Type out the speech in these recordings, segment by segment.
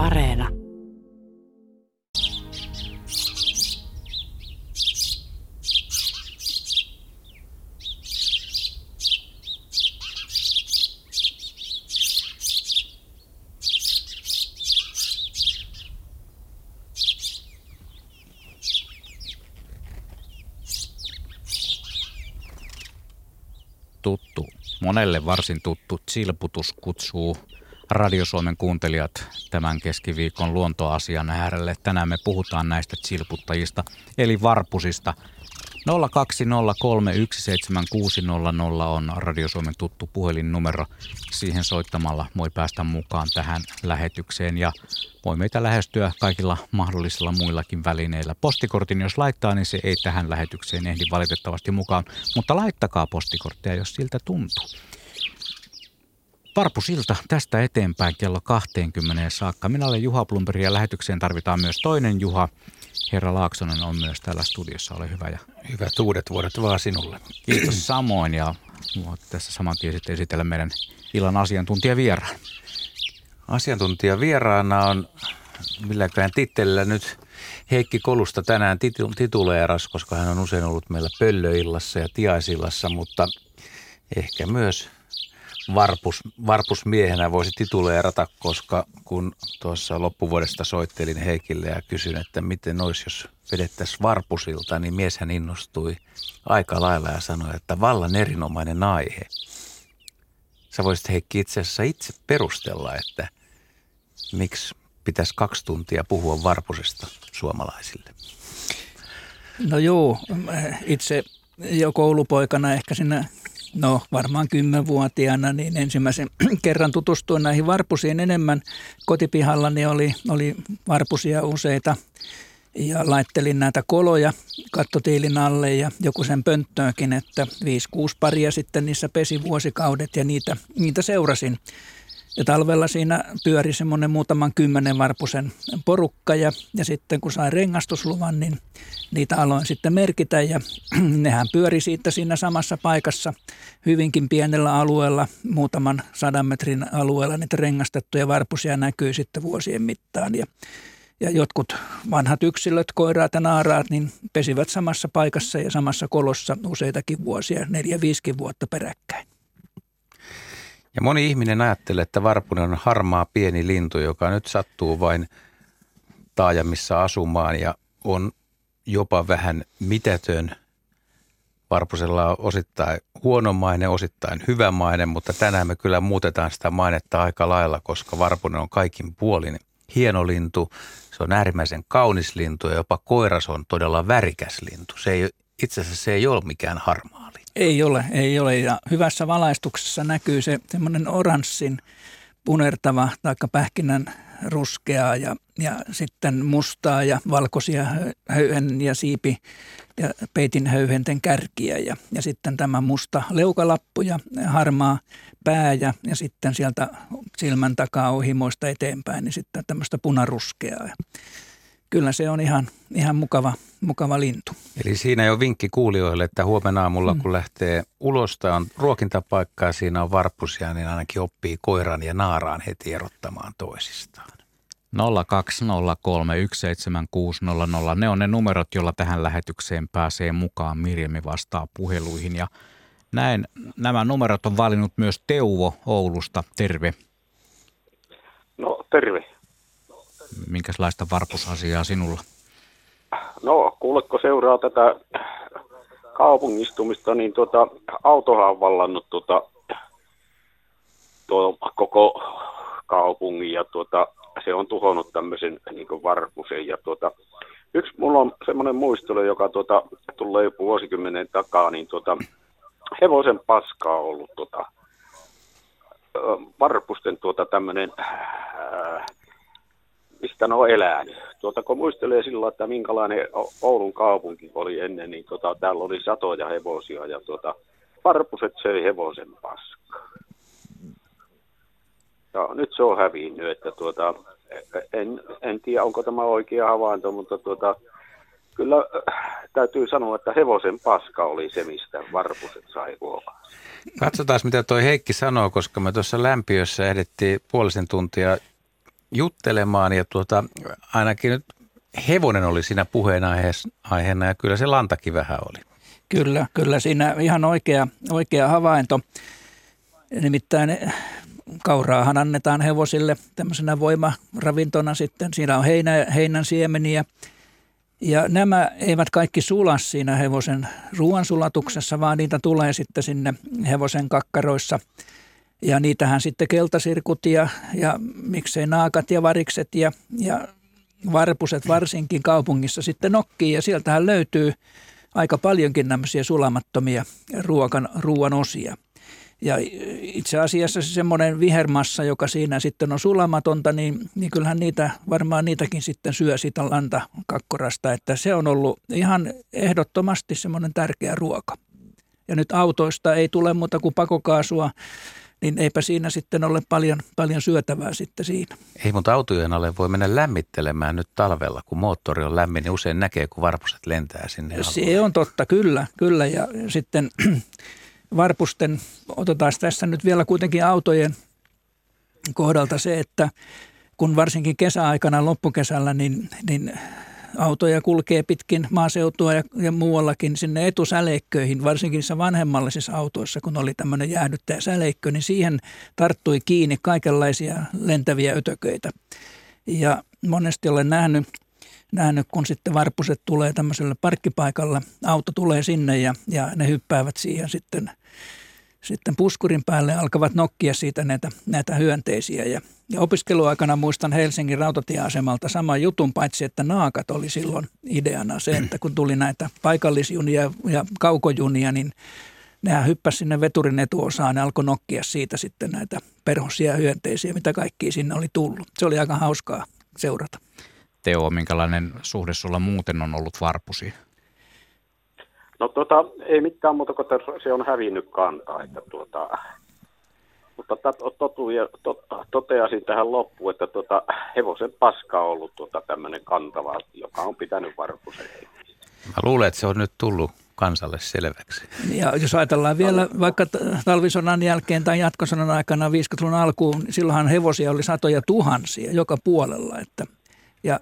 Areena. tuttu, monelle varsin tuttu silputus kutsuu Radio Suomen kuuntelijat tämän keskiviikon luontoasian äärelle. Tänään me puhutaan näistä silputtajista, eli varpusista. 020317600 on Radio Suomen tuttu puhelinnumero. Siihen soittamalla voi päästä mukaan tähän lähetykseen ja voi meitä lähestyä kaikilla mahdollisilla muillakin välineillä. Postikortin jos laittaa, niin se ei tähän lähetykseen ehdi valitettavasti mukaan, mutta laittakaa postikorttia, jos siltä tuntuu. Varpusilta tästä eteenpäin kello 20 saakka. Minä olen Juha Plumperi ja lähetykseen tarvitaan myös toinen Juha. Herra Laaksonen on myös täällä studiossa, ole hyvä. Ja... Hyvät uudet vuodet vaan sinulle. Kiitos samoin ja tässä saman tien sitten esitellä meidän illan asiantuntijavieraan. Asiantuntijavieraana on milläkään tittelillä nyt Heikki Kolusta tänään tituleeras, koska hän on usein ollut meillä Pöllöillassa ja Tiaisillassa, mutta ehkä myös varpus, varpusmiehenä voisi tituleerata, koska kun tuossa loppuvuodesta soittelin Heikille ja kysyin, että miten olisi, jos vedettäisiin varpusilta, niin mieshän innostui aika lailla ja sanoi, että vallan erinomainen aihe. Sä voisit Heikki itse asiassa itse perustella, että miksi pitäisi kaksi tuntia puhua varpusesta suomalaisille. No joo, itse jo koulupoikana ehkä sinä no varmaan kymmenvuotiaana, niin ensimmäisen kerran tutustuin näihin varpusiin enemmän. Kotipihallani oli, oli varpusia useita ja laittelin näitä koloja kattotiilin alle ja joku sen pönttöönkin, että 5-6 paria sitten niissä pesi vuosikaudet ja niitä, niitä seurasin. Ja talvella siinä pyöri semmoinen muutaman kymmenen varpusen porukka ja, ja sitten kun sain rengastusluvan, niin niitä aloin sitten merkitä ja nehän pyöri siitä siinä samassa paikassa hyvinkin pienellä alueella, muutaman sadan metrin alueella niitä rengastettuja varpusia näkyy sitten vuosien mittaan ja ja jotkut vanhat yksilöt, koiraat ja naaraat, niin pesivät samassa paikassa ja samassa kolossa useitakin vuosia, neljä, viisikin vuotta peräkkäin. Ja moni ihminen ajattelee, että varpunen on harmaa pieni lintu, joka nyt sattuu vain taajamissa asumaan ja on jopa vähän mitätön. Varpusella on osittain huonomainen, osittain hyvämainen, mutta tänään me kyllä muutetaan sitä mainetta aika lailla, koska varpunen on kaikin puolin hieno lintu. Se on äärimmäisen kaunis lintu ja jopa koiras on todella värikäs lintu. Se ei, itse asiassa se ei ole mikään harmaa. Ei ole, ei ole. Ja hyvässä valaistuksessa näkyy se semmoinen oranssin punertava tai pähkinän ruskeaa ja, ja sitten mustaa ja valkoisia höyhen ja siipi ja peitin höyhenten kärkiä ja, ja sitten tämä musta leukalappu ja harmaa pää ja, ja sitten sieltä silmän takaa ohimoista eteenpäin niin sitten tämmöistä punaruskeaa. Kyllä se on ihan, ihan mukava, mukava lintu. Eli siinä jo vinkki kuulijoille, että huomenna aamulla mm. kun lähtee ulos tai on ruokintapaikka ja siinä on varpusia, niin ainakin oppii koiran ja naaraan heti erottamaan toisistaan. 020317600. Ne on ne numerot, joilla tähän lähetykseen pääsee mukaan. Mirjami vastaa puheluihin ja näin nämä numerot on valinnut myös Teuvo Oulusta. Terve. No terve. Minkälaista varpusasiaa sinulla? No kuuletko seuraa tätä kaupungistumista, niin tuota, autohan on vallannut tuota, tuo koko kaupungin ja tuota, se on tuhonnut tämmöisen niin varpusen. Ja tuota, yksi mulla on semmoinen muistelu, joka tuota, tulee vuosikymmenen takaa, niin tuota, hevosen paskaa ollut tuota, varpusten tuota tämmöinen, mistä ne on elänyt. Tuota, kun muistelee sillä että minkälainen Oulun kaupunki oli ennen, niin tuota, täällä oli satoja hevosia ja tuota, varpuset söi hevosen paskaa. Ja nyt se on hävinnyt, että tuota, en, en tiedä onko tämä oikea havainto, mutta tuota, kyllä äh, täytyy sanoa, että hevosen paska oli se, mistä varpuset sai ruokaa. Katsotaan, mitä toi Heikki sanoo, koska me tuossa lämpiössä ehdittiin puolisen tuntia juttelemaan ja tuota, ainakin nyt hevonen oli siinä puheenaiheena ja kyllä se lantakin vähän oli. Kyllä, kyllä siinä ihan oikea, oikea havainto. Nimittäin kauraahan annetaan hevosille tämmöisenä voimaravintona sitten. Siinä on heinä, heinän siemeniä. Ja nämä eivät kaikki sula siinä hevosen ruoansulatuksessa, vaan niitä tulee sitten sinne hevosen kakkaroissa. Ja niitähän sitten keltasirkut ja, ja miksei naakat ja varikset ja, ja varpuset varsinkin kaupungissa sitten nokkii. Ja sieltähän löytyy aika paljonkin tämmöisiä sulamattomia ruokan, ruoan osia. Ja itse asiassa se semmoinen vihermassa, joka siinä sitten on sulamatonta, niin, niin kyllähän niitä, varmaan niitäkin sitten syö sitä lantakakkorasta, että se on ollut ihan ehdottomasti semmoinen tärkeä ruoka. Ja nyt autoista ei tule muuta kuin pakokaasua, niin eipä siinä sitten ole paljon, paljon syötävää sitten siinä. Ei, mutta autojen alle voi mennä lämmittelemään nyt talvella, kun moottori on lämmin, niin usein näkee, kun varpuset lentää sinne. Se alueelle. on totta, kyllä, kyllä. Ja sitten varpusten, otetaan tässä nyt vielä kuitenkin autojen kohdalta se, että kun varsinkin kesäaikana loppukesällä, niin, niin autoja kulkee pitkin maaseutua ja, ja muuallakin sinne etusäleikköihin, varsinkin niissä vanhemmallisissa autoissa, kun oli tämmöinen jäähdyttäjä säleikkö, niin siihen tarttui kiinni kaikenlaisia lentäviä ötököitä. Ja monesti olen nähnyt nähnyt, kun sitten varpuset tulee tämmöiselle parkkipaikalla, auto tulee sinne ja, ja ne hyppäävät siihen sitten, sitten puskurin päälle alkavat nokkia siitä näitä, näitä hyönteisiä. Ja, ja opiskeluaikana muistan Helsingin rautatieasemalta saman jutun, paitsi että naakat oli silloin ideana se, että kun tuli näitä paikallisjunia ja kaukojunia, niin nehän hyppäsi sinne veturin etuosaan ja alkoi nokkia siitä sitten näitä perhosia hyönteisiä, mitä kaikki sinne oli tullut. Se oli aika hauskaa seurata. Teo, minkälainen suhde sulla muuten on ollut varpusiin? No tota, ei mitään muuta kuin se on hävinnyt kantaa. Että tuota, mutta totu, ja to, toteasin tähän loppuun, että tuota, hevosen paska on ollut tuota tämmöinen kantava, joka on pitänyt varpusen Mä luulen, että se on nyt tullut kansalle selväksi. Ja jos ajatellaan vielä vaikka talvisodan jälkeen tai jatkosodan aikana 50-luvun alkuun, niin silloinhan hevosia oli satoja tuhansia joka puolella. Että ja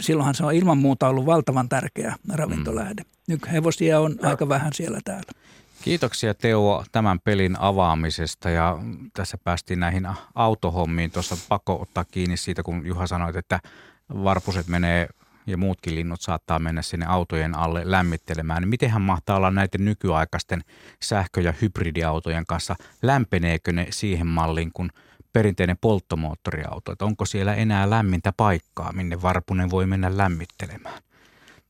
silloinhan se on ilman muuta ollut valtavan tärkeä ravintolähde. Mm. Nyt hevosia on no. aika vähän siellä täällä. Kiitoksia Teo tämän pelin avaamisesta ja tässä päästiin näihin autohommiin. Tuossa pakko ottaa kiinni siitä, kun Juha sanoi, että varpuset menee ja muutkin linnut saattaa mennä sinne autojen alle lämmittelemään. Niin mitenhän mahtaa olla näiden nykyaikaisten sähkö- ja hybridiautojen kanssa? Lämpeneekö ne siihen malliin, kun – perinteinen polttomoottoriauto, että onko siellä enää lämmintä paikkaa, minne varpunen voi mennä lämmittelemään.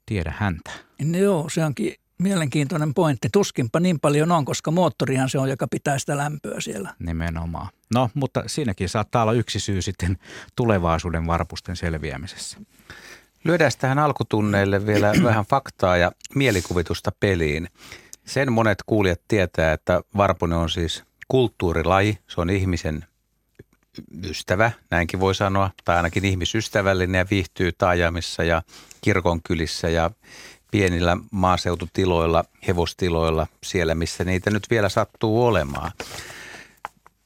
Tiedä häntä. No joo, se onkin mielenkiintoinen pointti. Tuskinpa niin paljon on, koska moottorihan se on, joka pitää sitä lämpöä siellä. Nimenomaan. No, mutta siinäkin saattaa olla yksi syy sitten tulevaisuuden varpusten selviämisessä. Lyödään tähän alkutunneille vielä vähän faktaa ja mielikuvitusta peliin. Sen monet kuulijat tietää, että varpunen on siis kulttuurilaji. Se on ihmisen ystävä, näinkin voi sanoa, tai ainakin ihmisystävällinen ja viihtyy taajamissa ja kirkonkylissä ja pienillä maaseututiloilla, hevostiloilla, siellä missä niitä nyt vielä sattuu olemaan.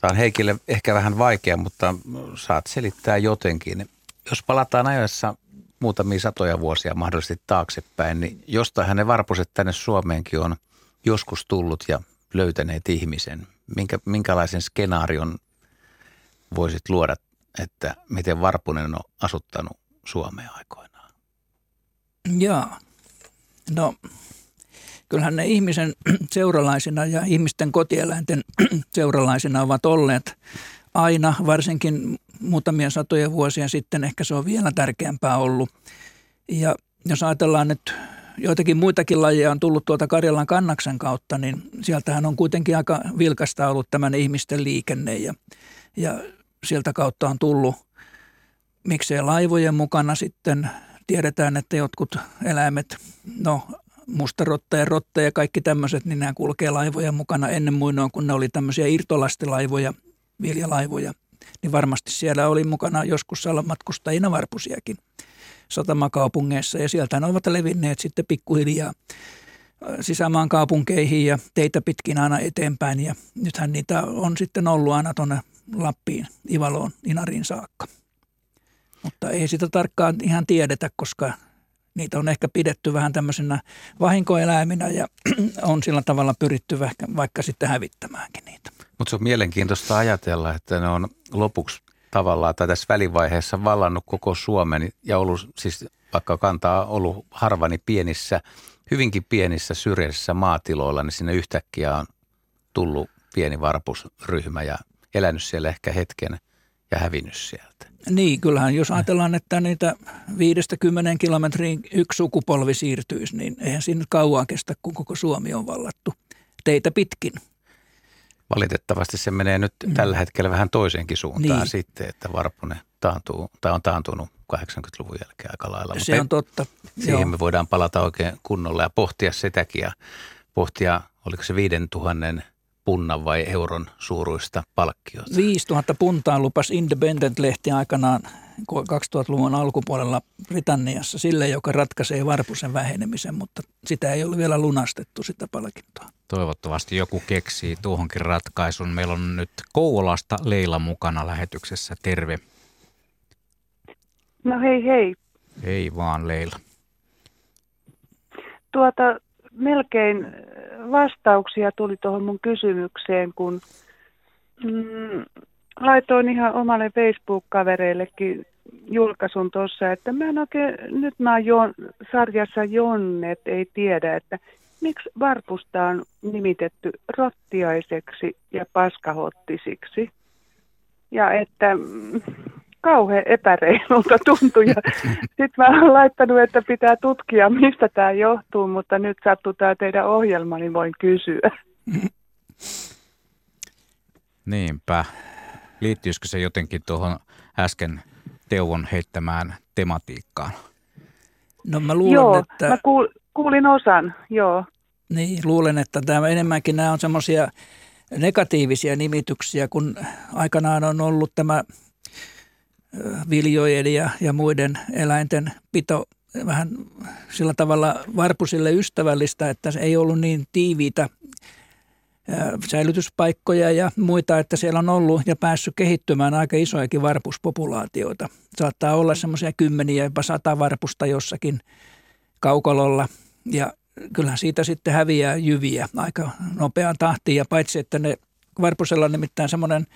Tämä on Heikille ehkä vähän vaikea, mutta saat selittää jotenkin. Jos palataan ajassa muutamia satoja vuosia mahdollisesti taaksepäin, niin jostain ne varpuset tänne Suomeenkin on joskus tullut ja löytäneet ihmisen. Minkä, minkälaisen skenaarion voisit luoda, että miten Varpunen on asuttanut Suomea aikoinaan? Joo. No, kyllähän ne ihmisen seuralaisina ja ihmisten kotieläinten seuralaisina ovat olleet aina, varsinkin muutamia satoja vuosia sitten, ehkä se on vielä tärkeämpää ollut. Ja jos ajatellaan nyt joitakin muitakin lajeja on tullut tuolta Karjalan kannaksen kautta, niin sieltähän on kuitenkin aika vilkasta ollut tämän ihmisten liikenne ja, ja sieltä kautta on tullut. Miksei laivojen mukana sitten tiedetään, että jotkut eläimet, no mustarotta ja rotta ja kaikki tämmöiset, niin nämä kulkee laivojen mukana ennen muinoin, kun ne oli tämmöisiä irtolastilaivoja, viljalaivoja. Niin varmasti siellä oli mukana joskus matkustajina varpusiakin satamakaupungeissa ja sieltä ne ovat levinneet sitten pikkuhiljaa sisämaan kaupunkeihin ja teitä pitkin aina eteenpäin. Ja nythän niitä on sitten ollut aina tuonne Lappiin, Ivaloon, Inariin saakka. Mutta ei sitä tarkkaan ihan tiedetä, koska niitä on ehkä pidetty vähän tämmöisenä vahinkoeläiminä ja on sillä tavalla pyritty vaikka, vaikka sitten hävittämäänkin niitä. Mutta se on mielenkiintoista ajatella, että ne on lopuksi tavallaan tai tässä välivaiheessa vallannut koko Suomen ja ollut siis vaikka kantaa ollut harvani pienissä, hyvinkin pienissä syrjäisissä maatiloilla, niin sinne yhtäkkiä on tullut pieni varpusryhmä ja elänyt siellä ehkä hetken ja hävinnyt sieltä. Niin, kyllähän jos ajatellaan, että niitä viidestä kymmenen kilometriin yksi sukupolvi siirtyisi, niin eihän siinä kauan kestä, kun koko Suomi on vallattu teitä pitkin. Valitettavasti se menee nyt mm. tällä hetkellä vähän toiseenkin suuntaan niin. sitten, että Varpunen taantuu, tai on taantunut 80-luvun jälkeen aika lailla. Se on totta. Siihen Joo. me voidaan palata oikein kunnolla ja pohtia sitäkin ja pohtia, oliko se 5000 punnan vai euron suuruista palkkiota? 5000 puntaa lupas Independent-lehti aikanaan 2000-luvun alkupuolella Britanniassa sille, joka ratkaisee varpusen vähenemisen, mutta sitä ei ole vielä lunastettu sitä palkintoa. Toivottavasti joku keksii tuohonkin ratkaisun. Meillä on nyt Kouvolasta Leila mukana lähetyksessä. Terve. No hei hei. Hei vaan Leila. Tuota, melkein vastauksia tuli tuohon mun kysymykseen, kun mm, laitoin ihan omalle Facebook-kavereillekin julkaisun tuossa, että mä en oikein, nyt mä oon Jon, sarjassa Jonnet, ei tiedä, että miksi varpusta on nimitetty rottiaiseksi ja paskahottisiksi. Ja että mm, kauhean epäreilulta tuntui. Ja sitten mä olen laittanut, että pitää tutkia, mistä tämä johtuu, mutta nyt sattuu tämä teidän ohjelma, niin voin kysyä. Niinpä. Liittyisikö se jotenkin tuohon äsken Teuvon heittämään tematiikkaan? No mä luulen, joo, että... mä kuul, kuulin osan, joo. Niin, luulen, että tämä enemmänkin nämä on semmoisia negatiivisia nimityksiä, kun aikanaan on ollut tämä viljojen ja, ja muiden eläinten pito vähän sillä tavalla varpusille ystävällistä, että se ei ollut niin tiiviitä säilytyspaikkoja ja muita, että siellä on ollut ja päässyt kehittymään aika isojakin varpuspopulaatioita. Saattaa olla semmoisia kymmeniä, jopa sata varpusta jossakin kaukalolla ja kyllähän siitä sitten häviää jyviä aika nopeaan tahtiin ja paitsi, että ne varpusella on nimittäin semmoinen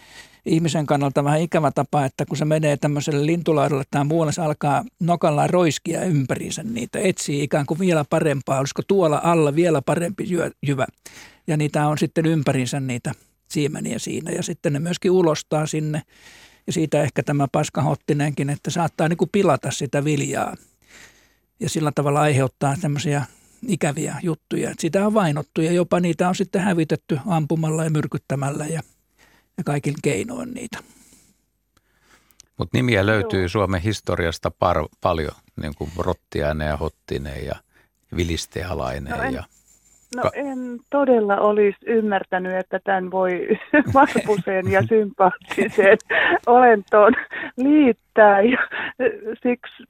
ihmisen kannalta vähän ikävä tapa, että kun se menee tämmöiselle lintulaudalle tai muualle, se alkaa nokallaan roiskia ympäriinsä niitä, etsii ikään kuin vielä parempaa, olisiko tuolla alla vielä parempi jyvä. Ja niitä on sitten ympärinsä niitä siemeniä siinä ja sitten ne myöskin ulostaa sinne. Ja siitä ehkä tämä paskahottinenkin, että saattaa niin kuin pilata sitä viljaa ja sillä tavalla aiheuttaa tämmöisiä ikäviä juttuja. Sitä on vainottu ja jopa niitä on sitten hävitetty ampumalla ja myrkyttämällä ja, ja kaikin keinoin niitä. Mutta nimiä löytyy Joo. Suomen historiasta par- paljon, niin kuin Rottiainen ja Hottinen ja Vilistealainen. No en, ja, no ka- en todella olisi ymmärtänyt, että tämän voi varpuseen ja sympaattiseen olentoon liittää. Ja siksi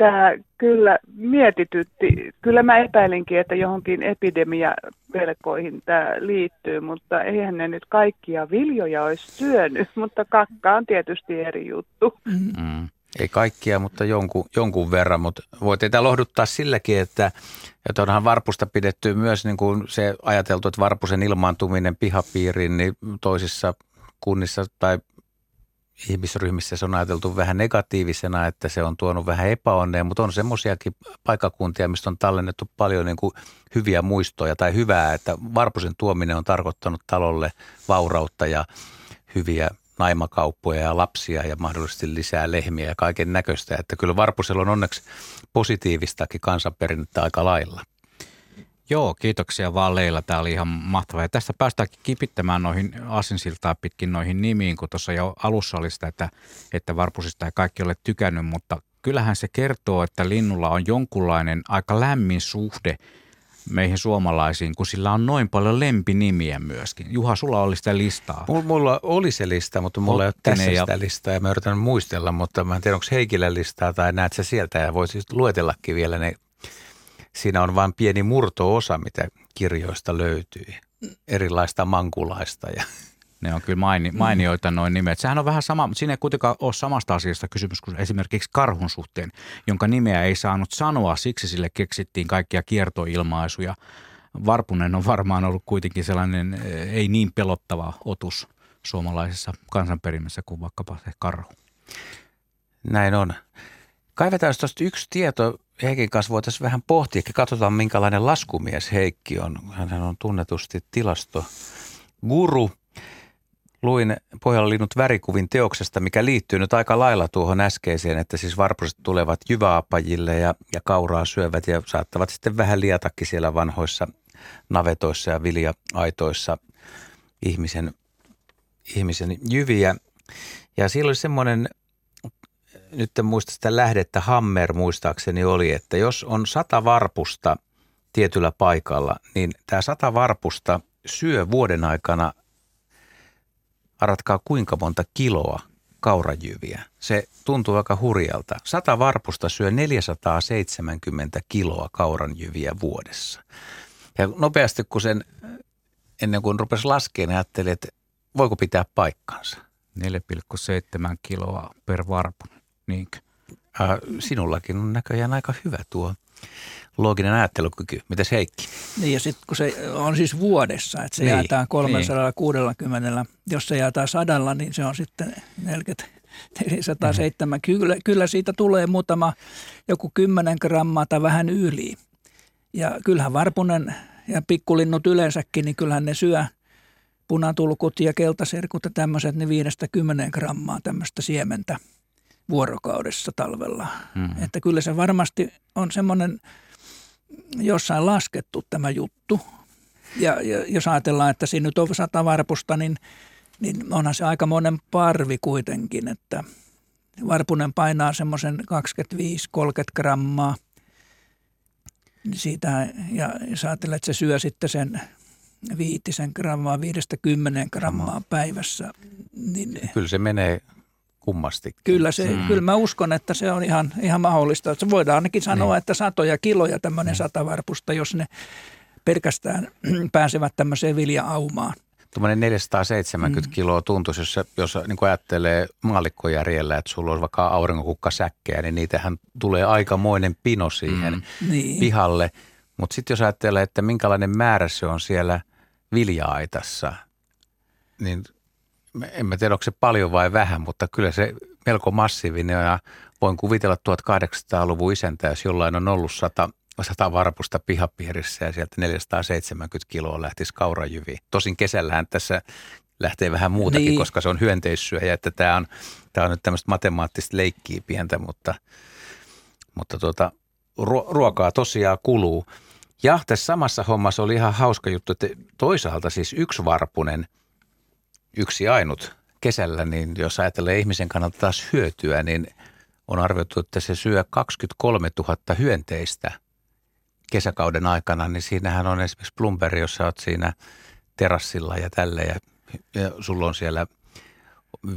tämä kyllä mietitytti. Kyllä mä epäilinkin, että johonkin epidemiapelkoihin tämä liittyy, mutta eihän ne nyt kaikkia viljoja olisi syönyt, mutta kakka on tietysti eri juttu. Mm. Ei kaikkia, mutta jonkun, jonkun verran, mutta voi teitä lohduttaa silläkin, että, että onhan varpusta pidetty myös niin kuin se ajateltu, että varpusen ilmaantuminen pihapiiriin niin toisissa kunnissa tai ihmisryhmissä se on ajateltu vähän negatiivisena, että se on tuonut vähän epäonnea, mutta on semmoisiakin paikakuntia, mistä on tallennettu paljon niin kuin hyviä muistoja tai hyvää, että Varpusen tuominen on tarkoittanut talolle vaurautta ja hyviä naimakauppoja ja lapsia ja mahdollisesti lisää lehmiä ja kaiken näköistä. Että kyllä Varpusella on onneksi positiivistakin kansanperinnettä aika lailla. Joo, kiitoksia vaan Leila. Tämä oli ihan mahtavaa. Ja tästä päästäänkin kipittämään noihin asinsiltaa pitkin noihin nimiin, kun tuossa jo alussa oli sitä, että, että varpusista ei kaikki ole tykännyt, mutta kyllähän se kertoo, että linnulla on jonkunlainen aika lämmin suhde meihin suomalaisiin, kun sillä on noin paljon lempinimiä myöskin. Juha, sulla oli sitä listaa. Mulla, oli se lista, mutta mulla Ottinen ei ole tässä ja... sitä listaa ja mä yritän muistella, mutta mä en tiedä, onko Heikillä listaa tai näet sä sieltä ja voisit luetellakin vielä ne siinä on vain pieni murto-osa, mitä kirjoista löytyy. Erilaista mankulaista ja Ne on kyllä maini, mainioita noin nimet. Sehän on vähän sama, mutta siinä ei kuitenkaan ole samasta asiasta kysymys kuin esimerkiksi karhun suhteen, jonka nimeä ei saanut sanoa, siksi sille keksittiin kaikkia kiertoilmaisuja. Varpunen on varmaan ollut kuitenkin sellainen eh, ei niin pelottava otus suomalaisessa kansanperimessä kuin vaikkapa se karhu. Näin on. Kaivetaan tuosta yksi tieto. Heikin kanssa voitaisiin vähän pohtia, katsotaan minkälainen laskumies Heikki on. Hän on tunnetusti tilasto guru. Luin Pohjanlinnut värikuvin teoksesta, mikä liittyy nyt aika lailla tuohon äskeiseen, että siis varpuset tulevat jyväapajille ja, ja kauraa syövät ja saattavat sitten vähän liatakin siellä vanhoissa navetoissa ja vilja-aitoissa ihmisen, ihmisen jyviä. Ja siellä oli semmoinen nyt en muista sitä lähdettä, Hammer muistaakseni oli, että jos on sata varpusta tietyllä paikalla, niin tämä sata varpusta syö vuoden aikana, aratkaa kuinka monta kiloa kaurajyviä. Se tuntuu aika hurjalta. Sata varpusta syö 470 kiloa kauranjyviä vuodessa. Ja nopeasti kun sen, ennen kuin rupesi laskemaan, niin ajattelin, että voiko pitää paikkansa. 4,7 kiloa per varpu. Niinkö? Äh, sinullakin on näköjään aika hyvä tuo looginen ajattelukyky. Mitäs Heikki? Niin ja sitten kun se on siis vuodessa, että se niin, jaetaan 360, niin. jos se jaetaan sadalla, niin se on sitten 40, 407. Mm. Kyllä, kyllä siitä tulee muutama joku 10 grammaa tai vähän yli. Ja kyllähän varpunen ja pikkulinnut yleensäkin, niin kyllähän ne syö punatulkut ja keltaserkut ja tämmöiset, niin 5-10 grammaa tämmöistä siementä – vuorokaudessa talvella. Mm-hmm. Että kyllä se varmasti on semmoinen jossain laskettu tämä juttu. Ja, ja jos ajatellaan, että siinä nyt on sata varpusta, niin, niin onhan se aika monen parvi kuitenkin, että varpunen painaa semmoisen 25-30 grammaa siitä, ja jos ajatellaan, että se syö sitten sen viitisen grammaa, viidestä kymmenen grammaa päivässä. Niin Kyllä se menee kummasti. Kyllä, se, mm. kyllä mä uskon, että se on ihan, ihan mahdollista. Se voidaan ainakin sanoa, niin. että satoja kiloja tämmöinen niin. satavarpusta, jos ne pelkästään pääsevät tämmöiseen vilja-aumaan. Tuommoinen 470 mm. kiloa tuntuisi, jos, jos niin ajattelee maalikkojärjellä, että sulla on vaikka aurinkonkukkasäkkejä, niin niitähän tulee aikamoinen pino siihen mm. Niin. pihalle. Mutta sitten jos ajattelee, että minkälainen määrä se on siellä vilja-aitassa, niin – en mä tiedä, onko se paljon vai vähän, mutta kyllä se melko massiivinen ja voin kuvitella 1800-luvun isäntä, jos jollain on ollut 100, 100 varpusta pihapiirissä ja sieltä 470 kiloa lähtisi kaurajyviin. Tosin kesällähän tässä lähtee vähän muutakin, niin. koska se on hyönteissyöjä, että tämä on, tämä on nyt tämmöistä matemaattista leikkiä pientä, mutta, mutta tuota, ruokaa tosiaan kuluu. Ja tässä samassa hommassa oli ihan hauska juttu, että toisaalta siis yksi varpunen – yksi ainut kesällä, niin jos ajatellaan ihmisen kannalta taas hyötyä, niin on arvioitu, että se syö 23 000 hyönteistä kesäkauden aikana, niin siinähän on esimerkiksi Plumberi, jos sä oot siinä terassilla ja tälle ja, ja sulla on siellä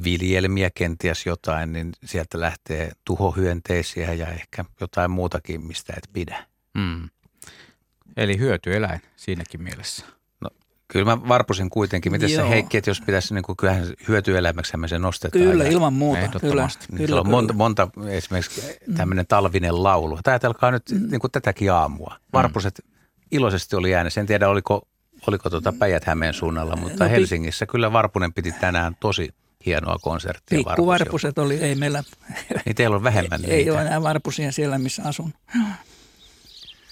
viljelmiä kenties jotain, niin sieltä lähtee tuhohyönteisiä ja ehkä jotain muutakin, mistä et pidä. Mm. Eli hyötyeläin siinäkin mielessä. Kyllä mä varpusin kuitenkin. Miten se Heikki, että jos pitäisi, niin kuin, kyllähän hyötyelämäksi se nostetaan. Kyllä, ja, ilman muuta. Kyllä, niin kyllä, on monta, monta esimerkiksi tämmöinen talvinen laulu. Ajatelkaa nyt mm. niin kuin tätäkin aamua. Mm. Varpuset mm. iloisesti oli äänessä. En tiedä, oliko, oliko tuota Päijät-Hämeen suunnalla, mutta no, Helsingissä kyllä Varpunen piti tänään tosi hienoa konserttia. Pikkuvarpuset oli, ei meillä. Niin teillä on vähemmän Ei, ei ole enää varpusia siellä, missä asun.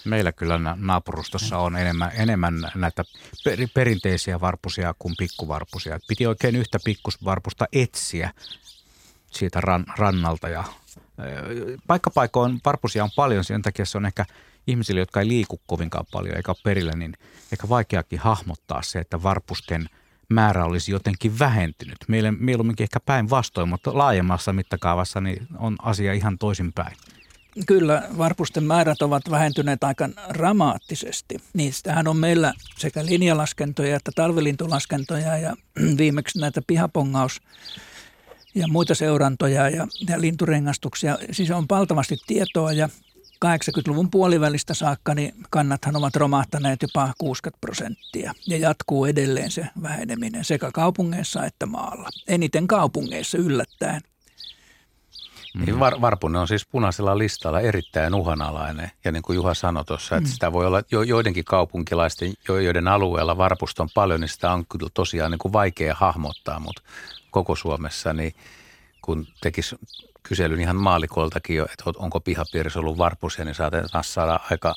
Meillä kyllä naapurustossa on enemmän, enemmän näitä per, perinteisiä varpusia kuin pikkuvarpusia. Piti oikein yhtä pikkusvarpusta etsiä siitä ran, rannalta ja paikkapaikoin varpusia on paljon, sen takia se on ehkä ihmisille, jotka ei liiku kovinkaan paljon eikä ole perillä, niin ehkä vaikeakin hahmottaa se, että varpusten määrä olisi jotenkin vähentynyt. Meille mieluumminkin ehkä päinvastoin, mutta laajemmassa mittakaavassa niin on asia ihan toisinpäin. Kyllä, varpusten määrät ovat vähentyneet aika dramaattisesti. Niistähän on meillä sekä linjalaskentoja että talvilintulaskentoja ja viimeksi näitä pihapongaus ja muita seurantoja ja, ja linturengastuksia. Siis on valtavasti tietoa ja 80-luvun puolivälistä saakka niin kannathan ovat romahtaneet jopa 60 prosenttia ja jatkuu edelleen se väheneminen sekä kaupungeissa että maalla. Eniten kaupungeissa yllättäen. Niin var, varpunen on siis punaisella listalla erittäin uhanalainen. Ja niin kuin Juha sanoi tuossa, että mm. sitä voi olla jo, joidenkin kaupunkilaisten, joiden alueella varpusta on paljon, niin sitä on kyllä tosiaan niin kuin vaikea hahmottaa. Mutta koko Suomessa, niin kun tekisi kyselyn ihan maalikoltakin jo, että onko pihapiirissä ollut varpusia, niin saatetaan saada aika,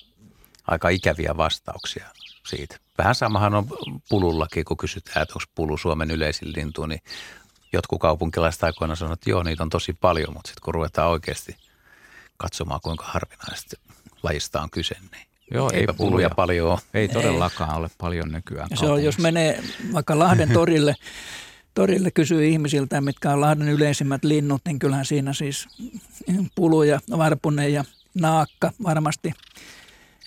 aika ikäviä vastauksia siitä. Vähän samahan on pulullakin, kun kysytään, että onko pulu Suomen yleisin lintu, niin jotkut kaupunkilaiset aikoina sanoivat, että joo, niitä on tosi paljon, mutta sitten kun ruvetaan oikeasti katsomaan, kuinka harvinaisesti lajista on kyse, niin Joo, eipä puluja, puluja paljon ole. Ei todellakaan ei. ole paljon nykyään. Se on, jos menee vaikka Lahden torille, torille kysyy ihmisiltä, mitkä on Lahden yleisimmät linnut, niin kyllähän siinä siis puluja, varpunen ja naakka varmasti.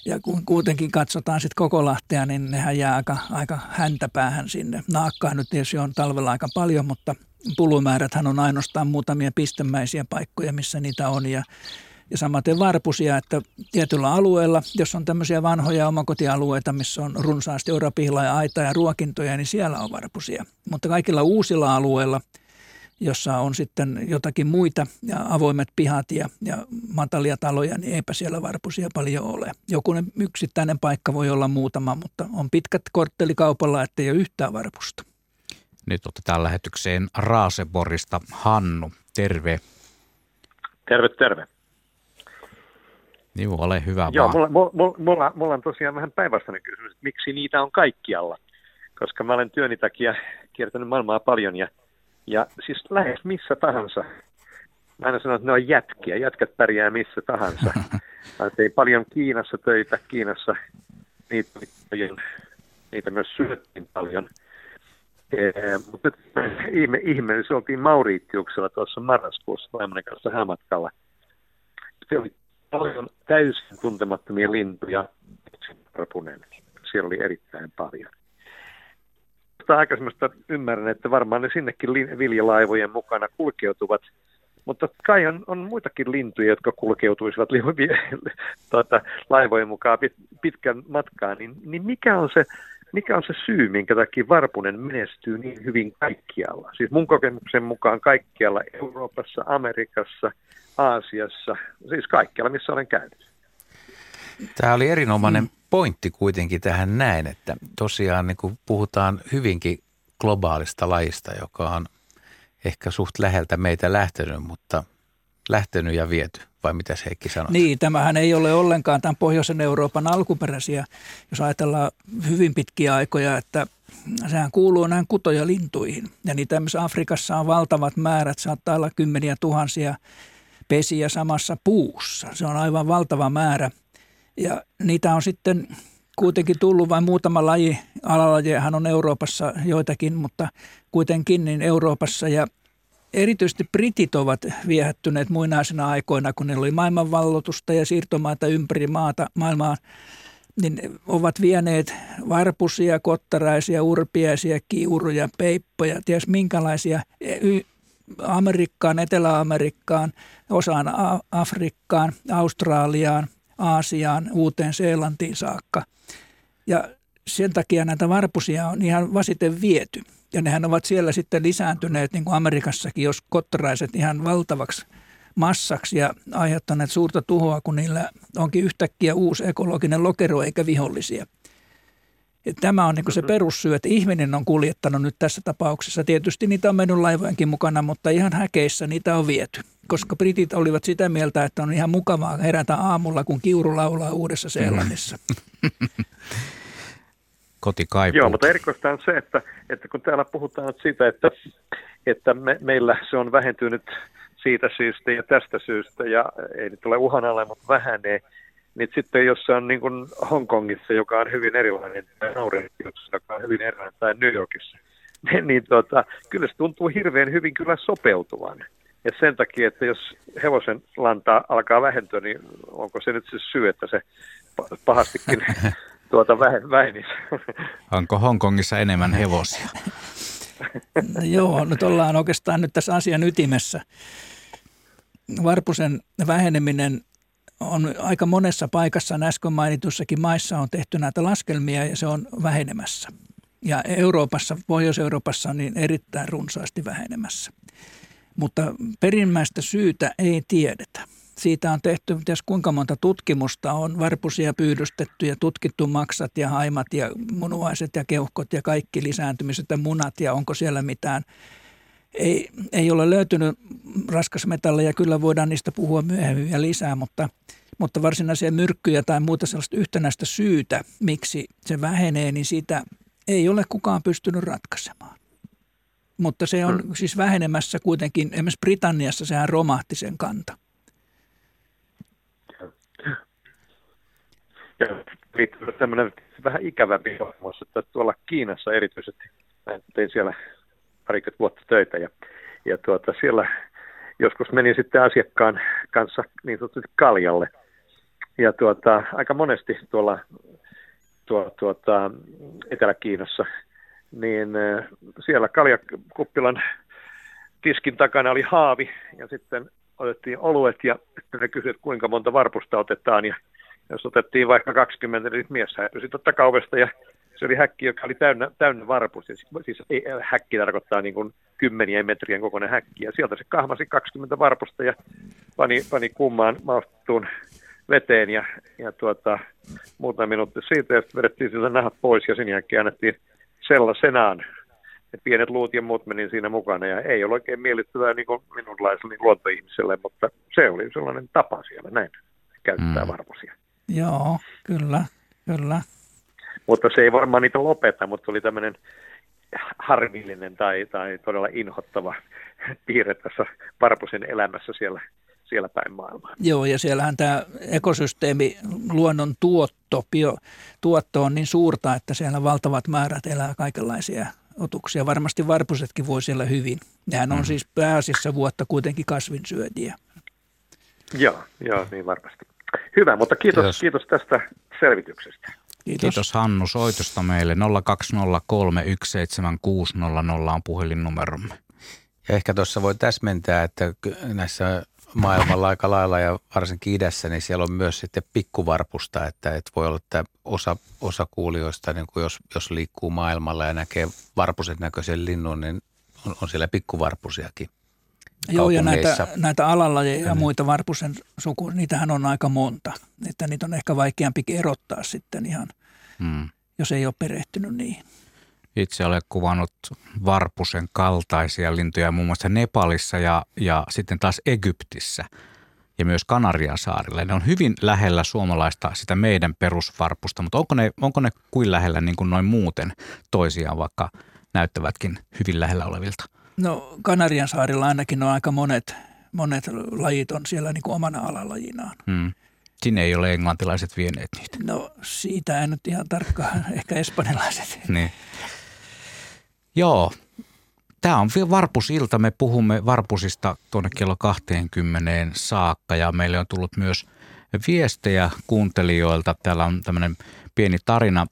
Ja kun kuitenkin katsotaan sitten koko Lahtea, niin nehän jää aika, aika häntäpäähän sinne. Naakkaa nyt tietysti on talvella aika paljon, mutta pulumääräthän on ainoastaan muutamia pistemäisiä paikkoja, missä niitä on. Ja, ja samaten varpusia, että tietyllä alueella, jos on tämmöisiä vanhoja omakotialueita, missä on runsaasti orapihla ja aita ja ruokintoja, niin siellä on varpusia. Mutta kaikilla uusilla alueilla, jossa on sitten jotakin muita ja avoimet pihat ja, ja matalia taloja, niin eipä siellä varpusia paljon ole. Joku yksittäinen paikka voi olla muutama, mutta on pitkät korttelikaupalla, ettei ole yhtään varpusta. Nyt otetaan lähetykseen Raaseborista Hannu. Terve. Terve, terve. Niin, ole hyvä Joo, vaan. Mulla, mulla, mulla, mulla on tosiaan vähän päinvastainen kysymys, että miksi niitä on kaikkialla? Koska mä olen työni takia kiertänyt maailmaa paljon ja, ja siis lähes missä tahansa. Mä aina sanon, että ne on jätkiä. Jätkät pärjää missä tahansa. Mä tein paljon Kiinassa töitä. Kiinassa niitä, niitä myös syöttiin paljon – mutta ihme, ihme, se oltiin Mauritiuksella tuossa marraskuussa vaimoni kanssa häämatkalla. Se oli paljon täysin tuntemattomia lintuja. Rapunen. Siellä oli erittäin paljon. Aikaisemmasta ymmärrän, että varmaan ne sinnekin viljalaivojen mukana kulkeutuvat. Mutta kai on, on muitakin lintuja, jotka kulkeutuisivat li, tuota, laivojen mukaan pit, pitkän matkaan. Niin, niin mikä on se mikä on se syy, minkä takia Varpunen menestyy niin hyvin kaikkialla? Siis mun kokemuksen mukaan kaikkialla Euroopassa, Amerikassa, Aasiassa, siis kaikkialla, missä olen käynyt. Tämä oli erinomainen pointti kuitenkin tähän näin, että tosiaan niin kuin puhutaan hyvinkin globaalista lajista, joka on ehkä suht läheltä meitä lähtenyt, mutta lähtenyt ja viety vai mitä Heikki sanoi? Niin, tämähän ei ole ollenkaan tämän pohjoisen Euroopan alkuperäisiä, jos ajatellaan hyvin pitkiä aikoja, että sehän kuuluu näin kutoja lintuihin. Ja niitä myös Afrikassa on valtavat määrät, saattaa olla kymmeniä tuhansia pesiä samassa puussa. Se on aivan valtava määrä. Ja niitä on sitten kuitenkin tullut vain muutama laji. Alalajejahan on Euroopassa joitakin, mutta kuitenkin niin Euroopassa ja erityisesti britit ovat viehättyneet muinaisena aikoina, kun ne oli maailmanvallotusta ja siirtomaata ympäri maata, maailmaa, niin ovat vieneet varpusia, kottaraisia, urpiaisia, kiuruja, peippoja, ties minkälaisia Amerikkaan, Etelä-Amerikkaan, osaan Afrikkaan, Australiaan, Aasiaan, Uuteen Seelantiin saakka. Ja sen takia näitä varpusia on ihan vasiten viety. Ja nehän ovat siellä sitten lisääntyneet, niin kuin Amerikassakin, jos kottaraiset ihan valtavaksi massaksi ja aiheuttaneet suurta tuhoa, kun niillä onkin yhtäkkiä uusi ekologinen lokero eikä vihollisia. Ja tämä on niin se perussyy, että ihminen on kuljettanut nyt tässä tapauksessa. Tietysti niitä on mennyt laivojenkin mukana, mutta ihan häkeissä niitä on viety. Koska britit olivat sitä mieltä, että on ihan mukavaa herätä aamulla, kun kiuru laulaa Uudessa Seelannissa. kotikaipuut. Joo, mutta erikoista on se, että, että kun täällä puhutaan siitä, että, että me, meillä se on vähentynyt siitä syystä ja tästä syystä, ja ei nyt ole uhan alle, mutta vähenee, niin sitten jos se on niin kuin Hongkongissa, joka on hyvin erilainen, tai Mauritiuksessa, joka on hyvin erilainen, tai New Yorkissa, niin, niin tota, kyllä se tuntuu hirveän hyvin kyllä sopeutuvan. Ja sen takia, että jos hevosen lanta alkaa vähentyä, niin onko se nyt se syy, että se pahastikin tuota vähenis. Onko Hongkongissa enemmän hevosia? No joo, nyt ollaan oikeastaan nyt tässä asian ytimessä. Varpusen väheneminen on aika monessa paikassa, äsken mainitussakin maissa on tehty näitä laskelmia ja se on vähenemässä. Ja Euroopassa, Pohjois-Euroopassa on niin erittäin runsaasti vähenemässä. Mutta perimmäistä syytä ei tiedetä. Siitä on tehty ties kuinka monta tutkimusta, on varpusia pyydystetty ja tutkittu maksat ja haimat ja munuaiset ja keuhkot ja kaikki lisääntymiset ja munat ja onko siellä mitään. Ei, ei ole löytynyt raskasmetalleja, kyllä voidaan niistä puhua myöhemmin ja lisää, mutta, mutta varsinaisia myrkkyjä tai muuta sellaista yhtenäistä syytä, miksi se vähenee, niin sitä ei ole kukaan pystynyt ratkaisemaan. Mutta se on hmm. siis vähenemässä kuitenkin, esimerkiksi Britanniassa sehän romahti sen kanta. Ja tämmöinen vähän ikävämpi kokemus, että tuolla Kiinassa erityisesti, tein siellä parikymmentä vuotta töitä ja, ja tuota, siellä joskus menin sitten asiakkaan kanssa niin sanotusti kaljalle. Ja tuota, aika monesti tuolla tuo, tuota, Etelä-Kiinassa, niin siellä kaljakuppilan tiskin takana oli haavi ja sitten otettiin oluet ja sitten ne kysyivät, kuinka monta varpusta otetaan ja jos otettiin vaikka 20, niin mies häipyi totta kaupasta ja se oli häkki, joka oli täynnä, täynnä varpus. Siis ei, häkki tarkoittaa niin kuin kymmenien metrien kokoinen häkki. Ja sieltä se kahmasi 20 varpusta ja pani, pani kummaan maustuttuun veteen ja, ja tuota, muutama minuutti siitä ja vedettiin siltä nahat pois ja sen jälkeen annettiin sellaisenaan. Et pienet luut ja muut meni siinä mukana ja ei ole oikein miellyttävää niin kuin minunlaiselle niin luontoihmiselle, mutta se oli sellainen tapa siellä näin käyttää mm. varpusia. Joo, kyllä, kyllä. Mutta se ei varmaan niitä lopeta, mutta oli tämmöinen harmillinen tai, tai todella inhottava piirre tässä varpusen elämässä siellä siellä päin maailmaa. Joo, ja siellähän tämä ekosysteemi, luonnon tuotto, bio, tuotto on niin suurta, että siellä valtavat määrät elää kaikenlaisia otuksia. Varmasti varpusetkin voi siellä hyvin. Nehän on mm. siis pääasiassa vuotta kuitenkin kasvinsyöjiä. Joo, joo, niin varmasti. Hyvä, mutta kiitos, kiitos. kiitos tästä selvityksestä. Kiitos. Kiitos Hannu soitosta meille. 020317600 on puhelinnumeromme. Ja ehkä tuossa voi täsmentää, että näissä maailmalla aika lailla ja varsinkin idässä, niin siellä on myös sitten pikkuvarpusta, että, että voi olla, että osa, osa kuulijoista, niin kuin jos, jos liikkuu maailmalla ja näkee varpuset näköisen linnun, niin on, on siellä pikkuvarpusiakin. Joo, ja näitä, näitä alalajeja ja muita varpusen suku, niitähän on aika monta. Että niitä on ehkä vaikeampi erottaa sitten ihan, hmm. jos ei ole perehtynyt niihin. Itse olen kuvannut varpusen kaltaisia lintuja muun muassa Nepalissa ja, ja sitten taas Egyptissä ja myös Kanarian saarilla. Ne on hyvin lähellä suomalaista sitä meidän perusvarpusta, mutta onko ne, onko ne kuin lähellä niin kuin noin muuten toisiaan, vaikka näyttävätkin hyvin lähellä olevilta? No Kanarian saarilla ainakin on aika monet, monet lajit on siellä niin kuin omana alalajinaan. Hmm. Sinne ei ole englantilaiset vieneet niitä. No siitä en nyt ihan tarkkaan, ehkä espanjalaiset. niin. Joo, Tämä on varpusilta. Me puhumme varpusista tuonne kello 20 saakka ja meille on tullut myös viestejä kuuntelijoilta. Täällä on tämmöinen pieni tarina.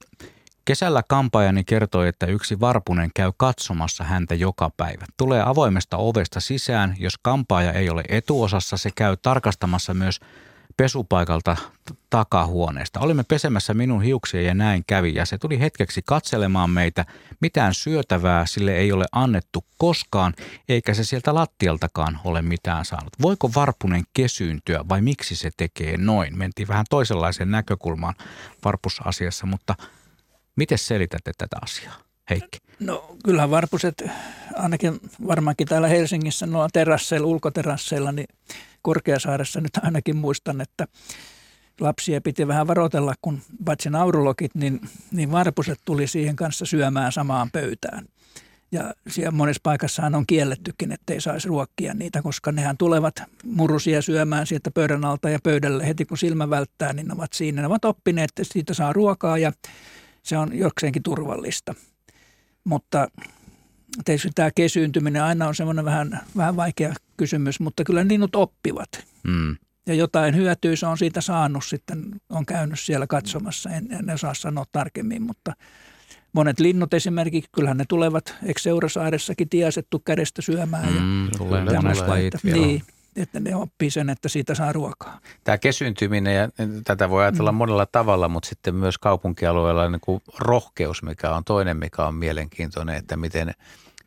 Kesällä kampaajani kertoi, että yksi varpunen käy katsomassa häntä joka päivä. Tulee avoimesta ovesta sisään. Jos kampaaja ei ole etuosassa, se käy tarkastamassa myös pesupaikalta takahuoneesta. Olimme pesemässä minun hiuksia ja näin kävi ja se tuli hetkeksi katselemaan meitä. Mitään syötävää sille ei ole annettu koskaan, eikä se sieltä lattialtakaan ole mitään saanut. Voiko varpunen kesyyntyä vai miksi se tekee noin? Mentiin vähän toisenlaiseen näkökulmaan varpusasiassa, mutta miten selitätte tätä asiaa? Heikki? No kyllähän varpuset, ainakin varmaankin täällä Helsingissä noilla terasseilla, ulkoterasseilla, niin Korkeasaaressa nyt ainakin muistan, että lapsia piti vähän varoitella, kun paitsi naurulokit, niin, niin varpuset tuli siihen kanssa syömään samaan pöytään. Ja siellä monessa paikassahan on kiellettykin, ettei saisi ruokkia niitä, koska nehän tulevat murusia syömään sieltä pöydän alta ja pöydälle heti kun silmä välttää, niin ne ovat siinä. Ne ovat oppineet, että siitä saa ruokaa ja se on jokseenkin turvallista. Mutta tietysti tämä kesyyntyminen aina on semmoinen vähän, vähän vaikea kysymys, mutta kyllä linnut oppivat. Mm. Ja jotain hyötyä se on siitä saanut sitten, on käynyt siellä katsomassa, en, en osaa sanoa tarkemmin, mutta monet linnut esimerkiksi, kyllähän ne tulevat, eikö Seurasaaressakin tiasettu kädestä syömään. Mm, ja tulee monet lajit Niin, että ne oppii sen, että siitä saa ruokaa. Tämä kesyntyminen, ja tätä voi ajatella mm. monella tavalla, mutta sitten myös kaupunkialueella niin kuin rohkeus, mikä on toinen, mikä on mielenkiintoinen, että miten,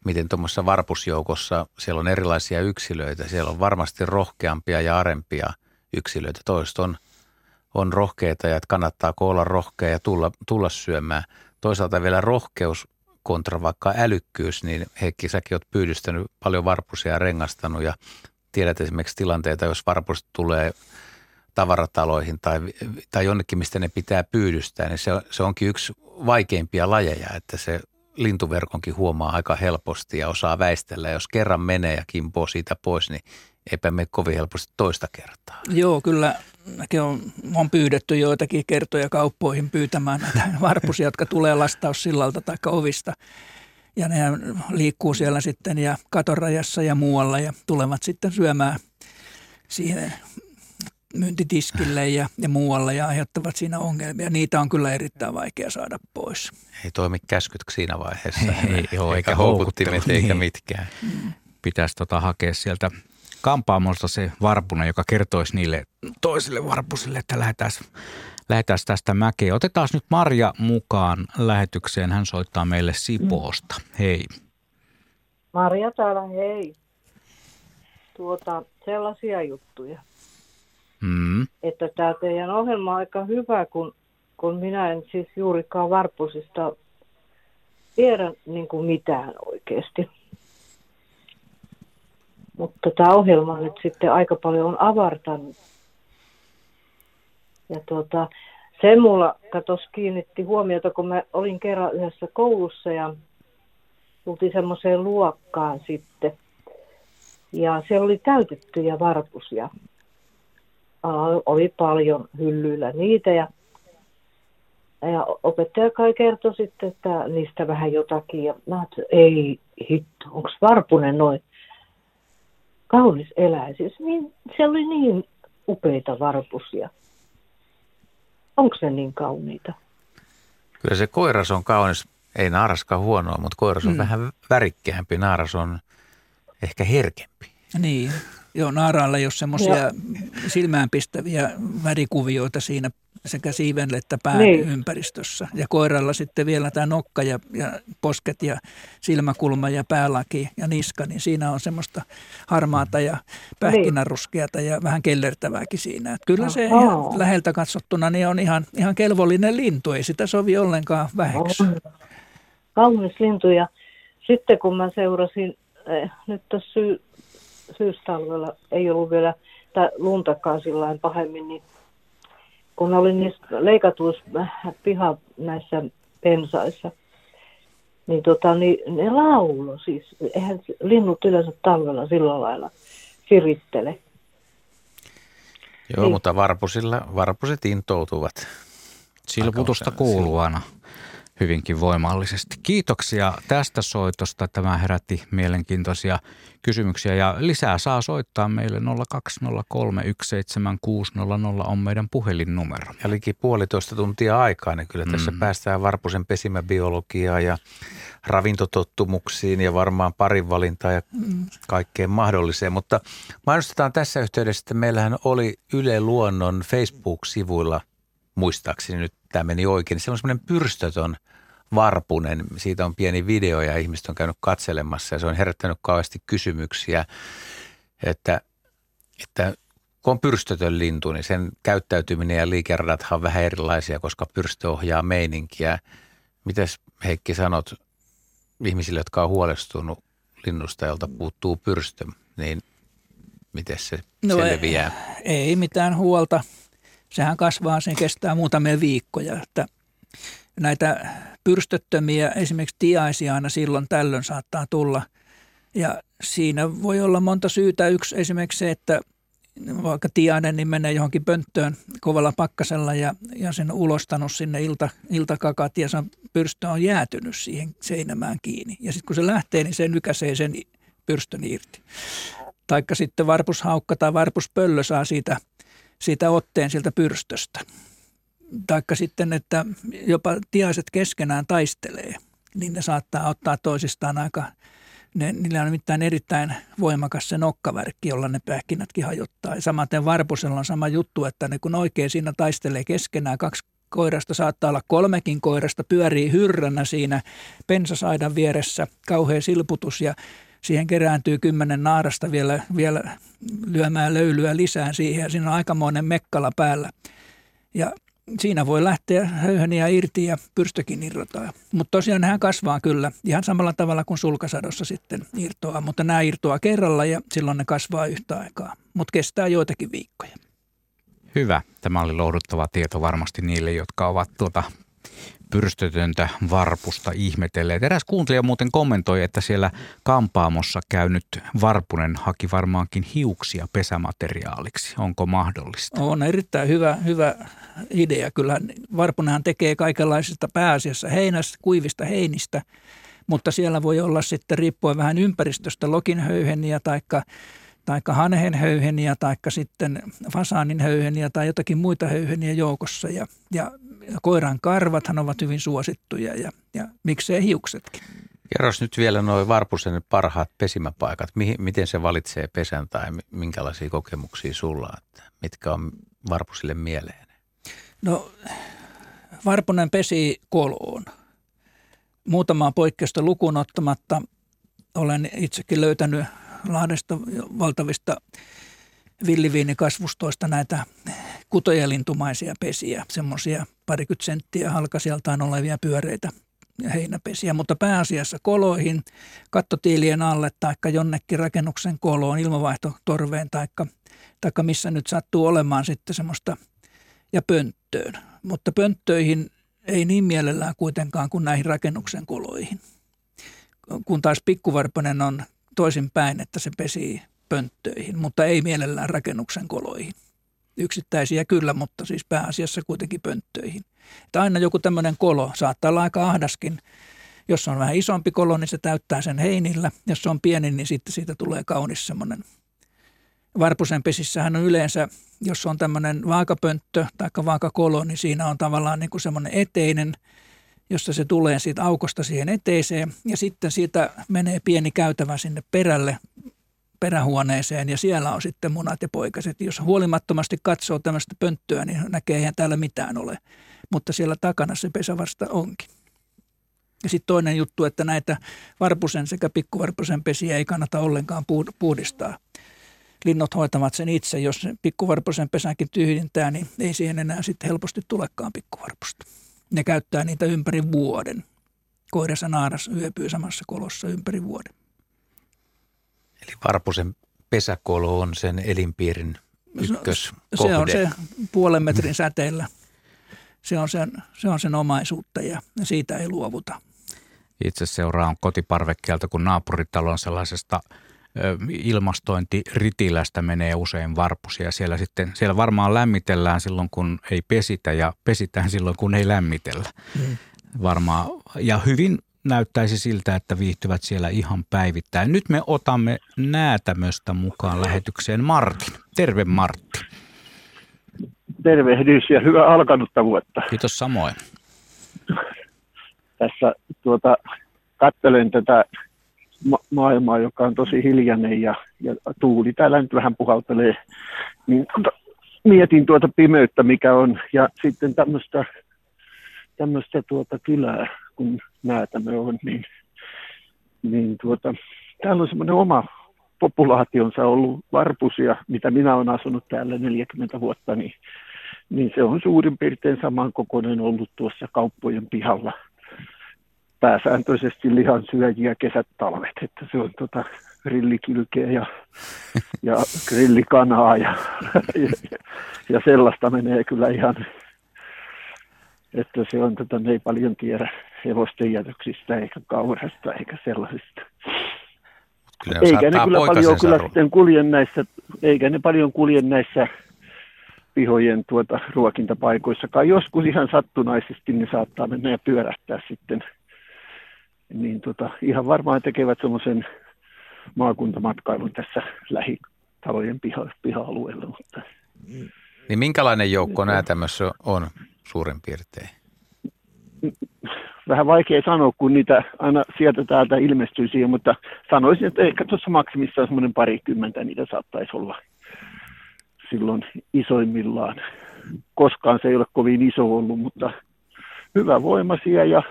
miten tuommoisessa varpusjoukossa siellä on erilaisia yksilöitä. Siellä on varmasti rohkeampia ja arempia yksilöitä. Toista on, on rohkeita ja että kannattaa olla rohkea ja tulla, tulla syömään. Toisaalta vielä rohkeus kontra vaikka älykkyys, niin Heikki, säkin oot pyydystänyt paljon varpusia ja rengastanut ja tiedät esimerkiksi tilanteita, jos varpuset tulee tavarataloihin tai, tai jonnekin, mistä ne pitää pyydystää, niin se, se onkin yksi vaikeimpia lajeja, että se lintuverkonkin huomaa aika helposti ja osaa väistellä. Jos kerran menee ja kimpoo siitä pois, niin eipä mene kovin helposti toista kertaa. Joo, kyllä mäkin on, on pyydetty joitakin kertoja kauppoihin pyytämään näitä varpusia, jotka tulee lastaussillalta tai ovista. Ja ne liikkuu siellä sitten ja katorajassa ja muualla ja tulevat sitten syömään siihen myyntitiskille ja, ja muualle ja aiheuttavat siinä ongelmia. Niitä on kyllä erittäin vaikea saada pois. Ei toimi käskyt siinä vaiheessa. Ei, ei joo, eikä, eikä houkuttimet eikä niin. mitkään. Mm. Pitäisi tota hakea sieltä kampaamosta se varpuna, joka kertoisi niille toisille varpusille, että lähdetään, lähdetään tästä mäkeen. Otetaan nyt Marja mukaan lähetykseen. Hän soittaa meille Sipoosta. Hei. Marja täällä, hei. Tuota, sellaisia juttuja. Mm. Että tämä teidän ohjelma on aika hyvä, kun, kun minä en siis juurikaan varpusista tiedä niin kuin mitään oikeasti. Mutta tämä ohjelma nyt sitten aika paljon on avartanut. Ja tuota, se mulla katos kiinnitti huomiota, kun mä olin kerran yhdessä koulussa ja tultiin semmoiseen luokkaan sitten. Ja siellä oli täytettyjä varpusia. Oli paljon hyllyillä niitä ja, ja opettaja kai kertoi sitten, että niistä vähän jotakin. Ja mä ajattelin, ei hitto, onko varpunen noin? kaunis eläisyys, niin se oli niin upeita varpusia. Onko se niin kauniita? Kyllä se koiras on kaunis, ei naaraskaan huonoa, mutta koiras on mm. vähän värikkäämpi, naaras on ehkä herkempi. Niin, joo, naaraalla ei ole semmoisia silmäänpistäviä värikuvioita siinä sekä siiven että pään niin. ympäristössä. Ja koiralla sitten vielä tämä nokka ja, ja posket ja silmäkulma ja päälaki ja niska, niin siinä on semmoista harmaata ja pähkinäruskeata ja vähän kellertävääkin siinä. Että kyllä se ihan läheltä katsottuna niin on ihan, ihan kelvollinen lintu, ei sitä sovi ollenkaan väheksi. Kaunis lintu ja sitten kun mä seurasin, eh, nyt tässä syy, syystalvella ei ollut vielä tai luntakaan sillä pahemmin, niin kun olin niissä leikatuissa piha näissä pensaissa, niin, tota, niin ne laulo siis. Eihän linnut yleensä talvella sillä lailla sirittele. Joo, niin. mutta varpusilla, varpuset intoutuvat. Silputusta kuuluu aina hyvinkin voimallisesti. Kiitoksia tästä soitosta. Tämä herätti mielenkiintoisia kysymyksiä ja lisää saa soittaa meille 020317600 on meidän puhelinnumero. Ja liki puolitoista tuntia aikaa, niin kyllä tässä mm. päästään varpusen pesimäbiologiaa ja ravintotottumuksiin ja varmaan parinvalintaa ja mm. kaikkeen mahdolliseen. Mutta mainostetaan tässä yhteydessä, että meillähän oli Yle Luonnon Facebook-sivuilla – muistaakseni nyt tämä meni oikein. Se on semmoinen pyrstötön varpunen. Siitä on pieni video ja ihmiset on käynyt katselemassa ja se on herättänyt kauheasti kysymyksiä, että, että kun on pyrstötön lintu, niin sen käyttäytyminen ja liikeradathan on vähän erilaisia, koska pyrstö ohjaa meininkiä. Mites Heikki sanot ihmisille, jotka on huolestunut linnusta, jolta puuttuu pyrstö, niin miten se no selviää? Ei, ei mitään huolta sehän kasvaa, se kestää muutamia viikkoja. Että näitä pyrstöttömiä, esimerkiksi tiaisia aina silloin tällöin saattaa tulla. Ja siinä voi olla monta syytä. Yksi esimerkiksi se, että vaikka tiainen niin menee johonkin pönttöön kovalla pakkasella ja, ja sen ulostanut sinne ilta, iltakakat ja se pyrstö on jäätynyt siihen seinämään kiinni. Ja sitten kun se lähtee, niin se nykäsee sen pyrstön irti. Taikka sitten varpushaukka tai varpuspöllö saa siitä – siitä otteen sieltä pyrstöstä. Taikka sitten, että jopa tiaiset keskenään taistelee, niin ne saattaa ottaa toisistaan aika Ne, niillä on nimittäin erittäin voimakas se nokkavärkki, jolla ne pähkinätkin hajottaa. Ja samaten varpusella on sama juttu, että ne kun oikein siinä taistelee keskenään, kaksi koirasta saattaa olla kolmekin koirasta, pyörii hyrränä siinä pensasaidan vieressä, kauhea silputus ja siihen kerääntyy kymmenen naarasta vielä, vielä lyömään löylyä lisää siihen ja siinä on aikamoinen mekkala päällä. Ja siinä voi lähteä höyheniä irti ja pyrstökin irrotaa. Mutta tosiaan hän kasvaa kyllä ihan samalla tavalla kuin sulkasadossa sitten irtoaa, mutta nämä irtoaa kerralla ja silloin ne kasvaa yhtä aikaa, mutta kestää joitakin viikkoja. Hyvä. Tämä oli lohduttava tieto varmasti niille, jotka ovat tuota pyrstötöntä varpusta ihmetelleet. Eräs kuuntelija muuten kommentoi, että siellä kampaamossa käynyt varpunen haki varmaankin hiuksia pesämateriaaliksi. Onko mahdollista? On erittäin hyvä, hyvä idea. Kyllä varpunenhan tekee kaikenlaisista pääasiassa heinästä, kuivista heinistä, mutta siellä voi olla sitten riippuen vähän ympäristöstä lokinhöyheniä taikka tai hanhenhöyheniä tai sitten fasaanin höyheniä tai jotakin muita höyheniä joukossa. Ja, ja koiran karvathan ovat hyvin suosittuja ja, ja miksei hiuksetkin. Kerros nyt vielä nuo Varpusen parhaat pesimäpaikat. Mihin, miten se valitsee pesän tai minkälaisia kokemuksia sulla, että mitkä on Varpusille mieleen? No Varpunen pesi koloon. Muutamaa poikkeusta lukuun ottamatta olen itsekin löytänyt Lahdesta valtavista villiviinikasvustoista näitä kutojalintumaisia pesiä, semmoisia parikymmentä senttiä halkasijaltaan olevia pyöreitä heinäpesiä, mutta pääasiassa koloihin, kattotiilien alle tai jonnekin rakennuksen koloon, ilmavaihtotorveen tai taikka missä nyt sattuu olemaan sitten semmoista ja pönttöön. Mutta pönttöihin ei niin mielellään kuitenkaan kuin näihin rakennuksen koloihin. Kun taas pikkuvarponen on toisinpäin, että se pesii pönttöihin, mutta ei mielellään rakennuksen koloihin. Yksittäisiä kyllä, mutta siis pääasiassa kuitenkin pönttöihin. Että aina joku tämmöinen kolo saattaa olla aika ahdaskin. Jos on vähän isompi kolo, niin se täyttää sen heinillä. Jos se on pieni, niin sitten siitä tulee kaunis semmoinen. Varpusen pesissähän on yleensä, jos on tämmöinen vaakapönttö tai vaakakolo, niin siinä on tavallaan niin kuin semmoinen eteinen – jossa se tulee siitä aukosta siihen eteiseen ja sitten siitä menee pieni käytävä sinne perälle, perähuoneeseen ja siellä on sitten munat ja poikaset. Jos huolimattomasti katsoo tämmöistä pönttöä, niin näkee eihän täällä mitään ole, mutta siellä takana se pesävasta onkin. Ja sitten toinen juttu, että näitä varpusen sekä pikkuvarpusen pesiä ei kannata ollenkaan puhdistaa. Linnut hoitavat sen itse. Jos pikkuvarpusen pesäkin tyhjintää, niin ei siihen enää sitten helposti tulekaan pikkuvarpusta. Ne käyttää niitä ympäri vuoden. Koiras ja naaras yöpyy samassa kolossa ympäri vuoden. Eli Varpusen pesäkolo on sen elinpiirin ykkös no, Se on se puolen metrin säteellä. Se on sen, se on sen omaisuutta ja siitä ei luovuta. Itse seuraan kotiparvekkeelta, kun naapuritalon sellaisesta – ilmastointiritilästä menee usein varpusia. Siellä, sitten, siellä varmaan lämmitellään silloin, kun ei pesitä ja pesitään silloin, kun ei lämmitellä. Mm. Varmaan. Ja hyvin näyttäisi siltä, että viihtyvät siellä ihan päivittäin. Nyt me otamme näätämöstä mukaan lähetykseen Martin. Terve Martti. Tervehdys ja hyvää alkanutta vuotta. Kiitos samoin. Tässä tuota, katselen tätä ma- maailmaa, joka on tosi hiljainen ja, ja tuuli täällä nyt vähän puhaltelee, niin mietin tuota pimeyttä, mikä on, ja sitten tämmöistä tämmöistä tuota kylää, kun näätämme on, niin, niin tuota, täällä on semmoinen oma populaationsa ollut varpusia, mitä minä olen asunut täällä 40 vuotta, niin, niin se on suurin piirtein samankokoinen ollut tuossa kauppojen pihalla – pääsääntöisesti lihan syöjiä kesät talvet, että se on tota grillikylkeä ja, ja grillikanaa ja, ja, ja, sellaista menee kyllä ihan, että se on, tota, ne ei paljon tiedä hevosten jätöksistä eikä kaurasta eikä sellaisista. Kyllä eikä ne kyllä paljon kyllä sitten kulje näissä, eikä ne paljon kulje näissä pihojen tuota ruokintapaikoissakaan. Joskus ihan sattunaisesti ne saattaa mennä ja pyörähtää sitten – niin tota, ihan varmaan tekevät semmoisen maakuntamatkailun tässä lähitalojen piha, piha-alueella. Mutta... Niin minkälainen joukko nämä tämmössä on suurin piirtein? vähän vaikea sanoa, kun niitä aina sieltä täältä ilmestyy siihen, mutta sanoisin, että ehkä tuossa maksimissaan semmoinen parikymmentä niitä saattaisi olla silloin isoimmillaan. Koskaan se ei ole kovin iso ollut, mutta hyvävoimaisia ja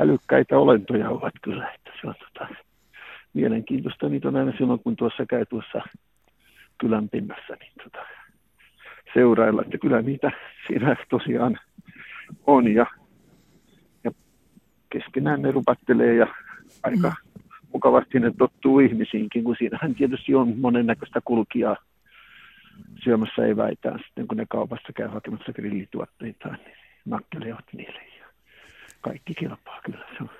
älykkäitä olentoja ovat kyllä. Että se on tota, mielenkiintoista. Niitä on aina silloin, kun tuossa käy tuossa kylän pinnassa, niin tota, seurailla, että kyllä niitä siinä tosiaan on ja, ja keskenään ne rupattelee ja aika mm. mukavasti ne tottuu ihmisiinkin, kun siinähän tietysti on monennäköistä kulkijaa syömässä eväitään sitten, kun ne kaupassa käy hakemassa grillituotteita, niin nakkelevat niille kaikki kilpaa kyllä. Se on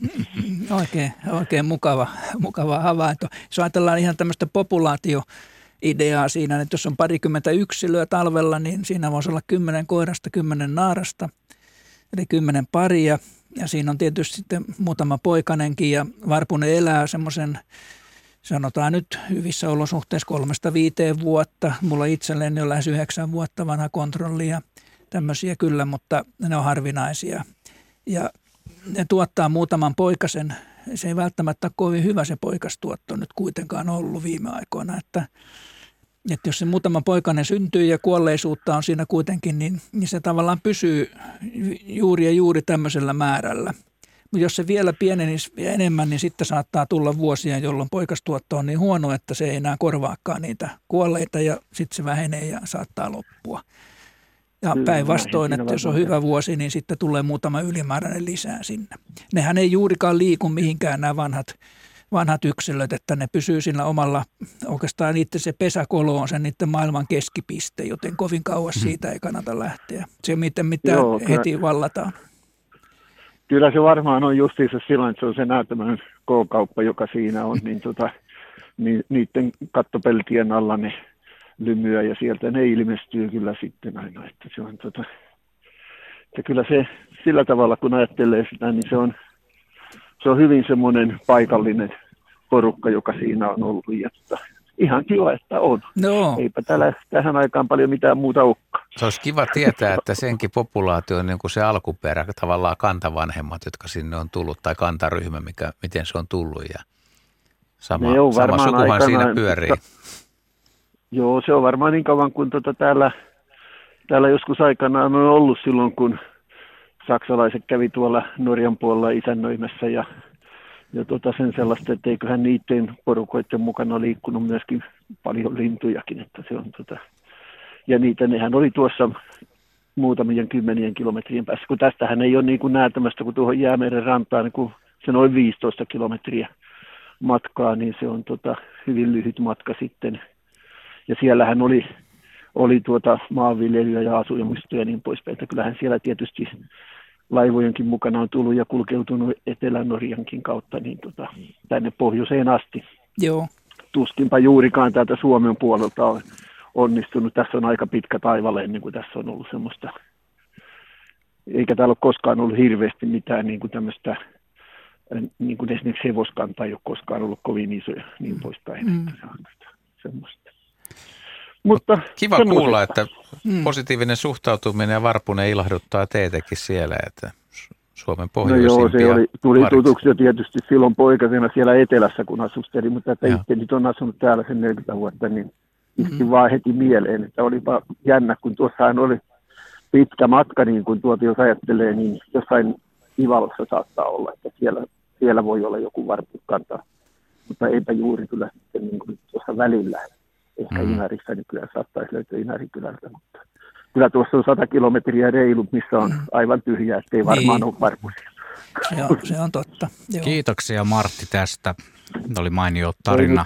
mm, Oikein, oikein mukava, mukava havainto. Jos ajatellaan ihan tämmöistä populaatio ideaa siinä, että jos on parikymmentä yksilöä talvella, niin siinä voisi olla kymmenen koirasta, kymmenen naarasta, eli kymmenen paria. Ja siinä on tietysti sitten muutama poikanenkin ja Varpunen elää semmoisen sanotaan nyt hyvissä olosuhteissa kolmesta viiteen vuotta. Mulla itselleen on lähes yhdeksän vuotta vanha kontrolli ja tämmöisiä kyllä, mutta ne on harvinaisia. Ja ne tuottaa muutaman poikasen. Se ei välttämättä ole kovin hyvä se poikastuotto nyt kuitenkaan ollut viime aikoina, että että jos se muutama poikainen syntyy ja kuolleisuutta on siinä kuitenkin, niin, niin se tavallaan pysyy juuri ja juuri tämmöisellä määrällä. Mutta jos se vielä pienenisi enemmän, niin sitten saattaa tulla vuosia, jolloin poikastuotto on niin huono, että se ei enää korvaakaan niitä kuolleita ja sitten se vähenee ja saattaa loppua. Ja päinvastoin, että jos on hyvä vuosi, niin sitten tulee muutama ylimääräinen lisää sinne. Nehän ei juurikaan liiku mihinkään nämä vanhat vanhat yksilöt, että ne pysyy siinä omalla, oikeastaan niiden se pesäkolo on se niiden maailman keskipiste, joten kovin kauas hmm. siitä ei kannata lähteä. Se miten mitä Joo, heti kyllä, vallataan. Kyllä se varmaan on justiinsa silloin, että se on se näyttämään K-kauppa, joka siinä on, niin, tota, niin niiden kattopeltien alla ne lymyä ja sieltä ne ilmestyy kyllä sitten aina. Että se on tota, että kyllä se sillä tavalla, kun ajattelee sitä, niin se on, se on hyvin semmoinen paikallinen porukka, joka siinä on ollut. Ja tota, ihan kiva, että on. No. Eipä täällä tähän aikaan paljon mitään muuta olekaan. Se olisi kiva tietää, että senkin populaatio on niin kuin se alkuperä, tavallaan kantavanhemmat, jotka sinne on tullut, tai kantaryhmä, mikä, miten se on tullut. Ja sama, sama sukuhan aikana, siinä pyörii. Mutta, joo, se on varmaan niin kauan kuin tota täällä, täällä joskus aikanaan on ollut silloin, kun saksalaiset kävi tuolla Norjan puolella isännöimässä ja ja tota sen sellaista, että eiköhän niiden porukoiden mukana liikkunut myöskin paljon lintujakin. Että se on tota, ja niitä nehän oli tuossa muutamien kymmenien kilometrien päässä, kun tästähän ei ole niin kuin näätämästä, kun tuohon Jäämeren rantaan, niin kun se noin 15 kilometriä matkaa, niin se on tota, hyvin lyhyt matka sitten. Ja siellähän oli, oli tuota maanviljelyä ja asujamuistoja ja niin poispäin, että kyllähän siellä tietysti laivojenkin mukana on tullut ja kulkeutunut Etelä-Norjankin kautta niin tota, tänne pohjoiseen asti. Joo. Tuskinpa juurikaan täältä Suomen puolelta on onnistunut. Tässä on aika pitkä taivale ennen kuin tässä on ollut semmoista, eikä täällä ole koskaan ollut hirveästi mitään niin kuin tämmöistä, niin kuin esimerkiksi hevoskanta ei ole koskaan ollut kovin isoja niin poispäin. Mm. Että se on semmoista. Mutta Kiva kuulla, että mm. positiivinen suhtautuminen ja varpunen ilahduttaa teitäkin siellä, että Suomen pohjoisimpia. No joo, se oli, tuli tutuksi jo tietysti silloin poikasena siellä etelässä, kun asustelin, mutta että itse nyt on asunut täällä sen 40 vuotta, niin iski mm. vaan heti mieleen, että olipa jännä, kun tuossahan oli pitkä matka, niin kuin tuota jos ajattelee, niin jossain Ivalossa saattaa olla, että siellä, siellä voi olla joku varpukanta, mutta eipä juuri kyllä sitten niin kuin tuossa välillä. Ehkä mm. Inarissa kyllä saattaisi löytyä Inarikylältä, mutta kyllä tuossa on 100 kilometriä reilut, missä on mm. aivan tyhjää, ettei varmaan niin. ole varmuisia. Se on, se on totta. Joo. Kiitoksia Martti tästä. Tämä oli mainio tarina.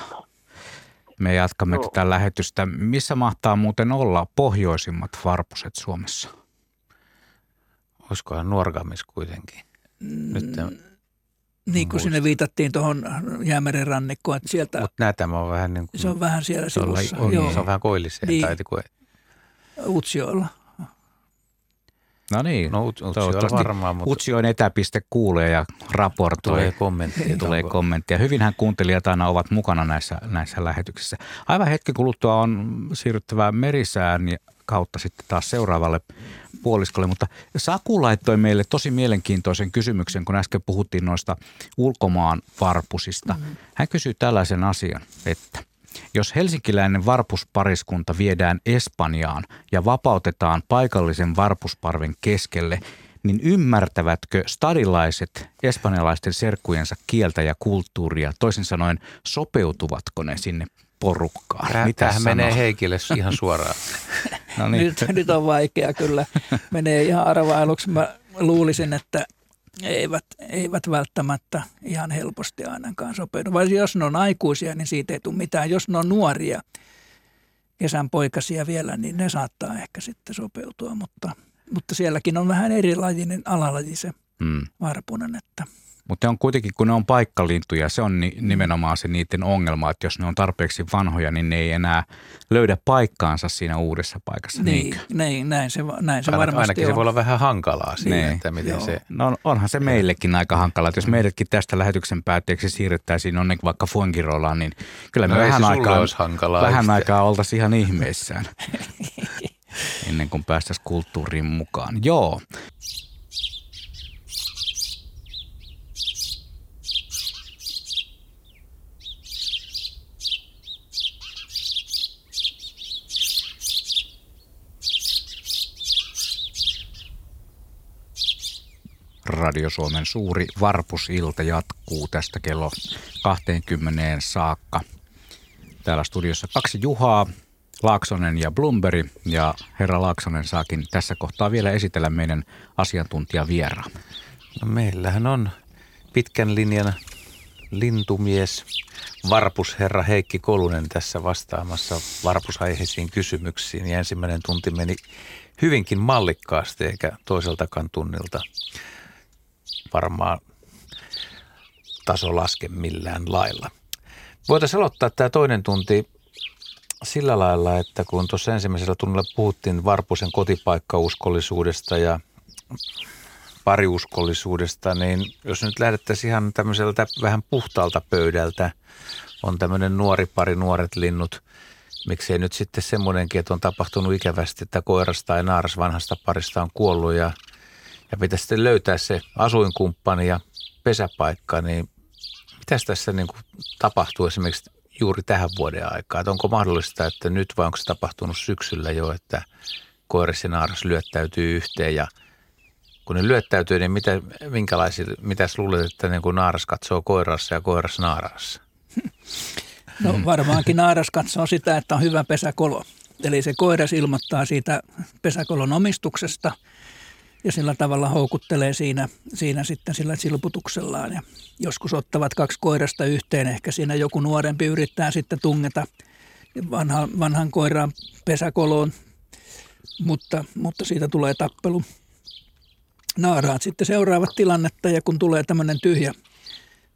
Me jatkamme Joo. tätä lähetystä. Missä mahtaa muuten olla pohjoisimmat varpuset Suomessa? Olisikohan Nuorgamis kuitenkin? Nyt niin kuin sinne viitattiin tuohon Jäämeren rannikkoon, että sieltä... Mutta näitä on vähän niin kuin... Se on vähän siellä sivussa. On, Joo. Se on vähän koilliseen. Niin. Tai kuin... Utsioilla. No niin, no, Utsioilla varmaan. Mutta... Utsioin etäpiste kuulee ja raportoi. Tulee kommenttia. Tulee kommenttia. Hyvinhän kuuntelijat aina ovat mukana näissä, näissä lähetyksissä. Aivan hetki kuluttua on siirryttävä merisään kautta sitten taas seuraavalle puoliskolle. Mutta Saku laittoi meille tosi mielenkiintoisen kysymyksen, kun äsken puhuttiin noista ulkomaan varpusista. Mm-hmm. Hän kysyy tällaisen asian, että jos helsinkiläinen varpuspariskunta viedään Espanjaan ja vapautetaan paikallisen varpusparven keskelle, niin ymmärtävätkö stadilaiset espanjalaisten serkkujensa kieltä ja kulttuuria? Toisin sanoen, sopeutuvatko ne sinne porukkaan? Mitä Tämähän menee Heikille ihan suoraan. No niin. nyt, nyt on vaikea kyllä. Menee ihan arvailuksi. Mä luulisin, että eivät, eivät välttämättä ihan helposti ainakaan sopeudu. Vai jos ne on aikuisia, niin siitä ei tule mitään. Jos ne on nuoria, kesän poikasia vielä, niin ne saattaa ehkä sitten sopeutua, mutta, mutta sielläkin on vähän erilajinen alalaji se hmm. varpunen, että – mutta on kuitenkin, kun ne on paikkalintuja, se on ni, nimenomaan se niiden ongelma, että jos ne on tarpeeksi vanhoja, niin ne ei enää löydä paikkaansa siinä uudessa paikassa. Niin, niin näin se, näin se varmasti Ainakin on. se voi olla vähän hankalaa siinä, niin. että miten Joo. se... No onhan se meillekin aika hankalaa, että jos meidätkin tästä lähetyksen päätteeksi siirryttäisiin onneksi vaikka Fuengirolaan, niin kyllä me no vähän, aikaa, vähän aikaa oltaisiin ihan ihmeissään ennen kuin päästäisiin kulttuuriin mukaan. Joo. Radio Suomen suuri varpusilta jatkuu tästä kello 20 saakka. Täällä studiossa kaksi Juhaa, Laaksonen ja Blumberi. Ja herra Laaksonen saakin tässä kohtaa vielä esitellä meidän asiantuntijavieraan. No meillähän on pitkän linjan lintumies, varpusherra Heikki Kolunen tässä vastaamassa varpusaiheisiin kysymyksiin. Ja ensimmäinen tunti meni hyvinkin mallikkaasti eikä toiseltakaan tunnilta varmaan taso laske millään lailla. Voitaisiin aloittaa tämä toinen tunti sillä lailla, että kun tuossa ensimmäisellä tunnilla puhuttiin Varpusen kotipaikkauskollisuudesta ja pariuskollisuudesta, niin jos nyt lähdettäisiin ihan tämmöiseltä vähän puhtaalta pöydältä, on tämmöinen nuori pari, nuoret linnut, miksei nyt sitten semmoinenkin, että on tapahtunut ikävästi, että koiras tai naaras vanhasta parista on kuollut ja ja pitäisi sitten löytää se asuinkumppani ja pesäpaikka, niin mitä tässä niin kuin tapahtuu esimerkiksi juuri tähän vuoden aikaan? Että onko mahdollista, että nyt vai onko se tapahtunut syksyllä jo, että koiras ja naaras lyöttäytyy yhteen ja kun ne lyöttäytyy, niin mitä, minkälaisia, mitä luulet, että niin kuin naaras katsoo koirassa ja koiras naarassa? No varmaankin naaras katsoo sitä, että on hyvä pesäkolo. Eli se koiras ilmoittaa siitä pesäkolon omistuksesta – ja sillä tavalla houkuttelee siinä, siinä sitten sillä silputuksellaan. Ja joskus ottavat kaksi koirasta yhteen, ehkä siinä joku nuorempi yrittää sitten tungeta vanha, vanhan koiraan pesäkoloon, mutta, mutta siitä tulee tappelu. Naaraat sitten seuraavat tilannetta ja kun tulee tämmöinen tyhjä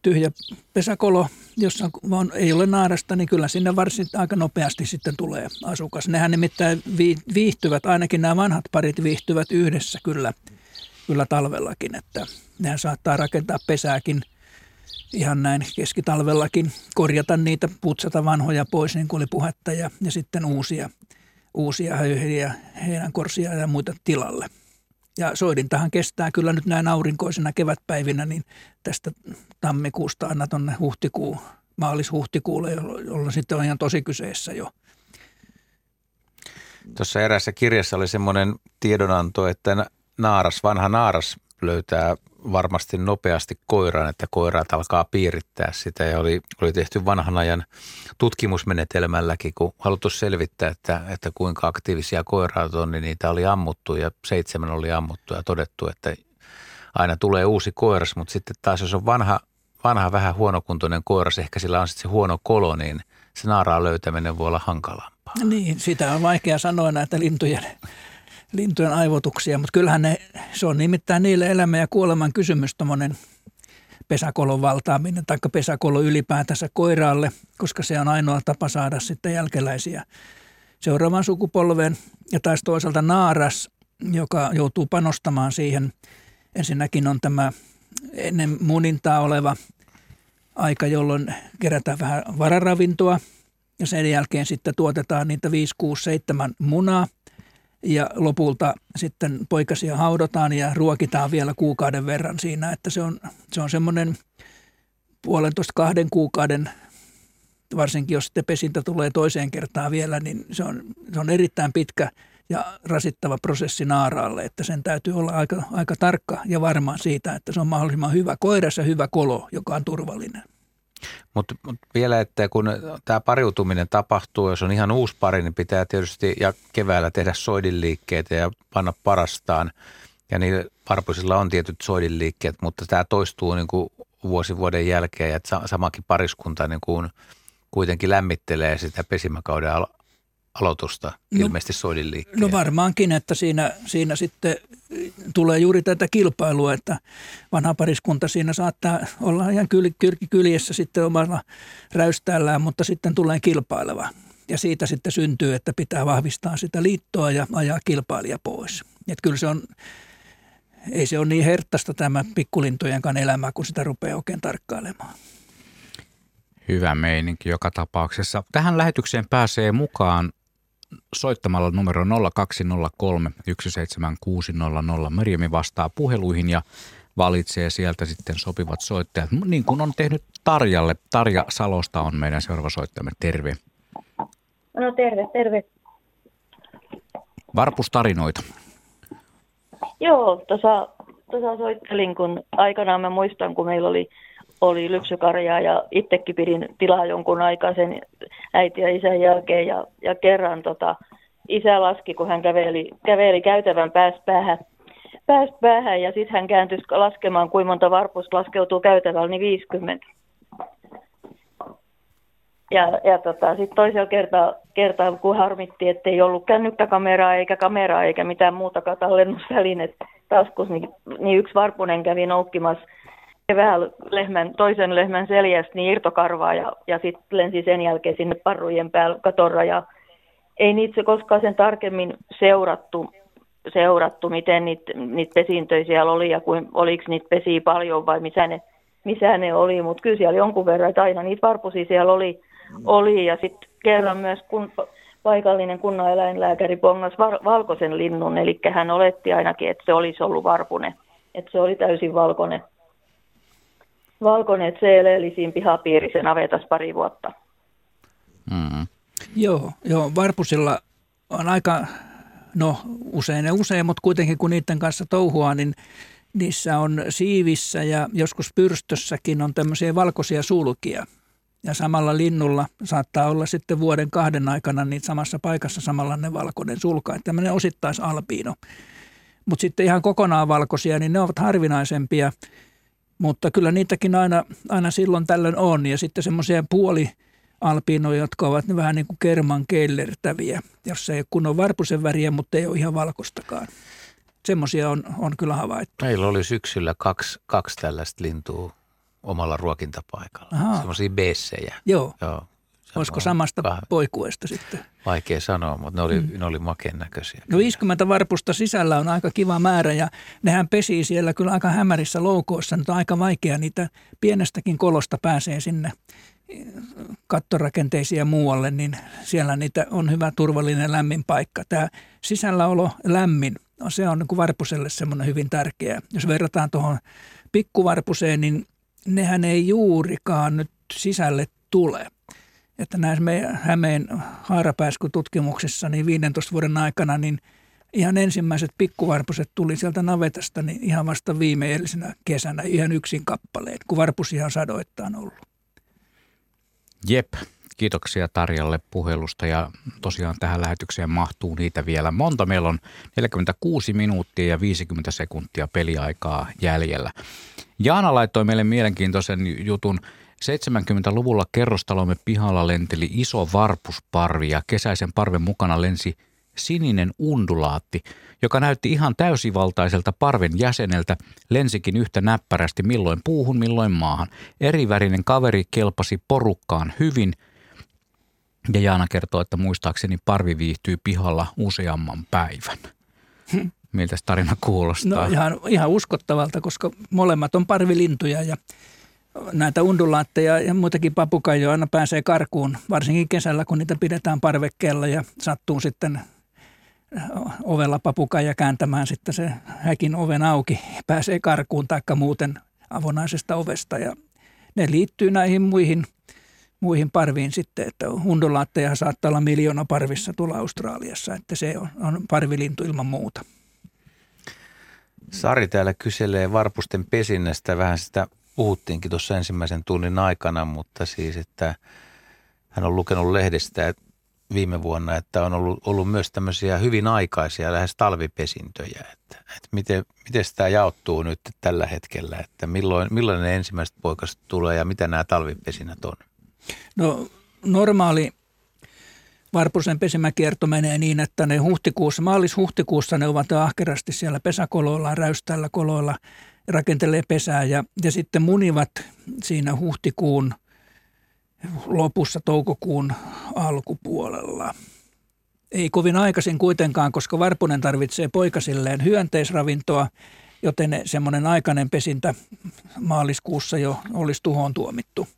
tyhjä pesäkolo, jossa vaan ei ole naarasta, niin kyllä sinne varsin aika nopeasti sitten tulee asukas. Nehän nimittäin viihtyvät, ainakin nämä vanhat parit viihtyvät yhdessä kyllä, kyllä talvellakin, että nehän saattaa rakentaa pesääkin ihan näin keskitalvellakin, korjata niitä, putsata vanhoja pois, niin kuin oli puhetta, ja, ja sitten uusia, uusia höyheliä, korsia ja muita tilalle. Ja soidintahan kestää kyllä nyt näin aurinkoisena kevätpäivinä, niin tästä tammikuusta aina tuonne huhtikuu, maalis-huhtikuulle, jolloin sitten on ihan tosi kyseessä jo. Tuossa erässä kirjassa oli semmoinen tiedonanto, että naaras, vanha naaras löytää varmasti nopeasti koiraan, että koiraat alkaa piirittää sitä ja oli, oli tehty vanhan ajan tutkimusmenetelmälläkin, kun haluttu selvittää, että, että kuinka aktiivisia koiraat on, niin niitä oli ammuttu ja seitsemän oli ammuttu ja todettu, että aina tulee uusi koiras, mutta sitten taas jos on vanha, vanha vähän huonokuntoinen koiras, ehkä sillä on sitten se huono kolo, niin se naaraan löytäminen voi olla hankalampaa. Niin, sitä on vaikea sanoa näitä lintujen lintujen aivotuksia, mutta kyllähän ne, se on nimittäin niille elämän ja kuoleman kysymys tuommoinen pesäkolon valtaaminen tai pesäkolo ylipäätänsä koiraalle, koska se on ainoa tapa saada sitten jälkeläisiä seuraavaan sukupolveen. Ja taas toisaalta naaras, joka joutuu panostamaan siihen. Ensinnäkin on tämä ennen munintaa oleva aika, jolloin kerätään vähän vararavintoa ja sen jälkeen sitten tuotetaan niitä 5, 6, 7 munaa – ja lopulta sitten poikasia haudotaan ja ruokitaan vielä kuukauden verran siinä, että se on, se on semmoinen puolentoista kahden kuukauden, varsinkin jos sitten pesintä tulee toiseen kertaan vielä, niin se on, se on erittäin pitkä ja rasittava prosessi naaraalle, että sen täytyy olla aika, aika tarkka ja varma siitä, että se on mahdollisimman hyvä koiras ja hyvä kolo, joka on turvallinen. Mutta mut vielä, että kun tämä pariutuminen tapahtuu, jos on ihan uusi pari, niin pitää tietysti ja keväällä tehdä soidinliikkeitä ja panna parastaan. Ja niin varpuisilla on tietyt soidinliikkeet, mutta tämä toistuu niin kuin vuosi vuoden jälkeen, että samakin pariskunta niin kuin kuitenkin lämmittelee sitä pesimäkauden aloitusta no, ilmeisesti soidin liikkeen. No varmaankin, että siinä, siinä sitten tulee juuri tätä kilpailua, että vanha pariskunta siinä saattaa olla ihan kyl, kyl, kyljessä sitten omalla räystäällään, mutta sitten tulee kilpaileva. Ja siitä sitten syntyy, että pitää vahvistaa sitä liittoa ja ajaa kilpailija pois. Että kyllä se on, ei se ole niin herttaista tämä pikkulintojenkaan elämä, kun sitä rupeaa oikein tarkkailemaan. Hyvä meininki joka tapauksessa. Tähän lähetykseen pääsee mukaan soittamalla numero 0203 17600. Merjemi vastaa puheluihin ja valitsee sieltä sitten sopivat soittajat, niin kuin on tehnyt Tarjalle. Tarja Salosta on meidän seuraava soittajamme. Terve. No terve, terve. Varpustarinoita. Joo, tuossa soittelin, kun aikanaan mä muistan, kun meillä oli oli lypsykarjaa ja itsekin pidin tilaa jonkun aikaa sen äiti ja isän jälkeen ja, ja kerran tota, isä laski, kun hän käveli, käveli käytävän päästä päähän, päästä päähän ja sitten hän kääntyi laskemaan, kuinka monta varpusta laskeutuu käytävällä, niin 50. Ja, ja tota, sitten toisella kertaa, kertaa, kun harmitti, että ei ollut kännykkäkameraa eikä kameraa eikä mitään muutakaan tallennusvälinet taskus, niin, niin yksi varpunen kävi noukkimassa keväällä lehmän, toisen lehmän seljästä niin irtokarvaa ja, ja sitten lensi sen jälkeen sinne parrujen päällä katorra ja ei niitä koskaan sen tarkemmin seurattu, seurattu miten niitä, niitä pesintöjä siellä oli ja kuin, oliko niitä pesiä paljon vai missä ne, missä ne oli, mutta kyllä siellä jonkun verran, että aina niitä varpusia siellä oli, oli. Ja sitten kerran myös kun paikallinen kunnaneläinlääkäri pongas var, valkoisen linnun, eli hän oletti ainakin, että se olisi ollut varpune, että se oli täysin valkoinen valkoinen seeleeli siinä pihapiirissä navetas pari vuotta. Mm. Joo, joo, varpusilla on aika, no usein ja usein, mutta kuitenkin kun niiden kanssa touhua, niin niissä on siivissä ja joskus pyrstössäkin on tämmöisiä valkoisia sulkia. Ja samalla linnulla saattaa olla sitten vuoden kahden aikana niin samassa paikassa samanlainen valkoinen sulka, että tämmöinen osittaisalpiino. Mutta sitten ihan kokonaan valkoisia, niin ne ovat harvinaisempia – mutta kyllä niitäkin aina, aina silloin tällöin on. Ja sitten semmoisia puoli alpinoja, jotka ovat vähän niin kuin kerman kellertäviä, jos ei ole kunnon varpusen väriä, mutta ei ole ihan valkostakaan. Semmoisia on, on kyllä havaittu. Meillä oli syksyllä kaksi, kaksi tällaista lintua omalla ruokintapaikalla. Semmoisia beessejä. Joo. Joo. Olisiko samasta kahvi. poikuesta sitten? Vaikea sanoa, mutta ne oli, mm. ne oli makeen näköisiä. No 50 varpusta sisällä on aika kiva määrä ja nehän pesii siellä kyllä aika hämärissä loukoissa. Nyt on aika vaikea niitä pienestäkin kolosta pääsee sinne kattorakenteisiin muualle, niin siellä niitä on hyvä turvallinen lämmin paikka. Tämä sisälläolo lämmin, no se on niin kuin varpuselle semmoinen hyvin tärkeä. Jos verrataan tuohon pikkuvarpuseen, niin nehän ei juurikaan nyt sisälle tule – että näissä meidän Hämeen haarapääskututkimuksissa niin 15 vuoden aikana niin ihan ensimmäiset pikkuvarpuset tuli sieltä navetasta niin ihan vasta viimeisenä kesänä ihan yksin kappaleen, kun varpusia on sadoittain ollut. Jep, kiitoksia Tarjalle puhelusta ja tosiaan tähän lähetykseen mahtuu niitä vielä monta. Meillä on 46 minuuttia ja 50 sekuntia peliaikaa jäljellä. Jaana laittoi meille mielenkiintoisen jutun – 70-luvulla kerrostalomme pihalla lenteli iso varpusparvi ja kesäisen parven mukana lensi sininen undulaatti, joka näytti ihan täysivaltaiselta parven jäseneltä, lensikin yhtä näppärästi milloin puuhun, milloin maahan. Erivärinen kaveri kelpasi porukkaan hyvin, ja Jaana kertoo, että muistaakseni parvi viihtyy pihalla useamman päivän. Miltä tarina kuulostaa? No ihan, ihan uskottavalta, koska molemmat on parvilintuja ja näitä undulaatteja ja muitakin papukaijoja aina pääsee karkuun, varsinkin kesällä, kun niitä pidetään parvekkeella ja sattuu sitten ovella papukaija kääntämään sitten se häkin oven auki, pääsee karkuun taikka muuten avonaisesta ovesta ja ne liittyy näihin muihin, muihin parviin sitten, että hundolaatteja saattaa olla miljoona parvissa tuolla Australiassa, että se on, on parvilintu ilman muuta. Sari täällä kyselee varpusten pesinnästä. Vähän sitä puhuttiinkin tuossa ensimmäisen tunnin aikana, mutta siis, että hän on lukenut lehdestä viime vuonna, että on ollut, ollut myös tämmöisiä hyvin aikaisia, lähes talvipesintöjä. Että, että miten, miten tämä jaottuu nyt tällä hetkellä, että milloin, milloin ne ensimmäiset poikaset tulee ja mitä nämä talvipesinnät on? No normaali Varpusen pesimäkierto menee niin, että ne huhtikuussa, maalis-huhtikuussa ne ovat ahkerasti siellä pesäkoloilla, räystäillä koloilla, rakentelee pesää ja, ja sitten munivat siinä huhtikuun lopussa toukokuun alkupuolella. Ei kovin aikaisin kuitenkaan, koska Varpunen tarvitsee poikasilleen hyönteisravintoa, joten semmoinen aikainen pesintä maaliskuussa jo olisi tuhoon tuomittu.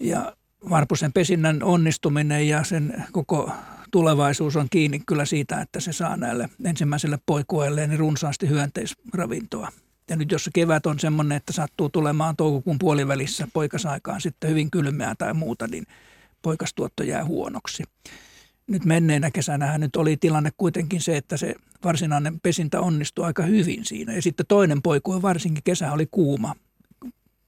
Ja Varpusen pesinnän onnistuminen ja sen koko tulevaisuus on kiinni kyllä siitä, että se saa näille ensimmäiselle poikueelle niin runsaasti hyönteisravintoa. Ja nyt jos kevät on semmoinen, että sattuu tulemaan toukokuun puolivälissä poikasaikaan sitten hyvin kylmää tai muuta, niin poikastuotto jää huonoksi. Nyt menneenä kesänä nyt oli tilanne kuitenkin se, että se varsinainen pesintä onnistui aika hyvin siinä. Ja sitten toinen poikue varsinkin kesä oli kuuma.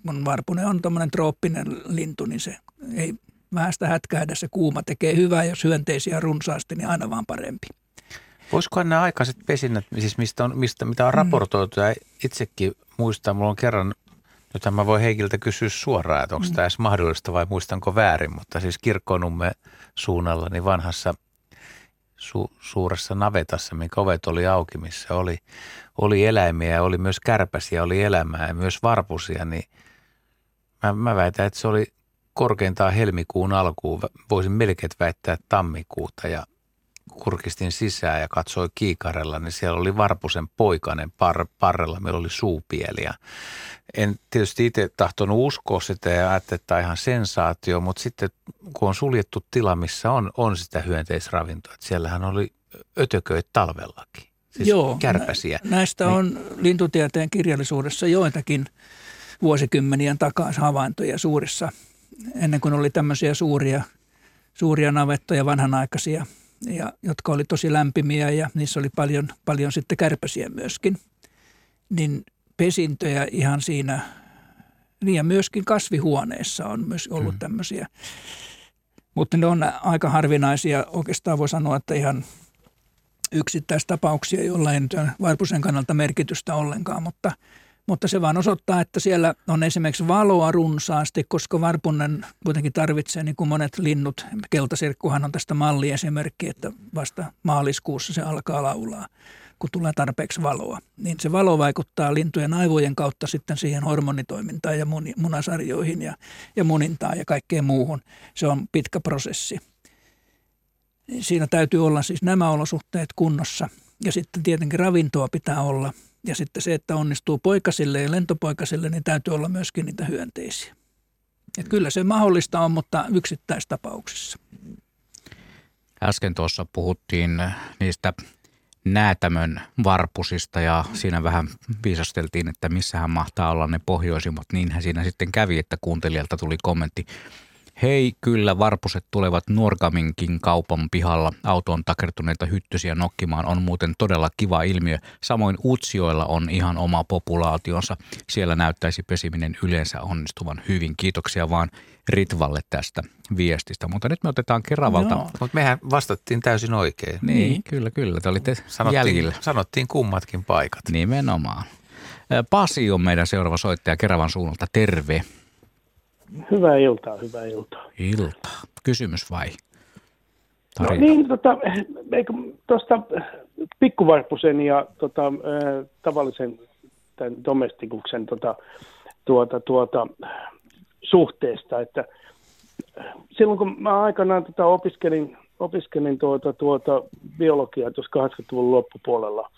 Kun varpunen on tuommoinen trooppinen lintu, niin se ei vähästä hätkähdä. Se kuuma tekee hyvää, jos hyönteisiä runsaasti, niin aina vaan parempi. Voisiko nämä aikaiset pesinnät, siis mistä, on, mistä mitä on mm. raportoitu ja itsekin muistaa, mulla on kerran, nythän mä voin Heikiltä kysyä suoraan, että onko mm. tämä edes mahdollista vai muistanko väärin, mutta siis kirkkonumme suunnalla niin vanhassa su, suuressa navetassa, minkä ovet oli auki, missä oli, oli eläimiä, oli myös kärpäsiä, oli elämää ja myös varpusia, niin mä, mä väitän, että se oli korkeintaan helmikuun alkuun, voisin melkein väittää tammikuuta ja kurkistin sisään ja katsoi kiikarella, niin siellä oli Varpusen poikainen par, parrella, meillä oli suupieli. Ja en tietysti itse tahtonut uskoa sitä ja ajattelin, että ihan sensaatio, mutta sitten kun on suljettu tila, missä on, on sitä hyönteisravintoa, että siellähän oli ötököitä talvellakin. Siis Joo, kärpäsiä. näistä niin. on lintutieteen kirjallisuudessa joitakin vuosikymmenien takaisin havaintoja suurissa, ennen kuin oli tämmöisiä suuria, suuria navettoja vanhanaikaisia – ja, jotka oli tosi lämpimiä ja niissä oli paljon, paljon sitten kärpäsiä myöskin. Niin pesintöjä ihan siinä, niin ja myöskin kasvihuoneessa on myös ollut mm. tämmöisiä. Mutta ne on aika harvinaisia, oikeastaan voi sanoa, että ihan yksittäistapauksia, joilla ei nyt varpusen kannalta merkitystä ollenkaan, mutta – mutta se vaan osoittaa, että siellä on esimerkiksi valoa runsaasti, koska varpunen kuitenkin tarvitsee, niin kuin monet linnut, keltasirkkuhan on tästä malliesimerkki, että vasta maaliskuussa se alkaa laulaa, kun tulee tarpeeksi valoa. Niin se valo vaikuttaa lintujen aivojen kautta sitten siihen hormonitoimintaan ja munasarjoihin ja, ja munintaan ja kaikkeen muuhun. Se on pitkä prosessi. Siinä täytyy olla siis nämä olosuhteet kunnossa ja sitten tietenkin ravintoa pitää olla – ja sitten se, että onnistuu poikasille ja lentopoikasille, niin täytyy olla myöskin niitä hyönteisiä. Et kyllä se mahdollista on, mutta yksittäistapauksissa. Äsken tuossa puhuttiin niistä näätämön varpusista ja siinä vähän viisasteltiin, että missähän mahtaa olla ne pohjoisimmat. Niinhän siinä sitten kävi, että kuuntelijalta tuli kommentti Hei, kyllä varpuset tulevat Nuorgaminkin kaupan pihalla autoon takertuneita hyttysiä nokkimaan on muuten todella kiva ilmiö. Samoin Utsioilla on ihan oma populaationsa. Siellä näyttäisi pesiminen yleensä onnistuvan hyvin. Kiitoksia vaan Ritvalle tästä viestistä. Mutta nyt me otetaan Keravalta. No. Mutta mehän vastattiin täysin oikein. Niin, niin. kyllä, kyllä. Te olitte sanottiin, jäljillä. Sanottiin kummatkin paikat. Nimenomaan. Pasi on meidän seuraava soittaja Keravan suunnalta. Terve. Hyvää iltaa, hyvää iltaa. Iltaa. Kysymys vai? No niin, tota, tuosta pikkuvarpusen ja tota, tavallisen tämän domestikuksen tota, tuota, tuota, suhteesta, että silloin kun mä aikanaan tota, opiskelin, opiskelin tuota, tuota, biologiaa tuossa 80-luvun loppupuolella,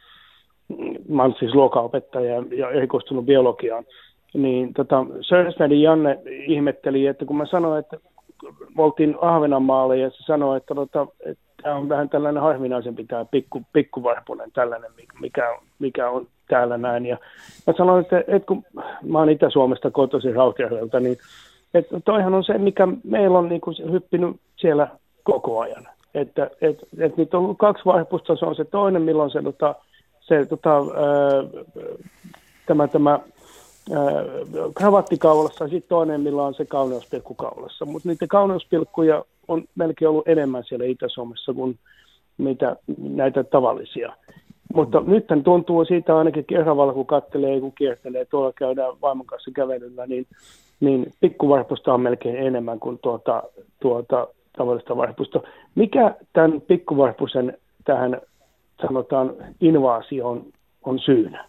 mä olen siis luokaopettaja ja erikoistunut biologiaan, niin tota, Sörsmädin Janne ihmetteli, että kun mä sanoin, että me oltiin Ahvenanmaalle ja se sanoi, että, tota, että tämä on vähän tällainen harvinaisempi tämä pikku, pikkuvarpunen, tällainen, mikä on, mikä on täällä näin. Ja mä sanoin, että, että kun mä oon Itä-Suomesta kotoisin Rautjärveltä, niin että toihan on se, mikä meillä on niin kuin hyppinyt siellä koko ajan. Että et, et nyt on kaksi varpusta, se on se toinen, milloin se, tota, se tota, ää, tämä, tämä kravattikaulassa ja sitten toinen, millä on se kauneuspilkku kaulassa. Mutta niitä kauneuspilkkuja on melkein ollut enemmän siellä Itä-Suomessa kuin mitä näitä tavallisia. Mutta nyt tuntuu siitä ainakin kerravalla, kun katselee, kun kiertelee, tuolla käydään vaimon kanssa kävelyllä, niin, niin pikkuvarpusta on melkein enemmän kuin tuota, tuota tavallista varpusta. Mikä tämän pikkuvarpusen tähän sanotaan invaasioon on syynä?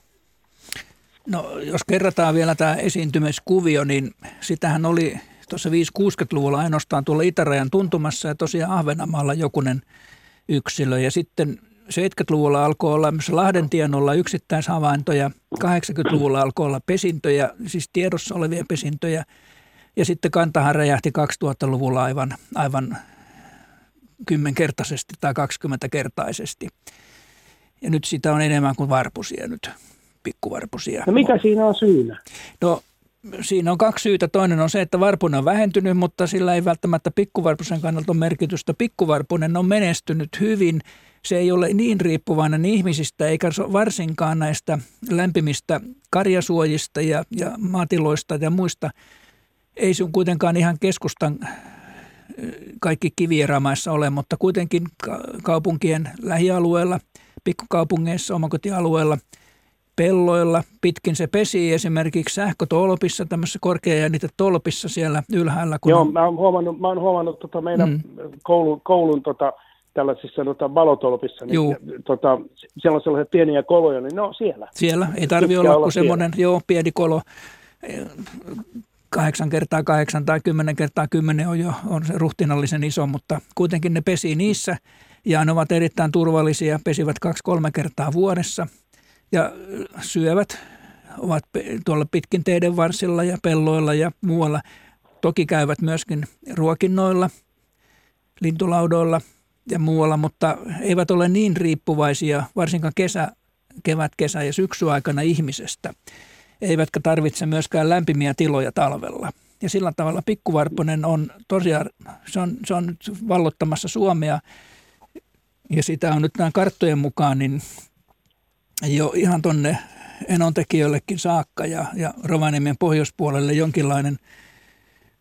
No jos kerrataan vielä tämä esiintymiskuvio, niin sitähän oli tuossa 5-60-luvulla ainoastaan tuolla itärajan tuntumassa ja tosiaan Ahvenanmaalla jokunen yksilö. Ja sitten 70-luvulla alkoi olla myös Lahdentienolla yksittäishavaintoja, 80-luvulla alkoi olla pesintöjä, siis tiedossa olevia pesintöjä. Ja sitten kantahan räjähti 2000-luvulla aivan, aivan kymmenkertaisesti tai 20-kertaisesti. Ja nyt sitä on enemmän kuin varpusia nyt pikkuvarpusia. No mikä siinä on syynä? No siinä on kaksi syytä. Toinen on se, että varpunen on vähentynyt, mutta sillä ei välttämättä pikkuvarpusen kannalta ole merkitystä. Pikkuvarpunen on menestynyt hyvin. Se ei ole niin riippuvainen ihmisistä eikä varsinkaan näistä lämpimistä karjasuojista ja, ja maatiloista ja muista. Ei sun kuitenkaan ihan keskustan kaikki kivieramaissa ole, mutta kuitenkin kaupunkien lähialueella, pikkukaupungeissa, omakotialueella – pelloilla. Pitkin se pesi esimerkiksi sähkötolpissa, tämmöisessä korkeajännite-tolpissa siellä ylhäällä. Kun Joo, on... mä oon huomannut, mä oon huomannut tota meidän mm. koulun, koulun tota, tällaisissa tota, valotolpissa, niin tota, siellä on sellaisia pieniä koloja, niin no siellä. Siellä, ei tarvi olla, olla kuin semmoinen, joo, pieni kolo. Kahdeksan kertaa kahdeksan tai kymmenen kertaa kymmenen on jo on se ruhtinallisen iso, mutta kuitenkin ne pesi niissä ja ne ovat erittäin turvallisia, pesivät kaksi-kolme kertaa vuodessa – ja syövät, ovat tuolla pitkin teiden varsilla ja pelloilla ja muualla. Toki käyvät myöskin ruokinnoilla, lintulaudoilla ja muualla, mutta eivät ole niin riippuvaisia varsinkaan kesä, kevät, kesä ja syksyä-aikana ihmisestä. Eivätkä tarvitse myöskään lämpimiä tiloja talvella. Ja sillä tavalla pikkuvarponen on tosiaan, se on, se on nyt vallottamassa Suomea ja sitä on nyt nämä karttojen mukaan, niin jo ihan tonne enontekijöillekin saakka ja, ja Rovaniemen pohjoispuolelle jonkinlainen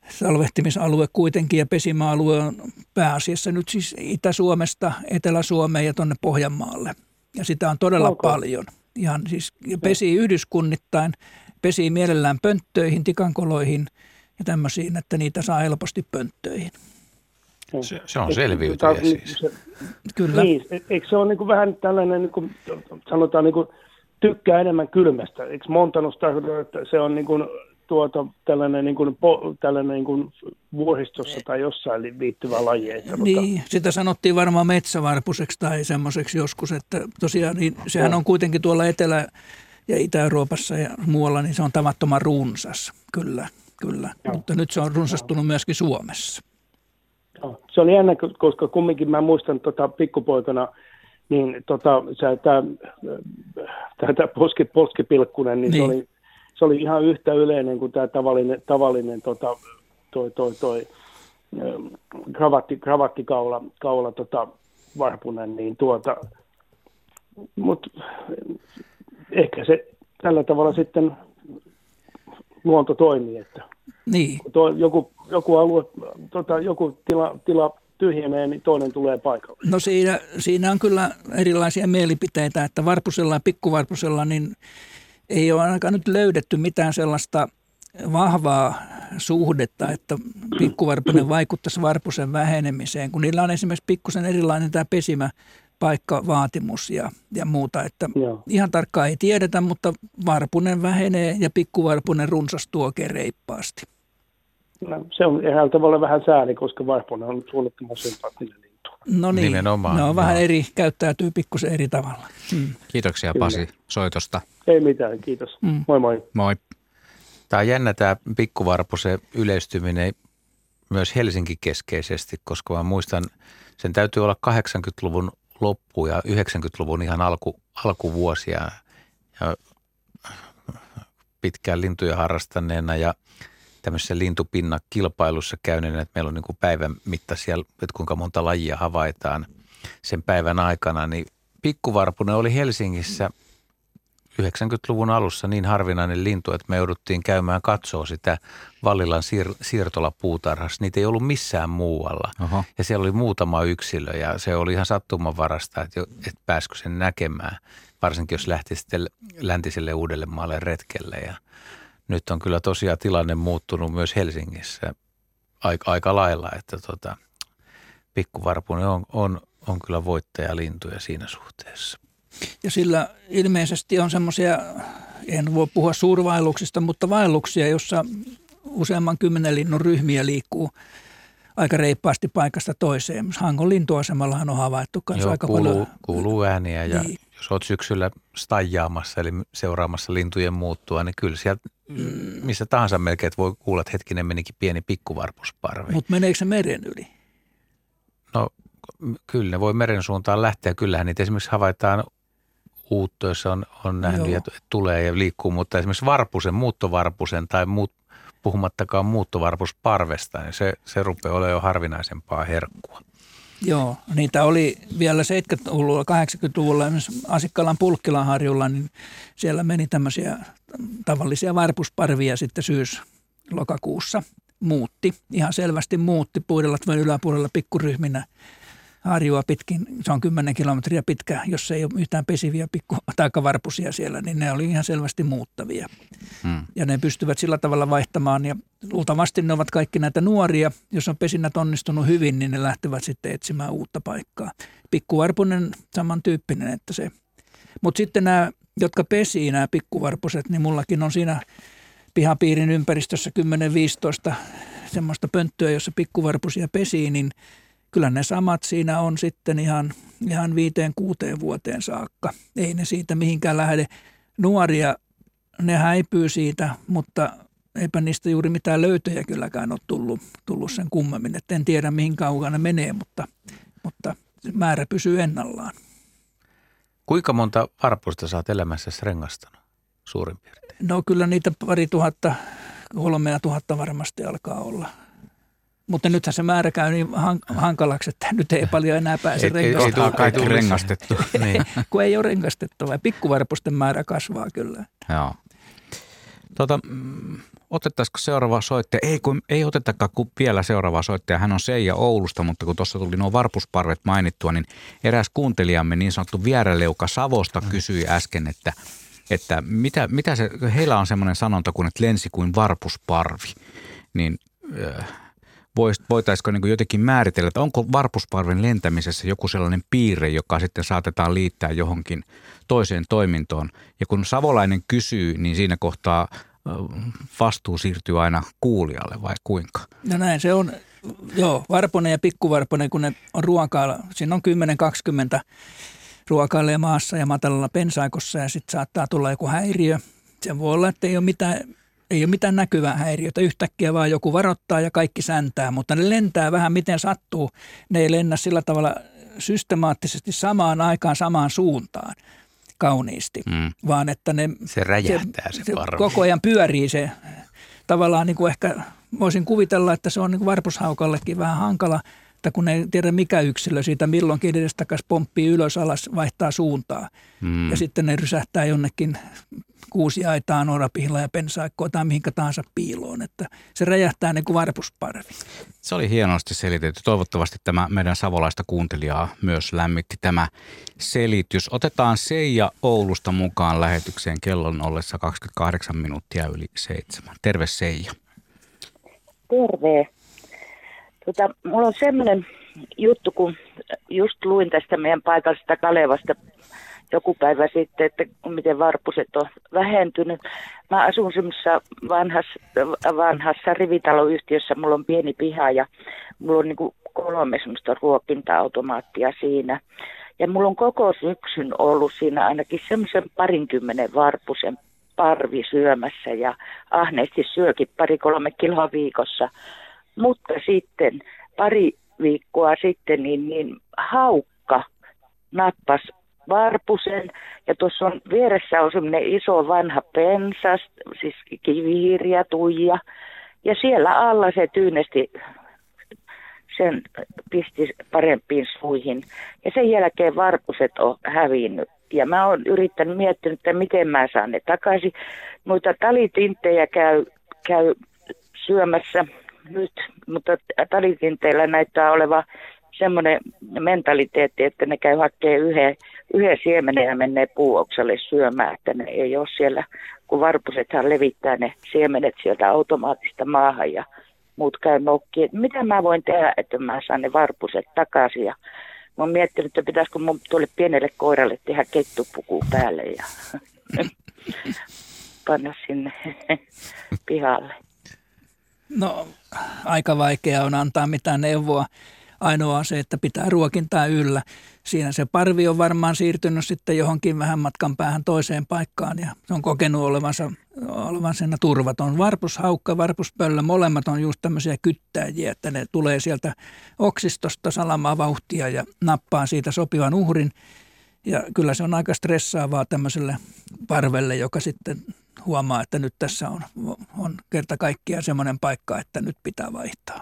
salvehtimisalue kuitenkin ja pesimäalue on pääasiassa nyt siis Itä-Suomesta, Etelä-Suomeen ja tuonne Pohjanmaalle. Ja sitä on todella okay. paljon. Ihan siis pesii yhdyskunnittain, pesii mielellään pönttöihin, tikankoloihin ja tämmöisiin, että niitä saa helposti pönttöihin. Se, se on selviytyjä tota, siis. Se, Kyllä. Niin, e- eikö se ole niin kuin vähän tällainen, niin kuin, sanotaan niin kuin, tykkää enemmän kylmästä. Eikö Montanus tarkoita, että se on niin kuin, tuota, tällainen, niin kuin, po, tällainen niin kuin vuoristossa tai jossain viittyvä laji. Että, niin, mutta... sitä sanottiin varmaan metsävarpuseksi tai semmoiseksi joskus, että tosiaan niin, sehän on kuitenkin tuolla Etelä- ja Itä-Euroopassa ja muualla, niin se on tavattoman runsas, kyllä, kyllä. Joo. Mutta nyt se on runsastunut myöskin Suomessa. Se on jännä, koska kumminkin mä muistan tota, pikkupoikana, niin tota, tämä poski, poskipilkkunen, niin, niin. Se, oli, se oli ihan yhtä yleinen kuin tämä tavallinen, tavallinen tota, toi, toi, toi, kravatti, kravattikaula kaula, tota, varpunen, niin tuota, mutta ehkä se tällä tavalla sitten luonto toimii, että niin. tuo, joku joku alue, tota, joku tila, tila tyhjenee, niin toinen tulee paikalle. No siinä, siinä on kyllä erilaisia mielipiteitä, että varpusella ja pikkuvarpusella niin ei ole ainakaan nyt löydetty mitään sellaista vahvaa suhdetta, että pikkuvarpunen vaikuttaisi varpusen vähenemiseen, kun niillä on esimerkiksi pikkusen erilainen tämä pesimä paikkavaatimus ja, ja muuta. Että Joo. ihan tarkkaan ei tiedetä, mutta varpunen vähenee ja pikkuvarpunen runsastuu oikein reippaasti. No, se on ihan tavalla vähän sääli, koska vaihpone on suunnattoman sympaattinen lintu. No niin, Nimenomaan. ne on vähän eri, käyttäytyy pikkusen eri tavalla. Hmm. Kiitoksia Kyllä. Pasi soitosta. Ei mitään, kiitos. Hmm. Moi moi. Moi. Tämä on jännä tämä pikkuvarpusen yleistyminen myös Helsinki-keskeisesti, koska mä muistan sen täytyy olla 80-luvun loppu ja 90-luvun ihan alku, alkuvuosia. Ja pitkään lintuja harrastaneena ja tämmöisessä lintupinnakilpailussa käyneenä, että meillä on niin kuin päivän mittaisia, että kuinka monta lajia havaitaan sen päivän aikana, niin pikkuvarpunen oli Helsingissä 90-luvun alussa niin harvinainen lintu, että me jouduttiin käymään katsoa sitä Vallilan siir- siirtolapuutarhassa. Niitä ei ollut missään muualla. Oho. Ja siellä oli muutama yksilö ja se oli ihan sattumanvarasta, että, että pääsikö sen näkemään. Varsinkin jos lähti sitten läntiselle Uudellemaalle retkelle. Ja nyt on kyllä tosiaan tilanne muuttunut myös Helsingissä aika, aika lailla, että tota, pikkuvarpunen on, on, on kyllä voittajalintuja siinä suhteessa. Ja sillä ilmeisesti on semmoisia, en voi puhua suurvaelluksista, mutta vaelluksia, jossa useamman kymmenen linnun ryhmiä liikkuu aika reippaasti paikasta toiseen. Hangon lintuasemallahan on havaittu Joo, aika kuuluu, paljon. kuuluu ääniä ja niin. jos olet syksyllä stajaamassa eli seuraamassa lintujen muuttua, niin kyllä sieltä. Missä tahansa melkein voi kuulla, että hetkinen menikin pieni pikkuvarpusparvi. Mutta meneekö se meren yli? No kyllä ne voi meren suuntaan lähteä. Kyllähän niitä esimerkiksi havaitaan uuttoissa on, on nähnyt Joo. ja tulee ja liikkuu, mutta esimerkiksi varpusen, muuttovarpusen tai muut, puhumattakaan muuttovarpusparvesta, niin se, se rupeaa olemaan jo harvinaisempaa herkkua. Joo, niitä oli vielä 70-luvulla, 80-luvulla Asikkalan Pulkkilanharjulla, niin siellä meni tämmöisiä tavallisia varpusparvia sitten syys-lokakuussa. Muutti, ihan selvästi muutti puidelatvojen yläpuolella pikkuryhminä harjua pitkin, se on 10 kilometriä pitkä, jos ei ole yhtään pesiviä pikku taikavarpusia siellä, niin ne oli ihan selvästi muuttavia. Hmm. Ja ne pystyvät sillä tavalla vaihtamaan ja luultavasti ne ovat kaikki näitä nuoria. Jos on pesinnät onnistunut hyvin, niin ne lähtevät sitten etsimään uutta paikkaa. Pikkuvarpunen samantyyppinen, että se. Mutta sitten nämä, jotka pesii nämä pikkuvarpuset, niin mullakin on siinä pihapiirin ympäristössä 10-15 semmoista pönttöä, jossa pikkuvarpusia pesii, niin – kyllä ne samat siinä on sitten ihan, ihan viiteen kuuteen vuoteen saakka. Ei ne siitä mihinkään lähde. Nuoria, ne häipyy siitä, mutta eipä niistä juuri mitään löytöjä kylläkään ole tullut, tullut sen kummemmin. Et en tiedä mihin kauan ne menee, mutta, mutta määrä pysyy ennallaan. Kuinka monta varpusta saat elämässä rengastanut suurin piirtein? No kyllä niitä pari tuhatta, kolmea tuhatta varmasti alkaa olla – mutta nythän se määrä käy niin hankalaksi, että nyt ei paljon enää pääse rengastamaan. Ei, ei kaikki rengastettu. niin. Kun ei ole rengastettava. Pikkuvarpusten määrä kasvaa kyllä. Joo. Tota, mm, otettaisiko seuraava soittaja? Ei, kun, ei otetakaan kun vielä seuraava soittaja. Hän on Seija Oulusta, mutta kun tuossa tuli nuo varpusparvet mainittua, niin eräs kuuntelijamme niin sanottu Vieräleuka Savosta kysyi äsken, että, että mitä, mitä se, heillä on semmoinen sanonta kuin, että lensi kuin varpusparvi. Niin äh, voitaisiko niin jotenkin määritellä, että onko varpusparven lentämisessä joku sellainen piirre, joka sitten saatetaan liittää johonkin toiseen toimintoon. Ja kun savolainen kysyy, niin siinä kohtaa vastuu siirtyy aina kuulijalle vai kuinka? No näin se on. Joo, varponen ja pikkuvarponen, kun ne on ruokaa, siinä on 10-20 ruokailee maassa ja matalalla pensaikossa ja sitten saattaa tulla joku häiriö. Se voi olla, että ei ole mitään ei ole mitään näkyvää häiriötä. Yhtäkkiä vaan joku varoittaa ja kaikki säntää, mutta ne lentää vähän miten sattuu. Ne ei lennä sillä tavalla systemaattisesti samaan aikaan samaan suuntaan kauniisti, mm. vaan että ne... Se räjähtää se, se, se Koko ajan pyörii se tavallaan niin kuin ehkä voisin kuvitella, että se on niin kuin varpushaukallekin vähän hankala, että kun ei tiedä mikä yksilö siitä milloinkin edestakas pomppii ylös alas, vaihtaa suuntaa. Mm. Ja sitten ne rysähtää jonnekin kuusiaitaan, orapihilla ja pensaikkoa tai mihinkä tahansa piiloon, että se räjähtää niin kuin varpusparvi. Se oli hienosti selitetty. Toivottavasti tämä meidän savolaista kuuntelijaa myös lämmitti tämä selitys. Otetaan Seija Oulusta mukaan lähetykseen kellon ollessa 28 minuuttia yli seitsemän. Terve Seija. Terve. Tota, mulla on semmoinen juttu, kun just luin tästä meidän paikallisesta Kalevasta joku päivä sitten, että miten varpuset on vähentynyt. Mä asun semmoisessa vanhassa, vanhassa rivitaloyhtiössä, mulla on pieni piha ja mulla on niin kuin kolme semmoista ruokinta-automaattia siinä. Ja mulla on koko syksyn ollut siinä ainakin semmoisen parinkymmenen varpusen parvi syömässä ja ahneesti syökin pari-kolme kiloa viikossa. Mutta sitten pari viikkoa sitten, niin, niin haukka nappas varpusen ja tuossa on vieressä on semmoinen iso vanha pensas, siis kivihiiriä, tuija ja siellä alla se tyynesti sen pisti parempiin suihin. Ja sen jälkeen varpuset on hävinnyt. Ja mä oon yrittänyt miettiä, että miten mä saan ne takaisin. Noita talitinttejä käy, käy syömässä nyt, mutta talitinteillä näyttää oleva semmoinen mentaliteetti, että ne käy hakemaan yhden, yhden siemenen ja menee puuoksalle syömään, että ne ei ole siellä, kun varpusethan levittää ne siemenet sieltä automaattista maahan ja muut käy nokki, että mitä mä voin tehdä, että mä saan ne varpuset takaisin. Ja mä oon miettinyt, että pitäisikö mun tuolle pienelle koiralle tehdä kettupuku päälle ja panna sinne pihalle. No, aika vaikea on antaa mitään neuvoa. Ainoa on se, että pitää ruokintaa yllä. Siinä se parvi on varmaan siirtynyt sitten johonkin vähän matkan päähän toiseen paikkaan ja se on kokenut olevansa, olevansa turvaton. Varpushaukka, varpuspöllö, molemmat on just tämmöisiä kyttäjiä, että ne tulee sieltä oksistosta salamaa vauhtia ja nappaa siitä sopivan uhrin. Ja kyllä se on aika stressaavaa tämmöiselle parvelle, joka sitten huomaa, että nyt tässä on, on kerta kaikkiaan semmoinen paikka, että nyt pitää vaihtaa.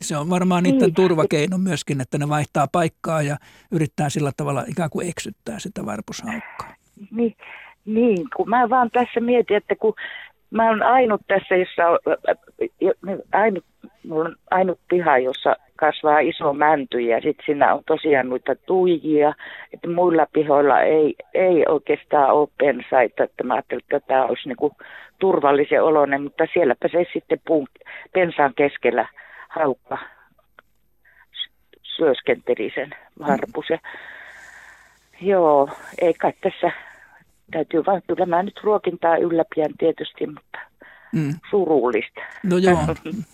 Se on varmaan niiden niin. turvakeino myöskin, että ne vaihtaa paikkaa ja yrittää sillä tavalla ikään kuin eksyttää sitä varpushaukkaa. Niin, niin, kun mä vaan tässä mietin, että kun mä oon ainut tässä, jossa ainut, mulla on ainut piha, jossa kasvaa iso mänty ja sitten siinä on tosiaan noita tuijia, että muilla pihoilla ei, ei oikeastaan ole pensaita, että mä ajattelin, että tämä olisi niin turvallisen oloinen, mutta sielläpä se sitten puun, pensaan keskellä – haukka syöskenteli sen varpusen. Mm. Joo, ei kai tässä, täytyy vaan, kyllä mä nyt ruokintaa ylläpidän tietysti, mutta mm. surullista. No joo,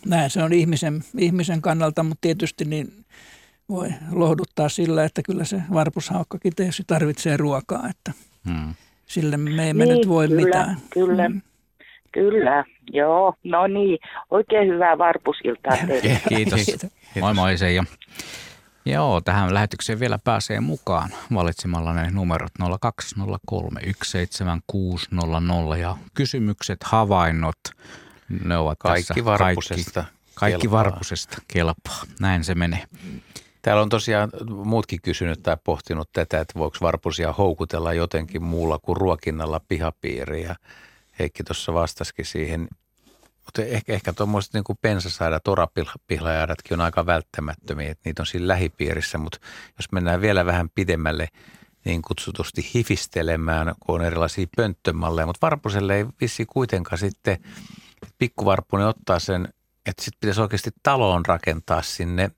näin se on ihmisen, ihmisen kannalta, mutta tietysti niin voi lohduttaa sillä, että kyllä se varpushaukkakin tietysti tarvitsee ruokaa, että mm. sille me emme niin, nyt voi kyllä, mitään. Kyllä, mm. Kyllä, joo. No niin, oikein hyvää varpusiltaa teille. Kiitos. Moi moi Seija. Joo, tähän lähetykseen vielä pääsee mukaan valitsemalla ne numerot 020317600 ja kysymykset, havainnot, ne ovat kaikki tässä varpusesta. Kaikki, kaikki kelpaa. varpusesta kelpaa. Näin se menee. Täällä on tosiaan muutkin kysynyt tai pohtinut tätä, että voiko varpusia houkutella jotenkin muulla kuin ruokinnalla pihapiiriä. Heikki tuossa vastasikin siihen. Mutta ehkä, ehkä tuommoiset niin pensasaidat, orapihlajaidatkin on aika välttämättömiä, että niitä on siinä lähipiirissä, mutta jos mennään vielä vähän pidemmälle niin kutsutusti hifistelemään, kun on erilaisia pönttömalleja, mutta varpuselle ei vissi kuitenkaan sitten pikkuvarpuni ottaa sen, että sitten pitäisi oikeasti taloon rakentaa sinne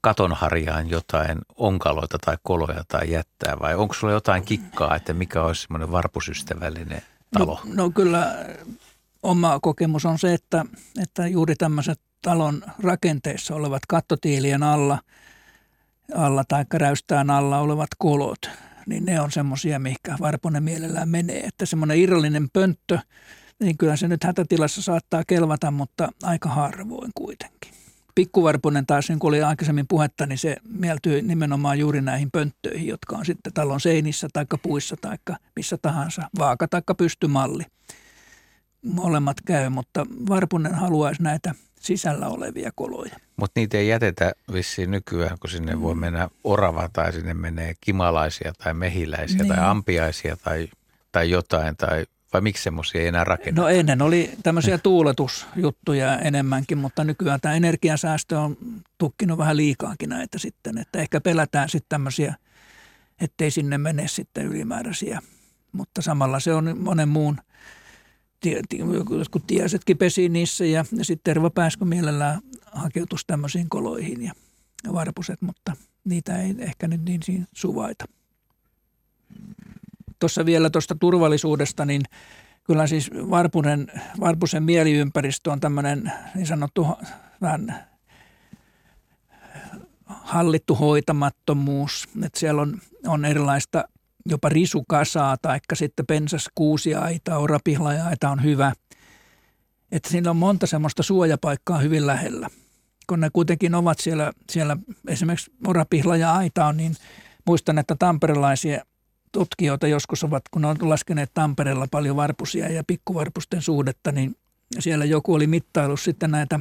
katonharjaan jotain onkaloita tai koloja tai jättää. Vai onko sulla jotain kikkaa, että mikä olisi semmoinen varpusystävällinen – talo? No, no kyllä oma kokemus on se, että, että juuri tämmöiset talon rakenteissa olevat kattotiilien alla, alla tai räystään alla olevat kolot, niin ne on semmoisia, mihinkä Varponen mielellään menee. Että semmoinen irrallinen pönttö, niin kyllä se nyt hätätilassa saattaa kelvata, mutta aika harvoin kuitenkin. Pikkuvarpunen taas, niin kuin oli aikaisemmin puhetta, niin se mieltyy nimenomaan juuri näihin pönttöihin, jotka on sitten talon seinissä tai puissa tai missä tahansa, vaaka tai pystymalli. Molemmat käy, mutta Varpunen haluaisi näitä sisällä olevia koloja. Mutta niitä ei jätetä vissiin nykyään, kun sinne mm. voi mennä orava tai sinne menee kimalaisia tai mehiläisiä niin. tai ampiaisia tai, tai jotain tai vai miksi semmoisia ei enää rakenneta? No ennen oli tämmöisiä tuuletusjuttuja enemmänkin, mutta nykyään tämä energiansäästö on tukkinut vähän liikaakin näitä sitten. Että ehkä pelätään sitten tämmöisiä, ettei sinne mene sitten ylimääräisiä. Mutta samalla se on monen muun, jotkut tiesetkin pesi niissä ja, ja sitten Terva Pääskö mielellään hakeutuisi tämmöisiin koloihin ja varpuset, mutta niitä ei ehkä nyt niin siinä suvaita. Tuossa vielä tuosta turvallisuudesta, niin kyllä siis Varpunen, Varpusen mieliympäristö on tämmöinen niin sanottu vähän hallittu hoitamattomuus, että siellä on, on erilaista jopa risukasaa tai sitten pensaskuusiaita, orapihlajaita on hyvä. Että siinä on monta semmoista suojapaikkaa hyvin lähellä. kun ne kuitenkin ovat siellä, siellä esimerkiksi Orapihla ja Aita on, niin muistan, että tamperelaisia tutkijoita joskus ovat, kun on laskeneet Tampereella paljon varpusia ja pikkuvarpusten suhdetta, niin siellä joku oli mittailu sitten näitä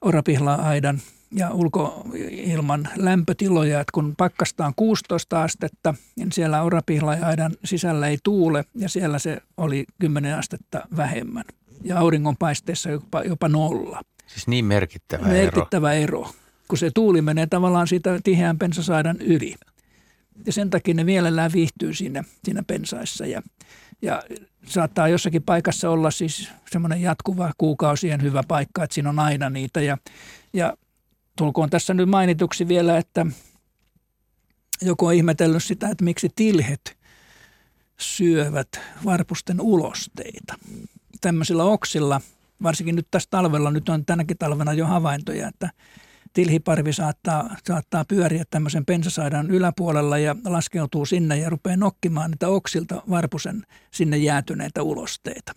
Orapihla-aidan ja ulkoilman lämpötiloja, että kun pakkasta on 16 astetta, niin siellä Orapihla-aidan sisällä ei tuule ja siellä se oli 10 astetta vähemmän. Ja auringonpaisteessa jopa, jopa nolla. Siis niin merkittävä, merkittävä ero. ero. Kun se tuuli menee tavallaan siitä tiheän pensasaidan yli. Ja sen takia ne mielellään viihtyy siinä, siinä pensaissa. Ja, ja saattaa jossakin paikassa olla siis semmoinen jatkuva kuukausien hyvä paikka, että siinä on aina niitä. Ja, ja tulkoon tässä nyt mainituksi vielä, että joku on ihmetellyt sitä, että miksi tilhet syövät varpusten ulosteita. Tämmöisillä oksilla, varsinkin nyt tässä talvella, nyt on tänäkin talvena jo havaintoja, että tilhiparvi saattaa, saattaa pyöriä tämmöisen pensasaidan yläpuolella ja laskeutuu sinne ja rupeaa nokkimaan niitä oksilta varpusen sinne jäätyneitä ulosteita.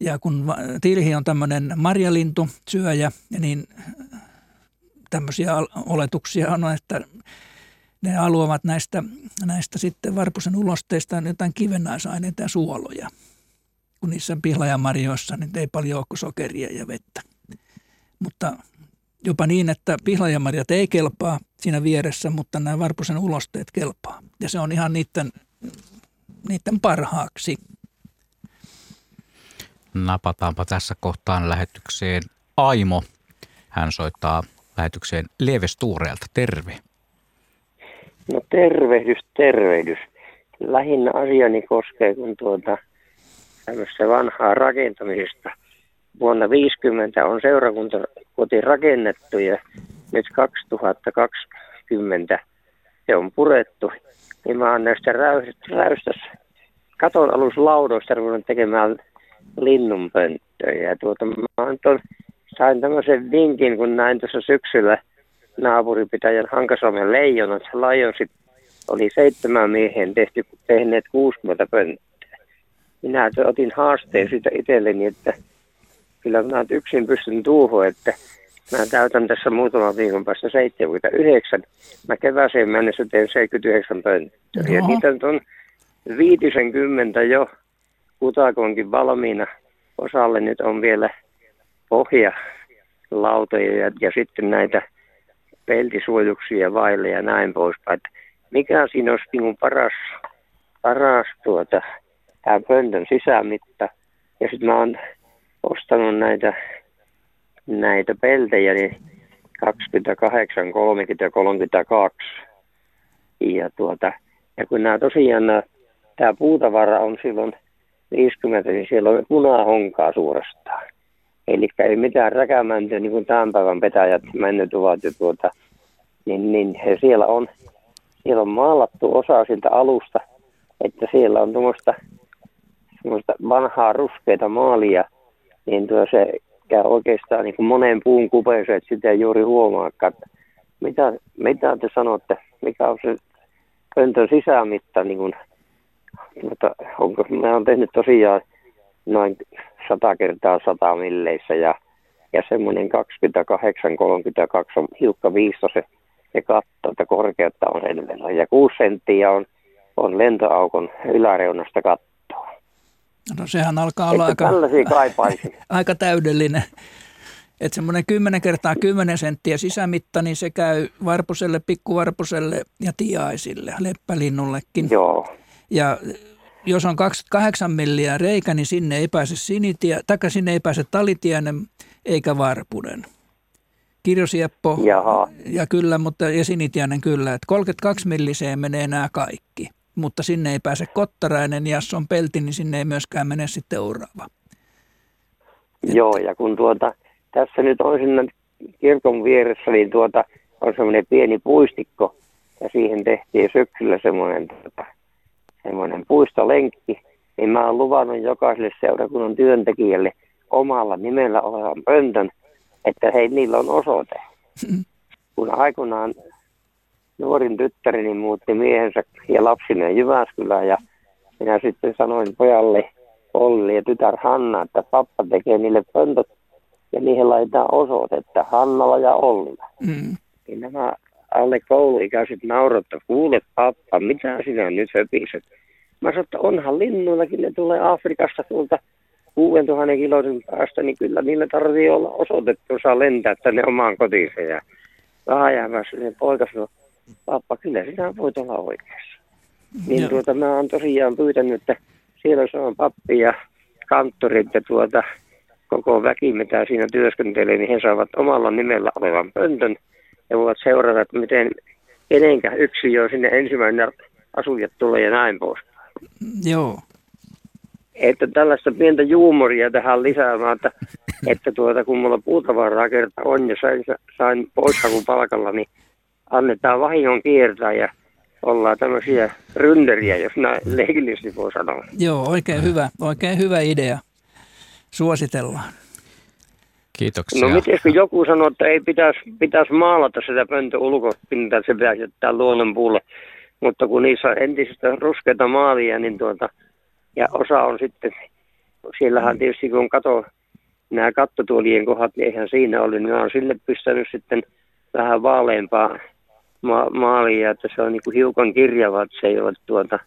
Ja kun tilhi on tämmöinen marjalintu, syöjä, niin tämmöisiä oletuksia on, että ne haluavat näistä, näistä sitten varpusen ulosteista jotain kivennäisaineita ja suoloja. Kun niissä pihlajamarjoissa niin ei paljon ole sokeria ja vettä. Mutta jopa niin, että pihlajamarjat ei kelpaa siinä vieressä, mutta nämä varpusen ulosteet kelpaa. Ja se on ihan niiden, niiden parhaaksi. Napataanpa tässä kohtaan lähetykseen Aimo. Hän soittaa lähetykseen Lievestuureelta. Terve. No tervehdys, tervehdys. Lähinnä asiani koskee, kun tuota tämmöistä vanhaa rakentamisesta. Vuonna 50 on seurakuntakoti rakennettu ja nyt 2020 se on purettu. Niin mä oon näistä räystös katon aluslaudoista ruvennut tekemään linnunpönttöjä. Ja tuota, mä oon tuon sain tämmöisen vinkin, kun näin tuossa syksyllä naapuripitäjän Hankasalmen leijonat. Lajonsi oli seitsemän miehen tehty, tehneet 60 pönttöä. Minä otin haasteen siitä itselleni, että kyllä minä yksin pystyn tuuhun, että mä täytän tässä muutaman viikon päästä 79. Mä kevääseen mennessä teen 79 pönttöä. Ja niitä on 50 jo kutakonkin valmiina. Osalle nyt on vielä pohjalautoja ja, ja sitten näitä peltisuojuksia vaille ja näin poispäin. Mikä siinä olisi niin paras, paras tuota, tämä pöntön sisämitta. Ja sitten mä oon ostanut näitä, näitä peltejä, niin 28, 30 ja 32. Ja, tuota, ja kun nämä tosiaan tämä puutavara on silloin 50, niin siellä on punahonkaa suorastaan. Eli ei mitään räkämäntöä, niin kuin tämän päivän petäjät mennyt ovat jo tuota, niin, niin he siellä on, siellä on maalattu osa siltä alusta, että siellä on tuommoista vanhaa ruskeita maalia, niin tuo se käy oikeastaan niin kuin monen puun kupeeseen, että sitä ei juuri huomaa, että mitä, mitä te sanotte, mikä on se pöntön sisämitta, niin kuin, mutta onko, mä oon tehnyt tosiaan noin 100 kertaa 100 milleissä ja, ja semmoinen 28-32 on hiukka viistose se katto, että korkeutta on sen verran. Ja 6 senttiä on, on lentoaukon yläreunasta kattoa. No sehän alkaa olla aika, aika täydellinen. Että semmoinen 10 kertaa 10 senttiä sisämitta, niin se käy varpuselle, pikkuvarpuselle ja tiaisille, leppälinnullekin. Joo. Ja jos on 28 milliä reikä, niin sinne ei pääse sinitie, taikka sinne ei pääse talitienen eikä varpunen. Kirjosieppo Jaha. ja kyllä, mutta ja sinitiainen kyllä. Että 32 milliseen menee nämä kaikki, mutta sinne ei pääse kottarainen ja jos on pelti, niin sinne ei myöskään mene sitten urava. Joo, ja kun tuota, tässä nyt on sinne kirkon vieressä, niin tuota, on semmoinen pieni puistikko, ja siihen tehtiin syksyllä semmoinen tuota, semmoinen puistolenkki, niin mä oon luvannut jokaiselle seurakunnan työntekijälle omalla nimellä olevan pöntön, että hei, niillä on osoite. Kun aikoinaan nuorin tyttäreni muutti miehensä ja lapsineen Jyväskylään ja minä sitten sanoin pojalle Olli ja tytär Hanna, että pappa tekee niille pöntöt ja niihin laitetaan osoitetta Hannalla ja Ollilla. Mm. Niin nämä alle kouluikäiset naurotta, kuule pappa, mitä sinä nyt höpiset? Mä sanoin, että onhan linnuillakin, ne tulee Afrikasta tuolta 6000 kiloisen päästä, niin kyllä niillä tarvii olla osoitettu, saa lentää tänne omaan kotiinsa. Ja vähän jäämässä niin poika sanoi, pappa, kyllä sinä voit olla oikeassa. Niin Joo. tuota, mä oon tosiaan pyytänyt, että siellä on pappi ja kanttorit ja tuota, koko väki, mitä siinä työskentelee, niin he saavat omalla nimellä olevan pöntön ja voivat seurata, että miten kenenkä yksi jo sinne ensimmäinen asujat tulee ja näin pois. Joo. Että tällaista pientä juumoria tähän lisäämään, että, että tuota, kun mulla puutavaraa kerta on ja sain, sain poishakun palkalla, niin annetaan vahingon kiertää ja ollaan tämmöisiä rynderiä, jos näin leikillisesti voi sanoa. Joo, oikein hyvä, oikein hyvä idea. Suositellaan. Kiitoksia. No miten kun joku sanoo, että ei pitäisi, pitäisi maalata sitä pöntön ulkopintaa, että se pitäisi jättää luonnonpuulle. Mutta kun niissä on entisistä ruskeita maalia, niin tuota, ja osa on sitten, siellähän tietysti kun kato nämä kattotuolien kohdat, niin eihän siinä ollut, niin mä oon sille pistänyt sitten vähän vaaleampaa ma- maalia, että se on niin kuin hiukan kirjava, että se ei ole tuota,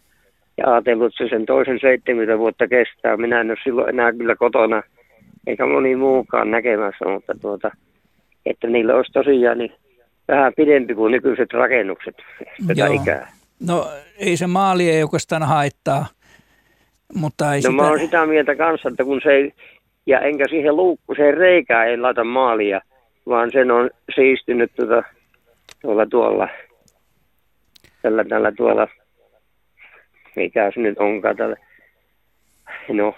ja ajatellut, että se sen toisen 70 vuotta kestää. Minä en ole silloin enää kyllä kotona, eikä moni muukaan näkemässä, mutta tuota, että niillä olisi tosiaan niin vähän pidempi kuin nykyiset rakennukset tätä Joo. ikää. No ei se maali ei oikeastaan haittaa, mutta ei No sitä... mä oon sitä mieltä kanssa, että kun se ei, ja enkä siihen luukkuseen reikää ei laita maalia, vaan sen on siistynyt tuota, tuolla tuolla, tällä, tällä tuolla, mikä se nyt onkaan tällä, no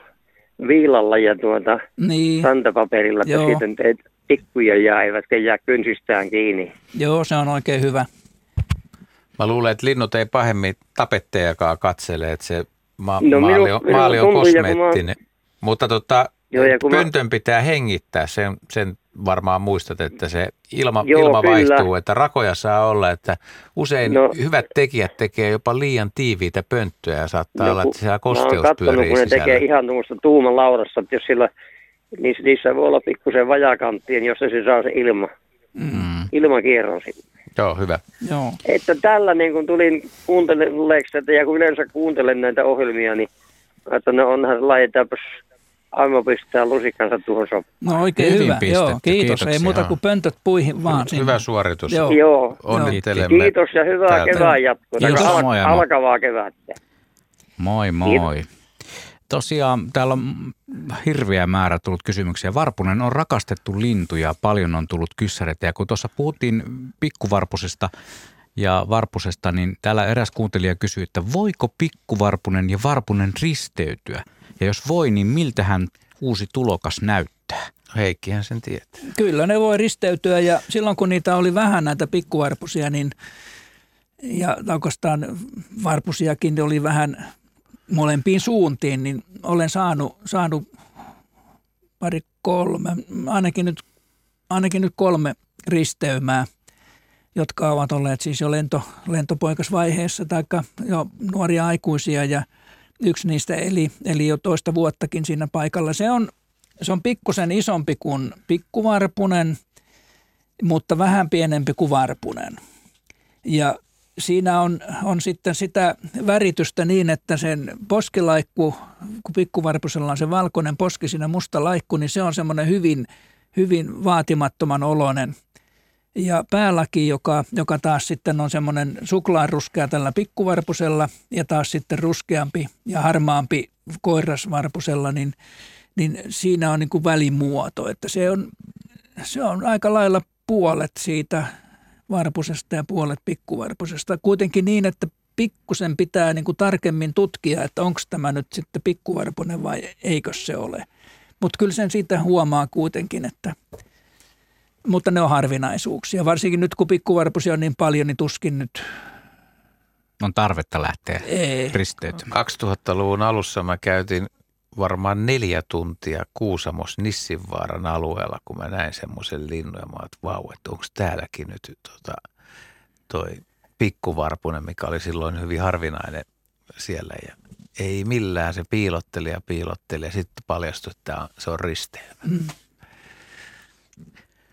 viilalla ja tuota Niin, rantapaperilla, että Joo. sitten teet tikkuja jää, eivätkä jää kynsistään kiinni. joo, se on oikein hyvä. Mä luulen, että linnut ei pahemmin tapettejakaan katsele, että se ma- No maali, on, maali on kun mä- kosmeettinen. Mutta tota, Joo, ja kun mä- pöntön pitää hengittää, sen, sen varmaan muistat, että se ilma, Joo, ilma kyllä. vaihtuu, että rakoja saa olla, että usein No. hyvät tekijät tekee jopa liian tiiviitä pönttöjä ja saattaa olla, kun että siellä No, mä kosteus kattonut, pyörii kun ne sisällä. tekee ihan tuommoista tuuman laudassa, että jos sillä, niissä, niissä voi olla pikkusen vajakanttia, niin jos se saa se ilma, Mm. ilmakierron sinne. Joo, hyvä. Joo. Että tällä niin kun tulin kuunteleeksi tätä ja kun yleensä kuuntelen näitä ohjelmia, niin että ne onhan laitetaanpas aimo pistää lusikkansa tuohon soppaan. No oikein Hyvin hyvä. pistetty, Joo, kiitos. kiitoksia. Ei muuta kuin pöntöt puihin vaan. sinne. Hyvä suoritus. Joo. Joo. Onnittelemme. Kiitos ja hyvää täältä. kevään jatkoa. Kiitos. Al- moi. alkavaa kevättä. Moi moi. Tosiaan täällä on hirveä määrä tullut kysymyksiä. Varpunen on rakastettu lintu ja paljon on tullut kyssäreitä. Ja kun tuossa puhuttiin pikkuvarpusesta ja varpusesta, niin täällä eräs kuuntelija kysyi, että voiko pikkuvarpunen ja varpunen risteytyä? Ja jos voi, niin miltähän uusi tulokas näyttää? Heikkihän sen tietää. Kyllä ne voi risteytyä ja silloin kun niitä oli vähän näitä pikkuvarpusia, niin ja oikeastaan varpusiakin oli vähän molempiin suuntiin, niin olen saanut, saanut pari kolme, ainakin nyt, ainakin nyt kolme risteymää, jotka ovat olleet siis jo lento, lentopoikasvaiheessa tai jo nuoria aikuisia ja yksi niistä eli, eli jo toista vuottakin siinä paikalla. Se on, se on pikkusen isompi kuin pikkuvarpunen, mutta vähän pienempi kuin varpunen. Ja siinä on, on sitten sitä väritystä niin, että sen poskilaikku, kun pikkuvarpusella on se valkoinen poski, siinä musta laikku, niin se on semmoinen hyvin, hyvin vaatimattoman oloinen. Ja päälaki, joka, joka taas sitten on semmoinen suklaaruskea tällä pikkuvarpusella ja taas sitten ruskeampi ja harmaampi koirasvarpusella, niin, niin siinä on niin kuin välimuoto. Että se on, se on aika lailla puolet siitä varpusesta ja puolet pikkuvarpusesta. Kuitenkin niin, että pikkusen pitää niin kuin tarkemmin tutkia, että onko tämä nyt sitten pikkuvarpunen vai eikö se ole. Mutta kyllä sen siitä huomaa kuitenkin, että mutta ne on harvinaisuuksia. Varsinkin nyt kun pikkuvarpusia on niin paljon, niin tuskin nyt On tarvetta lähteä ei. risteytymään. 2000-luvun alussa mä käytin varmaan neljä tuntia Kuusamos Nissinvaaran alueella, kun mä näin semmoisen linnun ja mä oon, että vau, että onko täälläkin nyt tota, toi pikkuvarpunen, mikä oli silloin hyvin harvinainen siellä ja ei millään se piilotteli ja piilotteli ja sitten paljastui, että on, se on risteilmä. Mm.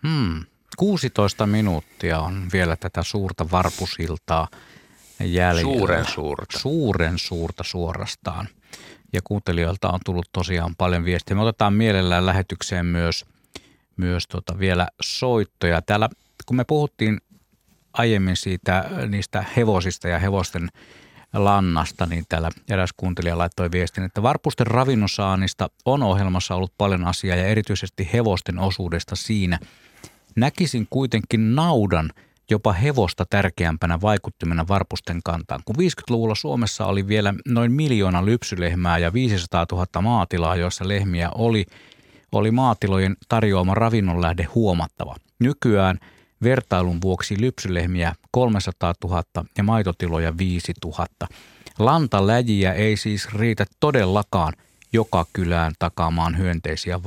Hmm. 16 minuuttia on vielä tätä suurta varpusiltaa jäljellä. Suuren suurta. Suuren suurta suorastaan. Ja kuuntelijoilta on tullut tosiaan paljon viestiä. Me otetaan mielellään lähetykseen myös, myös tota vielä soittoja. Täällä kun me puhuttiin aiemmin siitä niistä hevosista ja hevosten lannasta, niin täällä eräs kuuntelija laittoi viestin, että varpusten ravinnonsaannista on ohjelmassa ollut paljon asiaa ja erityisesti hevosten osuudesta siinä. Näkisin kuitenkin naudan jopa hevosta tärkeämpänä vaikuttimena varpusten kantaan. Kun 50-luvulla Suomessa oli vielä noin miljoona lypsylehmää ja 500 000 maatilaa, joissa lehmiä oli, oli maatilojen tarjoama ravinnonlähde huomattava. Nykyään – vertailun vuoksi lypsylehmiä 300 000 ja maitotiloja 5 000. Lantaläjiä ei siis riitä todellakaan joka kylään takaamaan hyönteisiä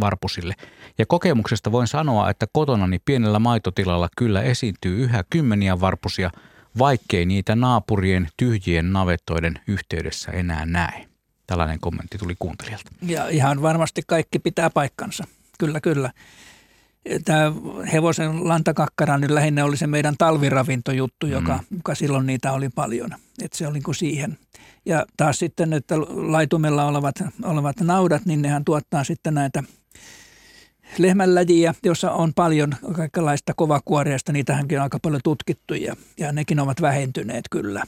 varpusille. Ja kokemuksesta voin sanoa, että kotonani pienellä maitotilalla kyllä esiintyy yhä kymmeniä varpusia, vaikkei niitä naapurien tyhjien navettoiden yhteydessä enää näe. Tällainen kommentti tuli kuuntelijalta. Ja ihan varmasti kaikki pitää paikkansa. Kyllä, kyllä tämä hevosen lantakakkara nyt lähinnä oli se meidän talviravintojuttu, joka, mm. joka silloin niitä oli paljon. Että se oli niin kuin siihen. Ja taas sitten, että laitumella olevat, olevat naudat, niin nehän tuottaa sitten näitä lehmänläjiä, jossa on paljon kaikenlaista kovakuoriasta. Niitähänkin on aika paljon tutkittu ja, ja nekin ovat vähentyneet kyllä.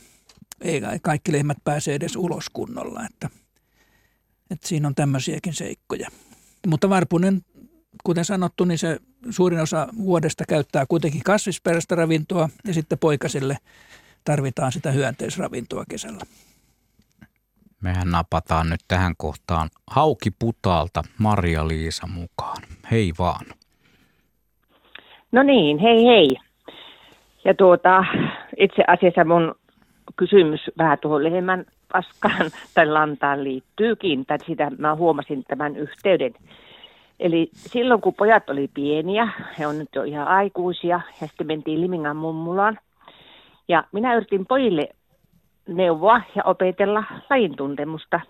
Ei kaikki lehmät pääse edes ulos kunnolla, että, että siinä on tämmöisiäkin seikkoja. Mutta varpunen kuten sanottu, niin se suurin osa vuodesta käyttää kuitenkin kasvisperäistä ravintoa ja sitten poikasille tarvitaan sitä hyönteisravintoa kesällä. Mehän napataan nyt tähän kohtaan Hauki Putaalta Maria-Liisa mukaan. Hei vaan. No niin, hei hei. Ja tuota, itse asiassa mun kysymys vähän tuohon lehmän paskaan tai lantaan liittyykin, tai sitä mä huomasin tämän yhteyden. Eli silloin kun pojat oli pieniä, he on nyt jo ihan aikuisia, ja sitten mentiin Limingan mummulaan. Ja minä yritin pojille neuvoa ja opetella lajin tuntemusta.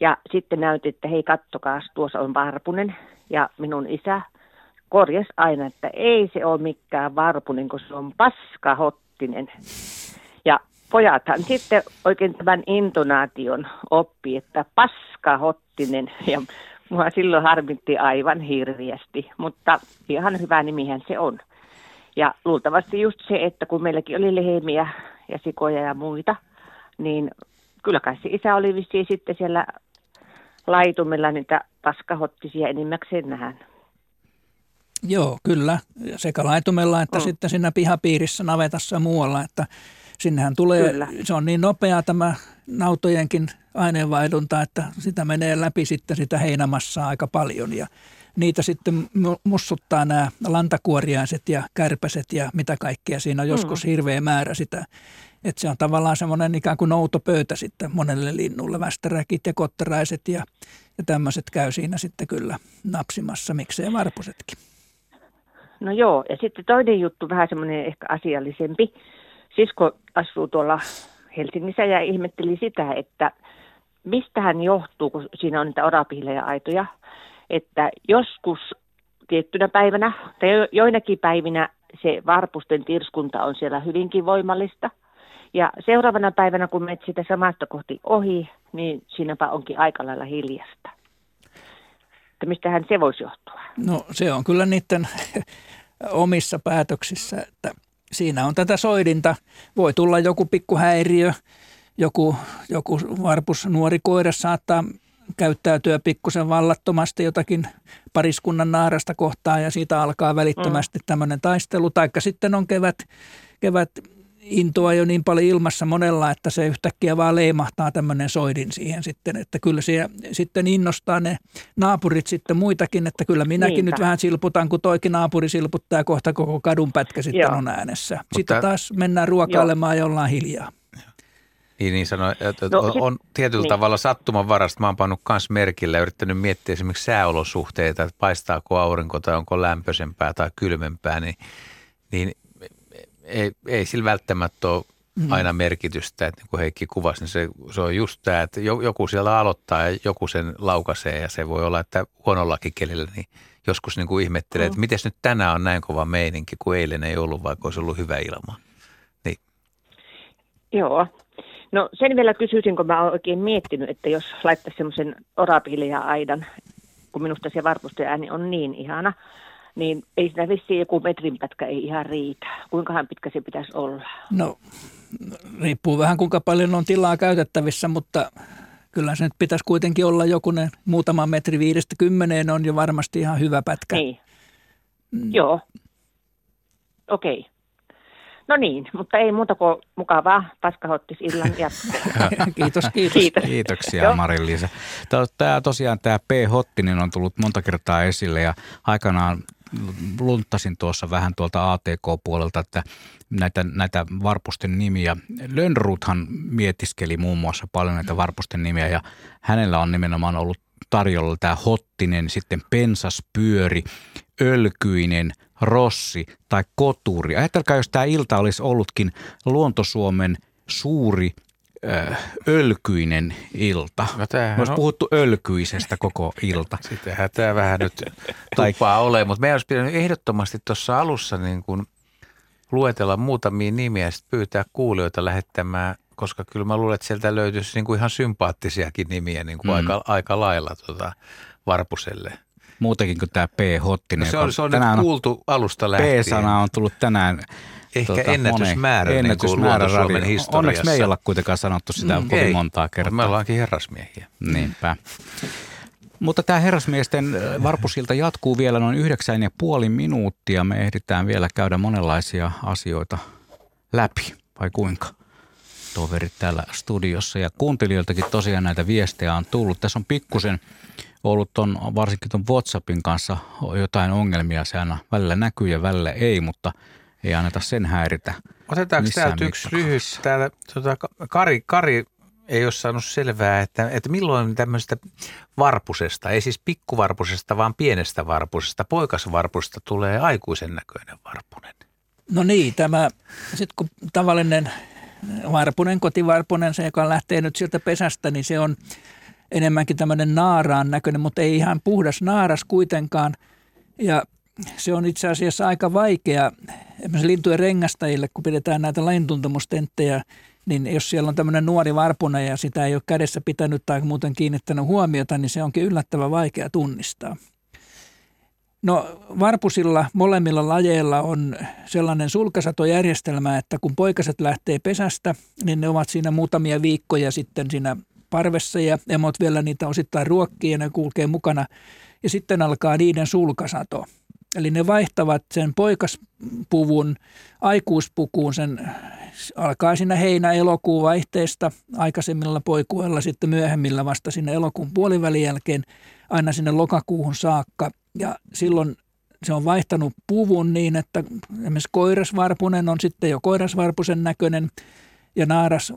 Ja sitten näytin, että hei kattokaa, tuossa on varpunen. Ja minun isä korjas aina, että ei se ole mikään varpunen, kun se on paskahottinen. Ja pojathan sitten oikein tämän intonaation oppi, että paskahottinen. Ja Mua silloin harmitti aivan hirviästi, mutta ihan hyvä nimihän se on. Ja luultavasti just se, että kun meilläkin oli lehmiä ja sikoja ja muita, niin kyllä kai se isä oli vissiin sitten siellä laitumilla niitä paskahottisia enimmäkseen nähdään. Joo, kyllä. Sekä laitumella että mm. sitten siinä pihapiirissä, navetassa ja muualla, että sinnehän tulee, kyllä. se on niin nopea tämä nautojenkin aineenvaihdunta, että sitä menee läpi sitten sitä heinämassaa aika paljon ja niitä sitten mussuttaa nämä lantakuoriaiset ja kärpäset ja mitä kaikkea. Siinä on joskus mm. hirveä määrä sitä, että se on tavallaan semmoinen ikään kuin noutopöytä sitten monelle linnulle. Västäräkit ja kotteraiset ja, ja tämmöiset käy siinä sitten kyllä napsimassa, miksei varpusetkin. No joo, ja sitten toinen juttu, vähän semmoinen ehkä asiallisempi. Sisko asuu tuolla Helsingissä ja ihmetteli sitä, että mistähän johtuu, kun siinä on niitä orapiileja-aitoja, että joskus tiettynä päivänä tai joinakin päivinä se varpusten tirskunta on siellä hyvinkin voimallista. Ja seuraavana päivänä, kun menet sitä samasta kohti ohi, niin siinäpä onkin aika lailla hiljasta. Että mistähän se voisi johtua? No se on kyllä niiden omissa päätöksissä, että siinä on tätä soidinta. Voi tulla joku pikkuhäiriö, joku, joku varpus nuori koira saattaa käyttäytyä pikkusen vallattomasti jotakin pariskunnan naarasta kohtaa ja siitä alkaa välittömästi mm. tämmöinen taistelu. Taikka sitten on kevät, kevät intoa jo niin paljon ilmassa monella, että se yhtäkkiä vaan leimahtaa tämmöinen soidin siihen sitten, että kyllä se sitten innostaa ne naapurit sitten muitakin, että kyllä minäkin Niinpä. nyt vähän silputan, kun toikin naapuri silputtaa ja kohta koko kadun pätkä sitten Joo. on äänessä. Mutta, sitten taas mennään ruokailemaan ja ollaan hiljaa. Niin, niin sanoi, että no, on, on tietyllä niin. tavalla sattuman varasta. Mä oon pannut myös merkillä ja yrittänyt miettiä esimerkiksi sääolosuhteita, että paistaako aurinko tai onko lämpöisempää tai kylmempää, niin, niin ei, ei sillä välttämättä ole mm. aina merkitystä, että niin kuin Heikki kuvasi, niin se, se on just tämä, että joku siellä aloittaa ja joku sen laukaisee ja se voi olla, että huonollakin kelillä niin joskus niin kuin ihmettelee, Mm. että miten nyt tänään on näin kova meininki, kun eilen ei ollut, vaikka olisi ollut hyvä ilma. Niin. Joo. No sen vielä kysyisin, kun mä oon oikein miettinyt, että jos laittaisi semmoisen orapilia-aidan, kun minusta se varpusten ääni on niin ihana, niin ei siinä vissiin joku metrin pätkä ei ihan riitä. Kuinkahan pitkä se pitäisi olla? No, riippuu vähän kuinka paljon on tilaa käytettävissä, mutta kyllä se nyt pitäisi kuitenkin olla jokunen muutama metri viidestä kymmeneen on jo varmasti ihan hyvä pätkä. Niin. Joo. Okei. Okay. No niin, mutta ei muuta kuin mukavaa paskahottis illan jatkoa. kiitos, kiitos. Kiitos. Kiitoksia Joo. Marin-Liisa. Tämä tosiaan tämä P-Hottinen on tullut monta kertaa esille ja aikanaan lunttasin tuossa vähän tuolta ATK-puolelta, että näitä, näitä varpusten nimiä. Lönnruthan mietiskeli muun muassa paljon näitä varpusten nimiä ja hänellä on nimenomaan ollut tarjolla tämä Hottinen, sitten Pensaspyöri, Ölkyinen, Rossi tai Koturi. Ajatelkaa, jos tämä ilta olisi ollutkin Luontosuomen suuri ö, ölkyinen ilta. No tämähän Olisi on- puhuttu ölkyisestä koko ilta. Sittenhän tämä vähän nyt tupaa ole, mutta meidän olisi pitänyt ehdottomasti tuossa alussa niin kuin luetella muutamia nimiä ja sitten pyytää kuulijoita lähettämään, koska kyllä mä luulen, että sieltä löytyisi niin kuin ihan sympaattisiakin nimiä niin kuin Mm. aika, aika lailla tota Varpuselle. Muutenkin kuin tämä P-Hottinen. No se on, se on nyt tänään kuultu alusta lähtien. P-sana on tullut tänään Ehkä tota, ennätysmäärä niin kuin ennätysmäärä Luontosuomen radio. historiassa. Onneksi me ei olla kuitenkaan sanottu sitä Mm, kovin ei, montaa kertaa. me ollaankin herrasmiehiä. Niinpä. Mutta tämä herrasmiesten varpusilta jatkuu vielä noin yhdeksän ja puoli minuuttia. Me ehditään vielä käydä monenlaisia asioita läpi, vai kuinka? Toverit täällä studiossa ja kuuntelijoiltakin tosiaan näitä viestejä on tullut. Tässä on pikkusen ollut ton, varsinkin tuon WhatsAppin kanssa jotain ongelmia. Se aina välillä näkyy ja välillä ei, mutta ei anneta sen häiritä. Otetaanko missään täältä yksi lyhyt, täällä, tota, Kari, Kari ei ole saanut selvää, että, että milloin tämmöistä varpusesta, ei siis pikkuvarpusesta, vaan pienestä varpusesta, poikasvarpusesta tulee aikuisen näköinen varpunen. No niin, tämä, sitten kun tavallinen varpunen, kotivarpunen, se joka lähtee nyt sieltä pesästä, niin se on enemmänkin tämmöinen naaraan näköinen, mutta ei ihan puhdas naaras kuitenkaan. Ja se on itse asiassa aika vaikea esimerkiksi lintujen rengastajille, kun pidetään näitä lajintuntemustenttejä, niin jos siellä on tämmöinen nuori varpunen ja sitä ei ole kädessä pitänyt tai muuten kiinnittänyt huomiota, niin se onkin yllättävän vaikea tunnistaa. No varpusilla molemmilla lajeilla on sellainen sulkasatojärjestelmä, että kun poikaset lähtee pesästä, niin ne ovat siinä muutamia viikkoja sitten siinä parvessa ja emot vielä niitä osittain ruokkii ja ne kulkee mukana. Ja sitten alkaa niiden sulkasato. Eli ne vaihtavat sen poikaspuvun aikuispukuun, sen alkaa siinä heinä-elokuun vaihteesta aikaisemmilla poikuilla, sitten myöhemmillä vasta sinne elokuun puolivälin jälkeen aina sinne lokakuuhun saakka. Ja silloin se on vaihtanut puvun niin, että esimerkiksi koirasvarpunen on sitten jo koirasvarpusen näköinen ja naaras,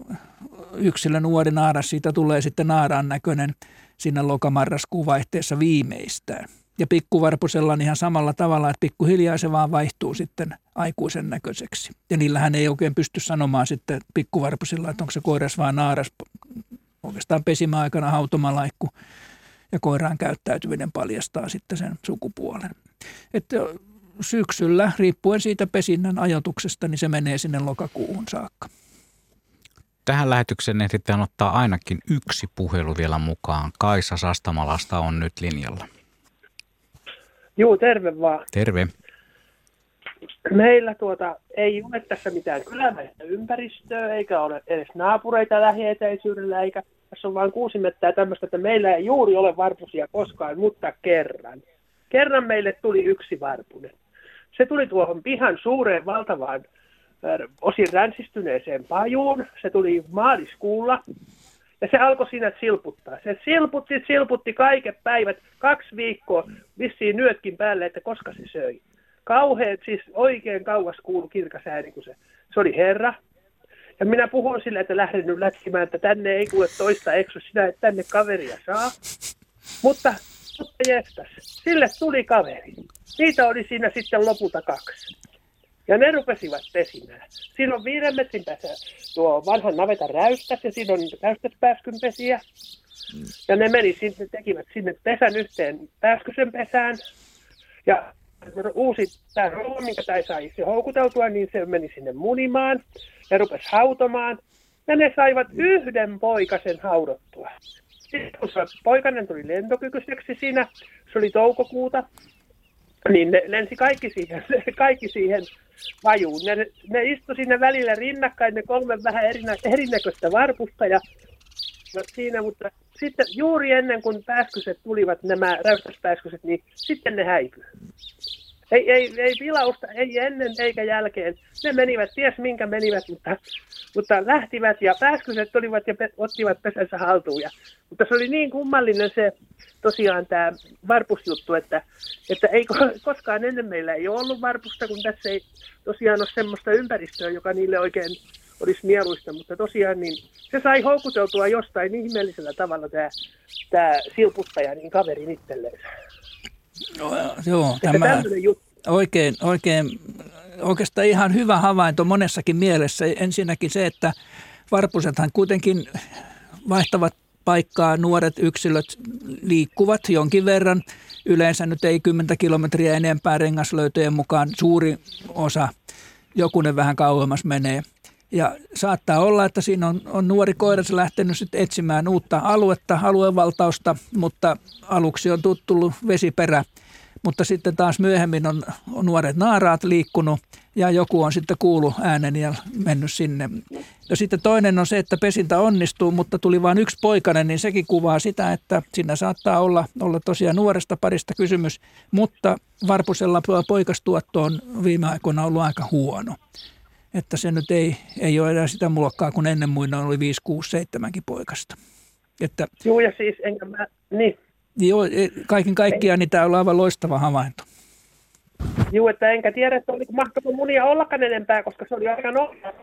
yksilö nuori naaras, siitä tulee sitten naaraan näköinen siinä lokamarraskuun vaihteessa viimeistään. Ja pikkuvarpusella on ihan samalla tavalla, että pikkuhiljaa se vaan vaihtuu sitten aikuisen näköiseksi. Ja niillähän ei oikein pysty sanomaan sitten pikkuvarpusilla, että onko se koiras vai naaras. Oikeastaan pesimäaikana hautomalaikku ja koiraan käyttäytyminen paljastaa sitten sen sukupuolen. Että syksyllä, riippuen siitä pesinnän ajoituksesta, niin se menee sinne lokakuuhun saakka. Tähän lähetykseen ehditään ottaa ainakin yksi puhelu vielä mukaan. Kaisa Sastamalasta on nyt linjalla. Juu, terve vaan. Terve. Meillä tuota, ei ole tässä mitään kylämäistä ympäristöä, eikä ole edes naapureita lähietäisyydellä, eikä tässä on vain kuusi mettää tämmöistä, että meillä ei juuri ole varpusia koskaan, mutta kerran. Kerran meille tuli yksi varpunen. Se tuli tuohon pihan suureen valtavaan ö, osin ränsistyneeseen pajuun. Se tuli maaliskuulla ja se alkoi siinä silputtaa. Se silputti, silputti kaiket päivät, kaksi viikkoa, vissiin nyötkin päälle, että koska se söi. Kauheet, siis oikein kauas kuulu kirkas ääni, kun se, se oli herra. Ja minä puhun sille, että lähden nyt lätkimään, että tänne ei kuule toista eksu, sinä et tänne kaveria saa. Mutta, mutta jestas, sille tuli kaveri. Niitä oli siinä sitten lopulta kaksi. Ja ne rupesivat pesimään. Siinä on viiden metrin pesä, tuo vanhan navetan räystäs ja siinä on räystäspääskyn pesiä. Ja ne meni sinne, tekivät sinne pesän yhteen pääskysen pesään. Ja uusi tämä rouva, minkä tämä sai se houkuteltua, niin se meni sinne munimaan ja rupesi hautomaan. Ja ne saivat yhden poikasen haudottua. Sitten kun se poikainen tuli lentokykyiseksi siinä, se oli toukokuuta, niin ne lensi kaikki siihen, kaikki siihen vajuun. Ne, ne istui sinne välillä rinnakkain, ne kolme vähän erinä, erinäköistä varpusta ja no siinä, mutta sitten juuri ennen kuin pääskyset tulivat, nämä räystäspääskyset, niin sitten ne häipyi. Ei, ei, ei vilausta, ei ennen eikä jälkeen. Ne menivät, ties minkä menivät, mutta, mutta lähtivät ja pääskyset tulivat ja pe, ottivat pesänsä haltuun. Ja, mutta se oli niin kummallinen se tosiaan tämä varpusjuttu, että, että ei koskaan ennen meillä ei ole ollut varpusta, kun tässä ei tosiaan ole semmoista ympäristöä, joka niille oikein olisi mieluista, mutta tosiaan niin se sai houkuteltua jostain ihmeellisellä tavalla tämä, tämä silputtaja niin kaverin itselleen. No, joo, tämä oikein, oikein, oikeastaan ihan hyvä havainto monessakin mielessä. Ensinnäkin se, että varpusethan kuitenkin vaihtavat paikkaa, nuoret yksilöt liikkuvat jonkin verran. Yleensä nyt ei 10 kilometriä enempää rengaslöytöjen mukaan suuri osa, jokunen vähän kauemmas menee. Ja saattaa olla, että siinä on, on nuori koiras lähtenyt sitten etsimään uutta aluetta, aluevaltausta, mutta aluksi on tullut vesiperä. Mutta sitten taas myöhemmin on, on nuoret naaraat liikkunut ja joku on sitten kuullut äänen ja mennyt sinne. Ja sitten toinen on se, että pesintä onnistuu, mutta tuli vain yksi poikainen, niin sekin kuvaa sitä, että siinä saattaa olla, olla tosiaan nuoresta parista kysymys, mutta varpusella poikastuotto on viime aikoina ollut aika huono että se nyt ei, ei ole enää sitä mulokkaa, kun ennen muina oli 5, 6, 7 poikasta. Että, Joo, ja siis enkä mä, niin. Joo, e, kaiken kaikkiaan niin tämä on aivan loistava havainto. Joo, että enkä tiedä, että oliko mahtoiko munia ollakaan enempää, koska se oli aika nopea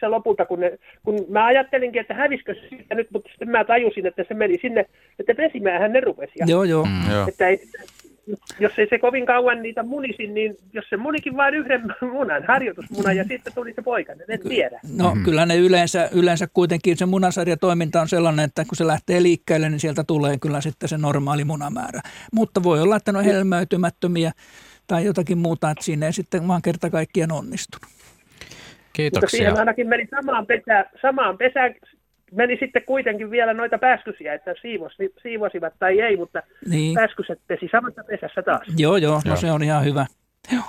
se lopulta, kun, ne, kun mä ajattelinkin, että hävisikö se siitä nyt, mutta sitten mä tajusin, että se meni sinne, että pesimäähän ne rupesi. Joo, joo. Mm, että ei, jos ei se kovin kauan niitä munisi, niin jos se munikin vain yhden munan, harjoitusmunan, ja sitten tuli se poikainen, en tiedä. No mm. kyllä ne yleensä, yleensä kuitenkin se munasarjatoiminta on sellainen, että kun se lähtee liikkeelle, niin sieltä tulee kyllä sitten se normaali munamäärä. Mutta voi olla, että ne on helmäytymättömiä tai jotakin muuta, että siinä ei sitten vaan kerta kaikkien onnistunut. Kiitoksia. Mutta siihen ainakin meni samaan pesään, samaan pesään meni sitten kuitenkin vielä noita pääskysiä, että siivos, siivosivat tai ei, mutta niin. pääskyset pesi samassa pesässä taas. Joo, joo, no joo. se on ihan hyvä. Joo.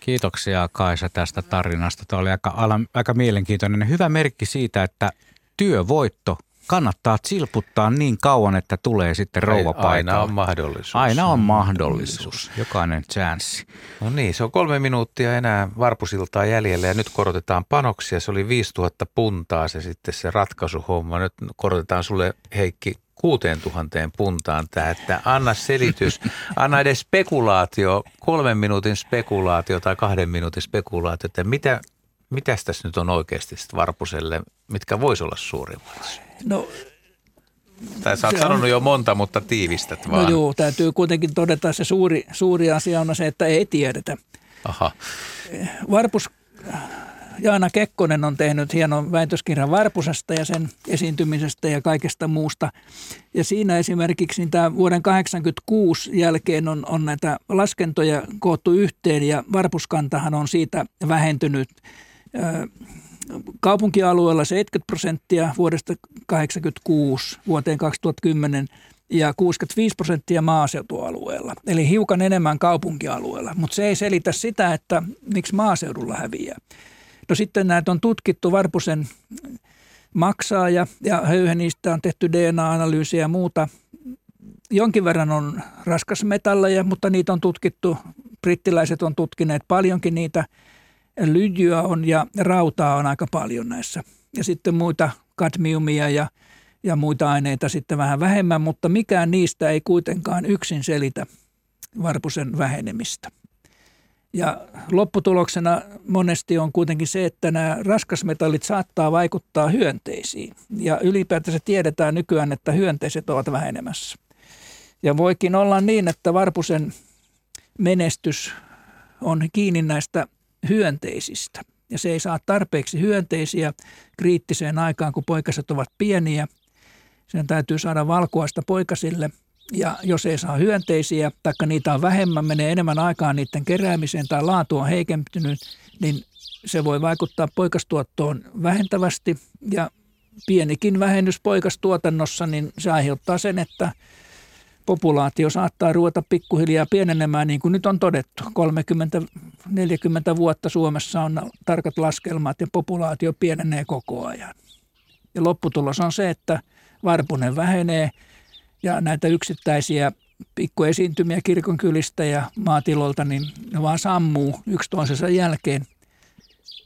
Kiitoksia Kaisa tästä tarinasta. Tämä oli aika, aika mielenkiintoinen. Hyvä merkki siitä, että työvoitto kannattaa silputtaa niin kauan, että tulee sitten rouva paikalle. Aina on mahdollisuus. Aina on mahdollisuus. Jokainen chanssi. No niin, se on kolme minuuttia enää varpusiltaa jäljellä ja nyt korotetaan panoksia. Se oli 5000 puntaa se sitten se ratkaisuhomma. Nyt korotetaan sulle Heikki 6000 puntaan tämä, että anna selitys, anna edes spekulaatio, kolmen minuutin spekulaatio tai kahden minuutin spekulaatio, että mitä, mitäs tässä nyt on oikeasti Varpuselle, mitkä voisi olla suurimmat? No tai sä oot sanonut on, jo monta, mutta tiivistät no vaan. No joo, täytyy kuitenkin todeta, että se suuri, suuri asia on se, että ei tiedetä. Aha. Varpus Jaana Kekkonen on tehnyt hienon väitöskirjan Varpusesta ja sen esiintymisestä ja kaikesta muusta. Ja siinä esimerkiksi niin tämä vuoden 1986 jälkeen on, on näitä laskentoja koottu yhteen ja Varpuskantahan on siitä vähentynyt kaupunkialueella 70 prosenttia vuodesta 1986 vuoteen 2010 ja 65 prosenttia maaseutualueella, eli hiukan enemmän kaupunkialueella. Mutta se ei selitä sitä, että miksi maaseudulla häviää. No sitten näitä on tutkittu Varpusen maksaa ja, ja höyhenistä on tehty DNA-analyysiä ja muuta. Jonkin verran on raskasmetalleja, mutta niitä on tutkittu, brittiläiset on tutkineet paljonkin niitä – lyijyä on ja rautaa on aika paljon näissä. Ja sitten muita kadmiumia ja, ja muita aineita sitten vähän vähemmän, mutta mikään niistä ei kuitenkaan yksin selitä varpusen vähenemistä. Ja lopputuloksena monesti on kuitenkin se, että nämä raskasmetallit saattaa vaikuttaa hyönteisiin. Ja ylipäätänsä tiedetään nykyään, että hyönteiset ovat vähenemässä. Ja voikin olla niin, että varpusen menestys on kiinni näistä hyönteisistä. Ja se ei saa tarpeeksi hyönteisiä kriittiseen aikaan, kun poikaset ovat pieniä. Sen täytyy saada valkuaista poikasille Ja jos ei saa hyönteisiä, taikka niitä on vähemmän, menee enemmän aikaa niiden keräämiseen tai laatu on heikentynyt, niin se voi vaikuttaa poikastuottoon vähentävästi ja pienikin vähennys poikastuotannossa, niin se aiheuttaa sen, että populaatio saattaa ruveta pikkuhiljaa pienenemään, niin kuin nyt on todettu. 30-40 vuotta Suomessa on tarkat laskelmat ja populaatio pienenee koko ajan. Ja lopputulos on se, että varpunen vähenee ja näitä yksittäisiä pikkuesiintymiä kirkonkylistä ja maatilolta, niin ne vaan sammuu yksi toisensa jälkeen.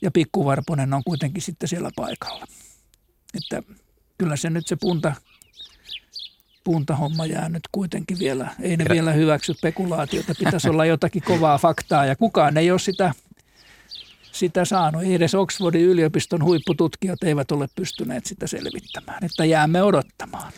Ja pikkuvarpunen on kuitenkin sitten siellä paikalla. Että kyllä se nyt se punta puntahomma jää nyt kuitenkin vielä, ei ne vielä hyväksy spekulaatiota, pitäisi olla jotakin kovaa faktaa ja kukaan ei ole sitä, sitä saanut. Ei edes Oxfordin yliopiston huippututkijat eivät ole pystyneet sitä selvittämään, että jäämme odottamaan.